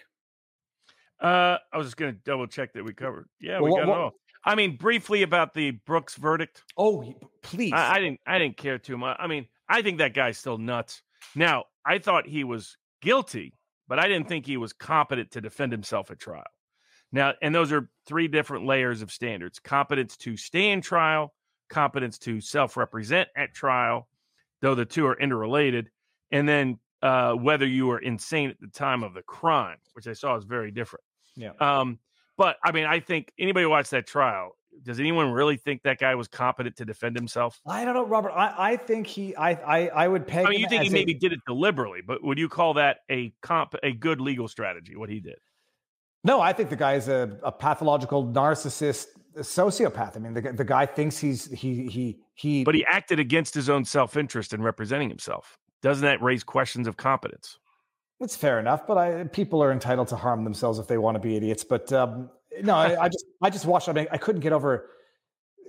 F: Uh, I was just going to double check that we covered. Yeah, well, we got it all. I mean, briefly about the Brooks verdict.
D: Oh, please.
F: I, I didn't. I didn't care too much. I mean, I think that guy's still nuts. Now, I thought he was guilty, but I didn't think he was competent to defend himself at trial. Now, and those are three different layers of standards competence to stay in trial, competence to self represent at trial, though the two are interrelated, and then uh, whether you were insane at the time of the crime, which I saw is very different.
D: Yeah.
F: Um, but I mean, I think anybody watch that trial, does anyone really think that guy was competent to defend himself?
D: I don't know, Robert. I, I think he, I, I, I would peg.
F: I mean, you think he maybe did it deliberately, but would you call that a comp, a good legal strategy? What he did?
D: No, I think the guy is a, a pathological narcissist, a sociopath. I mean, the, the guy thinks he's he he he.
F: But he acted against his own self interest in representing himself. Doesn't that raise questions of competence?
D: It's fair enough, but I, people are entitled to harm themselves if they want to be idiots. But um, no, I, I, just I just watched. I mean, I couldn't get over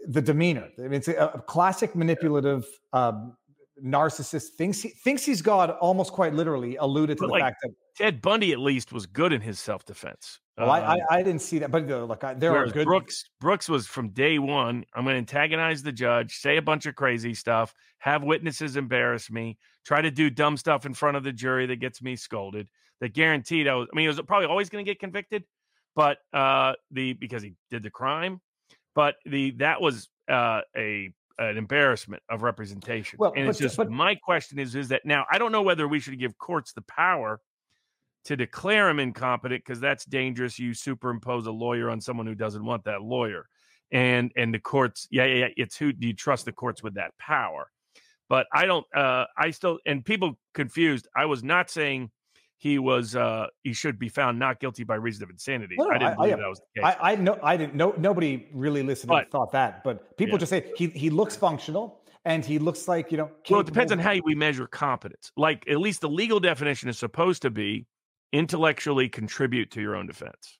D: the demeanor. I mean, it's a, a classic manipulative um, narcissist. Thinks he thinks he's God. Almost quite literally alluded to but the
F: like,
D: fact that
F: Ted Bundy at least was good in his self defense.
D: Well, um, I, I, I didn't see that, but uh, look, I, there are good.
F: Brooks Brooks was from day one. I'm going to antagonize the judge, say a bunch of crazy stuff, have witnesses embarrass me, try to do dumb stuff in front of the jury that gets me scolded. That guaranteed I was. I mean, he was probably always going to get convicted, but uh, the because he did the crime, but the that was uh, a an embarrassment of representation. Well, and but, it's just but, my question is is that now I don't know whether we should give courts the power to declare him incompetent because that's dangerous. You superimpose a lawyer on someone who doesn't want that lawyer, and and the courts, yeah, yeah, yeah it's who do you trust the courts with that power? But I don't. Uh, I still and people confused. I was not saying he was uh he should be found not guilty by reason of insanity. No, I didn't I, believe I, that was the
D: case. I, I know I didn't know nobody really listened but, and thought that, but people yeah. just say he he looks functional and he looks like you know.
F: Well, it depends on how we measure competence. Like at least the legal definition is supposed to be intellectually contribute to your own defense.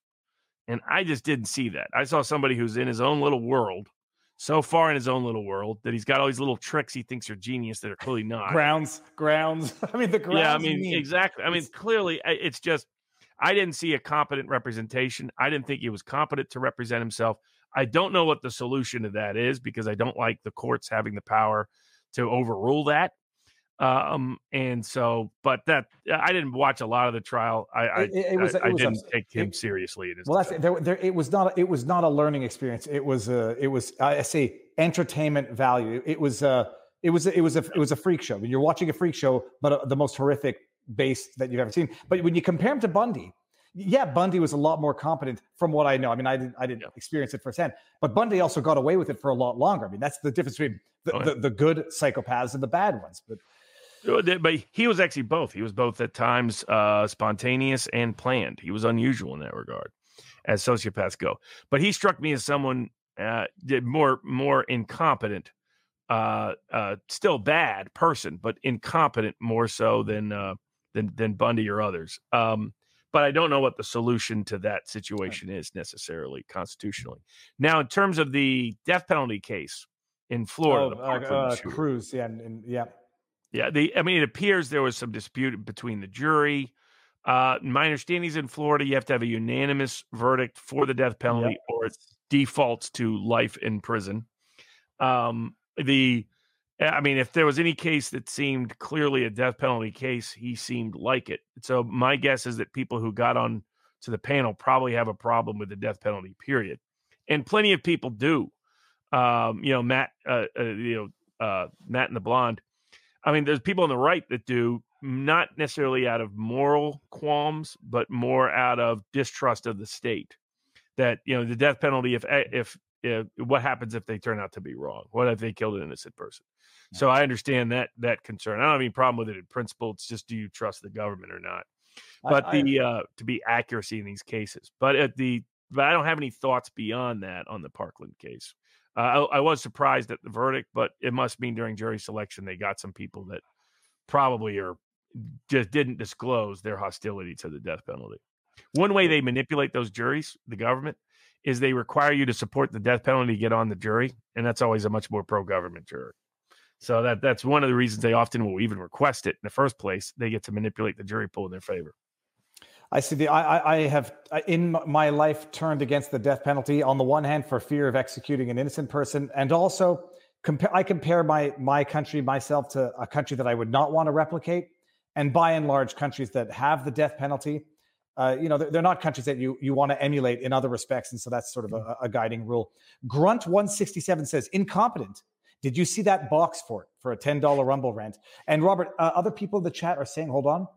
F: And I just didn't see that. I saw somebody who's in his own little world, so far in his own little world that he's got all these little tricks he thinks are genius that are clearly not.
D: Grounds, grounds. I mean, the grounds.
F: Yeah, I mean, mean. exactly. I mean, clearly, it's just, I didn't see a competent representation. I didn't think he was competent to represent himself. I don't know what the solution to that is because I don't like the courts having the power to overrule that. Um, and so, but that I didn't watch a lot of the trial. I I, it, it was, I, I was didn't a, take him it, seriously.
D: Well, that's, there, there, it was not. It was not a learning experience. It was a. It was I say entertainment value. It was a. It was. A, it was a. It was a freak show. You're watching a freak show, but a, the most horrific base that you've ever seen. But when you compare him to Bundy, yeah, Bundy was a lot more competent from what I know. I mean, I didn't, I didn't yeah. experience it firsthand, but Bundy also got away with it for a lot longer. I mean, that's the difference between the, oh, yeah. the, the, good psychopaths and the bad ones. But
F: but he was actually both. He was both at times uh, spontaneous and planned. He was unusual in that regard, as sociopaths go. But he struck me as someone uh, more more incompetent, uh, uh, still bad person, but incompetent more so than uh, than than Bundy or others. Um, but I don't know what the solution to that situation is necessarily constitutionally. Now, in terms of the death penalty case in Florida,
D: oh, uh, uh, Cruz, yeah, and, and, yeah.
F: Yeah, the I mean, it appears there was some dispute between the jury. Uh, my understanding is in Florida, you have to have a unanimous verdict for the death penalty, yep. or it defaults to life in prison. Um, the I mean, if there was any case that seemed clearly a death penalty case, he seemed like it. So my guess is that people who got on to the panel probably have a problem with the death penalty. Period, and plenty of people do. Um, you know, Matt, uh, uh, you know, uh, Matt and the blonde. I mean, there's people on the right that do not necessarily out of moral qualms, but more out of distrust of the state. That you know, the death penalty. If eh, if, if what happens if they turn out to be wrong? What if they killed an innocent person? So I understand that that concern. I don't have any problem with it in principle. It's just do you trust the government or not? But
D: I,
F: the uh, to be accuracy in these cases. But at the but I don't have any thoughts beyond that on the Parkland case. Uh, I, I was surprised at the verdict, but it must mean during jury selection they got some people that probably are just didn't disclose their hostility to the death penalty. One way they manipulate those juries, the government, is they require you to support the death penalty to get on the jury, and that's always a much more pro-government jury. So that that's one of the reasons they often will even request it in the first place. They get to manipulate the jury pool in their favor.
D: I see the I, I have in my life turned against the death penalty on the one hand for fear of executing an innocent person, and also compare I compare my my country myself to a country that I would not want to replicate, and by and large countries that have the death penalty. Uh, you know, they're, they're, not countries that you you want to emulate in other respects, and so that's sort of a, a guiding rule. Grunt one sixty seven says incompetent did you see that box for for a $10 Rumble rent? And Robert, uh, other people in the chat are saying, hold on,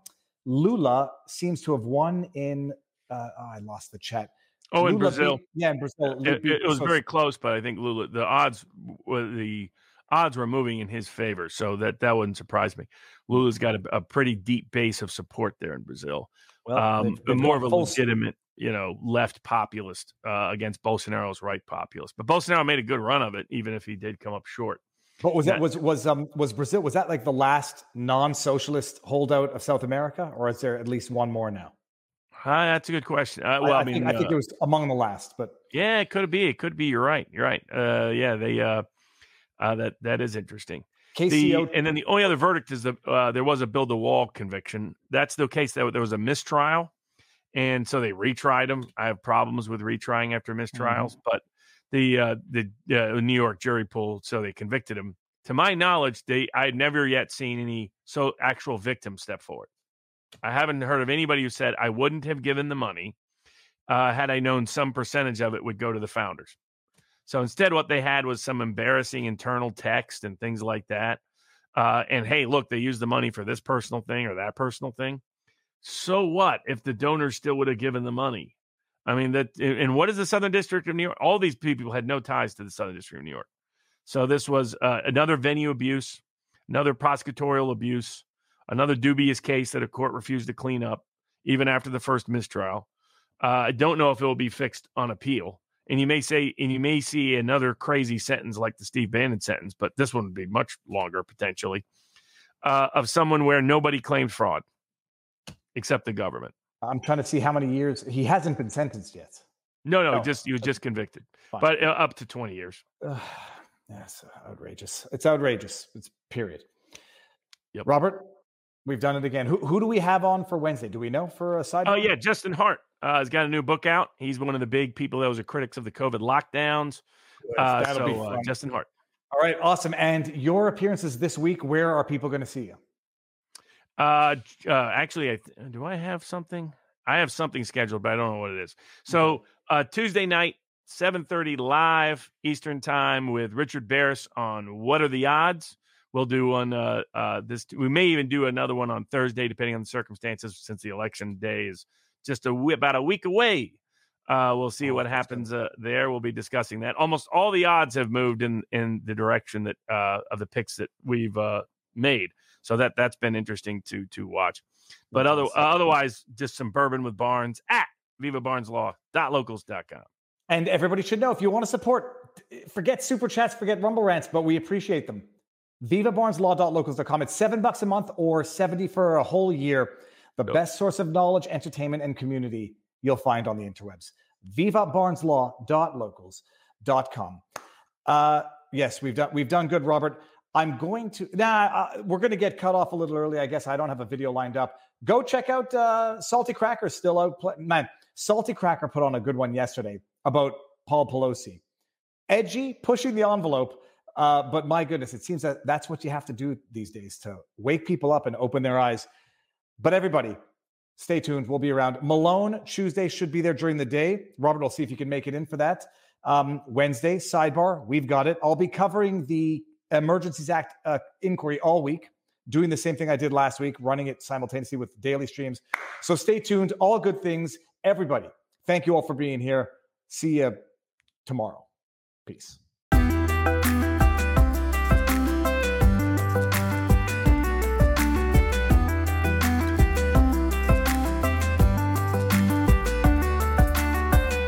D: Lula seems to have won in, uh, oh, I lost the chat.
F: Oh, in Brazil.
D: Beat, yeah, in Brazil.
F: It, it, it was very close, but I think Lula, the odds were the odds were moving in his favor, so that that wouldn't surprise me. Lula's got a, a pretty deep base of support there in Brazil. Well, um, they've, they've more of a legitimate, you know, left populist uh, against Bolsonaro's right populist. But Bolsonaro made a good run of it, even if he did come up short.
D: But was that, was was um was Brazil was that like the last non-socialist holdout of South America, or is there at least one more now?
F: Uh, that's a good question. Uh, well, I, I,
D: I
F: mean,
D: think, I think
F: uh,
D: it was among the last, but
F: yeah, it could be. It could be. You're right. You're right. Uh, yeah, they uh, uh, that that is interesting. KCO. The, and then the only other verdict is that uh, there was a build a wall conviction. That's the case that there was a mistrial, and so they retried him. I have problems with retrying after mistrials, mm-hmm. but the uh, the uh, New York jury pool, so they convicted him. To my knowledge, they I had never yet seen any so actual victim step forward. I haven't heard of anybody who said I wouldn't have given the money uh, had I known some percentage of it would go to the founders. So instead, what they had was some embarrassing internal text and things like that. Uh, and hey, look, they used the money for this personal thing or that personal thing. So what if the donors still would have given the money? I mean, that and what is the Southern District of New York? All these people had no ties to the Southern District of New York. So this was uh, another venue abuse, another prosecutorial abuse, another dubious case that a court refused to clean up even after the first mistrial. Uh, I don't know if it will be fixed on appeal and you may say, and you may see another crazy sentence like the Steve Bannon sentence, but this one would be much longer potentially, uh, of someone where nobody claimed fraud except the government.
D: I'm trying to see how many years he hasn't been sentenced yet.
F: No, no, oh, just he was just convicted, fine. but uh, up to 20 years.
D: Uh, that's outrageous. It's outrageous. It's period.
F: Yep.
D: Robert, we've done it again. Who who do we have on for Wednesday? Do we know for a side?
F: Oh yeah, Justin Hart uh, has got a new book out. He's one of the big people that was a critics of the COVID lockdowns. Uh, so uh, Justin Hart.
D: All right, awesome. And your appearances this week, where are people going to see you?
F: Uh, uh, actually, I th- do I have something? I have something scheduled, but I don't know what it is. So uh, Tuesday night, seven thirty live Eastern time with Richard Baris on What Are the Odds. We'll do one uh, uh, this. We may even do another one on Thursday, depending on the circumstances, since the election day is just a, about a week away. Uh, we'll see oh, what happens uh, there. We'll be discussing that. Almost all the odds have moved in in the direction that uh, of the picks that we've uh, made. So that that's been interesting to to watch. But other, otherwise, just some bourbon with Barnes at vivabarneslaw.locals.com.
D: And everybody should know if you want to support, forget super chats, forget rumble rants, but we appreciate them. VivaBarnesLaw.locals.com. It's seven bucks a month or 70 for a whole year the yep. best source of knowledge, entertainment, and community you'll find on the interwebs. VivaBarnesLaw.locals.com. Uh, yes, we've done we've done good, Robert. I'm going to now. Nah, uh, we're going to get cut off a little early. I guess I don't have a video lined up. Go check out uh, Salty Cracker. Still out, play- man. Salty Cracker put on a good one yesterday about Paul Pelosi. Edgy, pushing the envelope, Uh, but my goodness, it seems that that's what you have to do these days to wake people up and open their eyes. But everybody, stay tuned. We'll be around. Malone Tuesday should be there during the day. Robert will see if you can make it in for that. Um, Wednesday, sidebar, we've got it. I'll be covering the Emergencies Act uh, inquiry all week, doing the same thing I did last week, running it simultaneously with daily streams. So stay tuned. All good things. Everybody, thank you all for being here. See you tomorrow. Peace.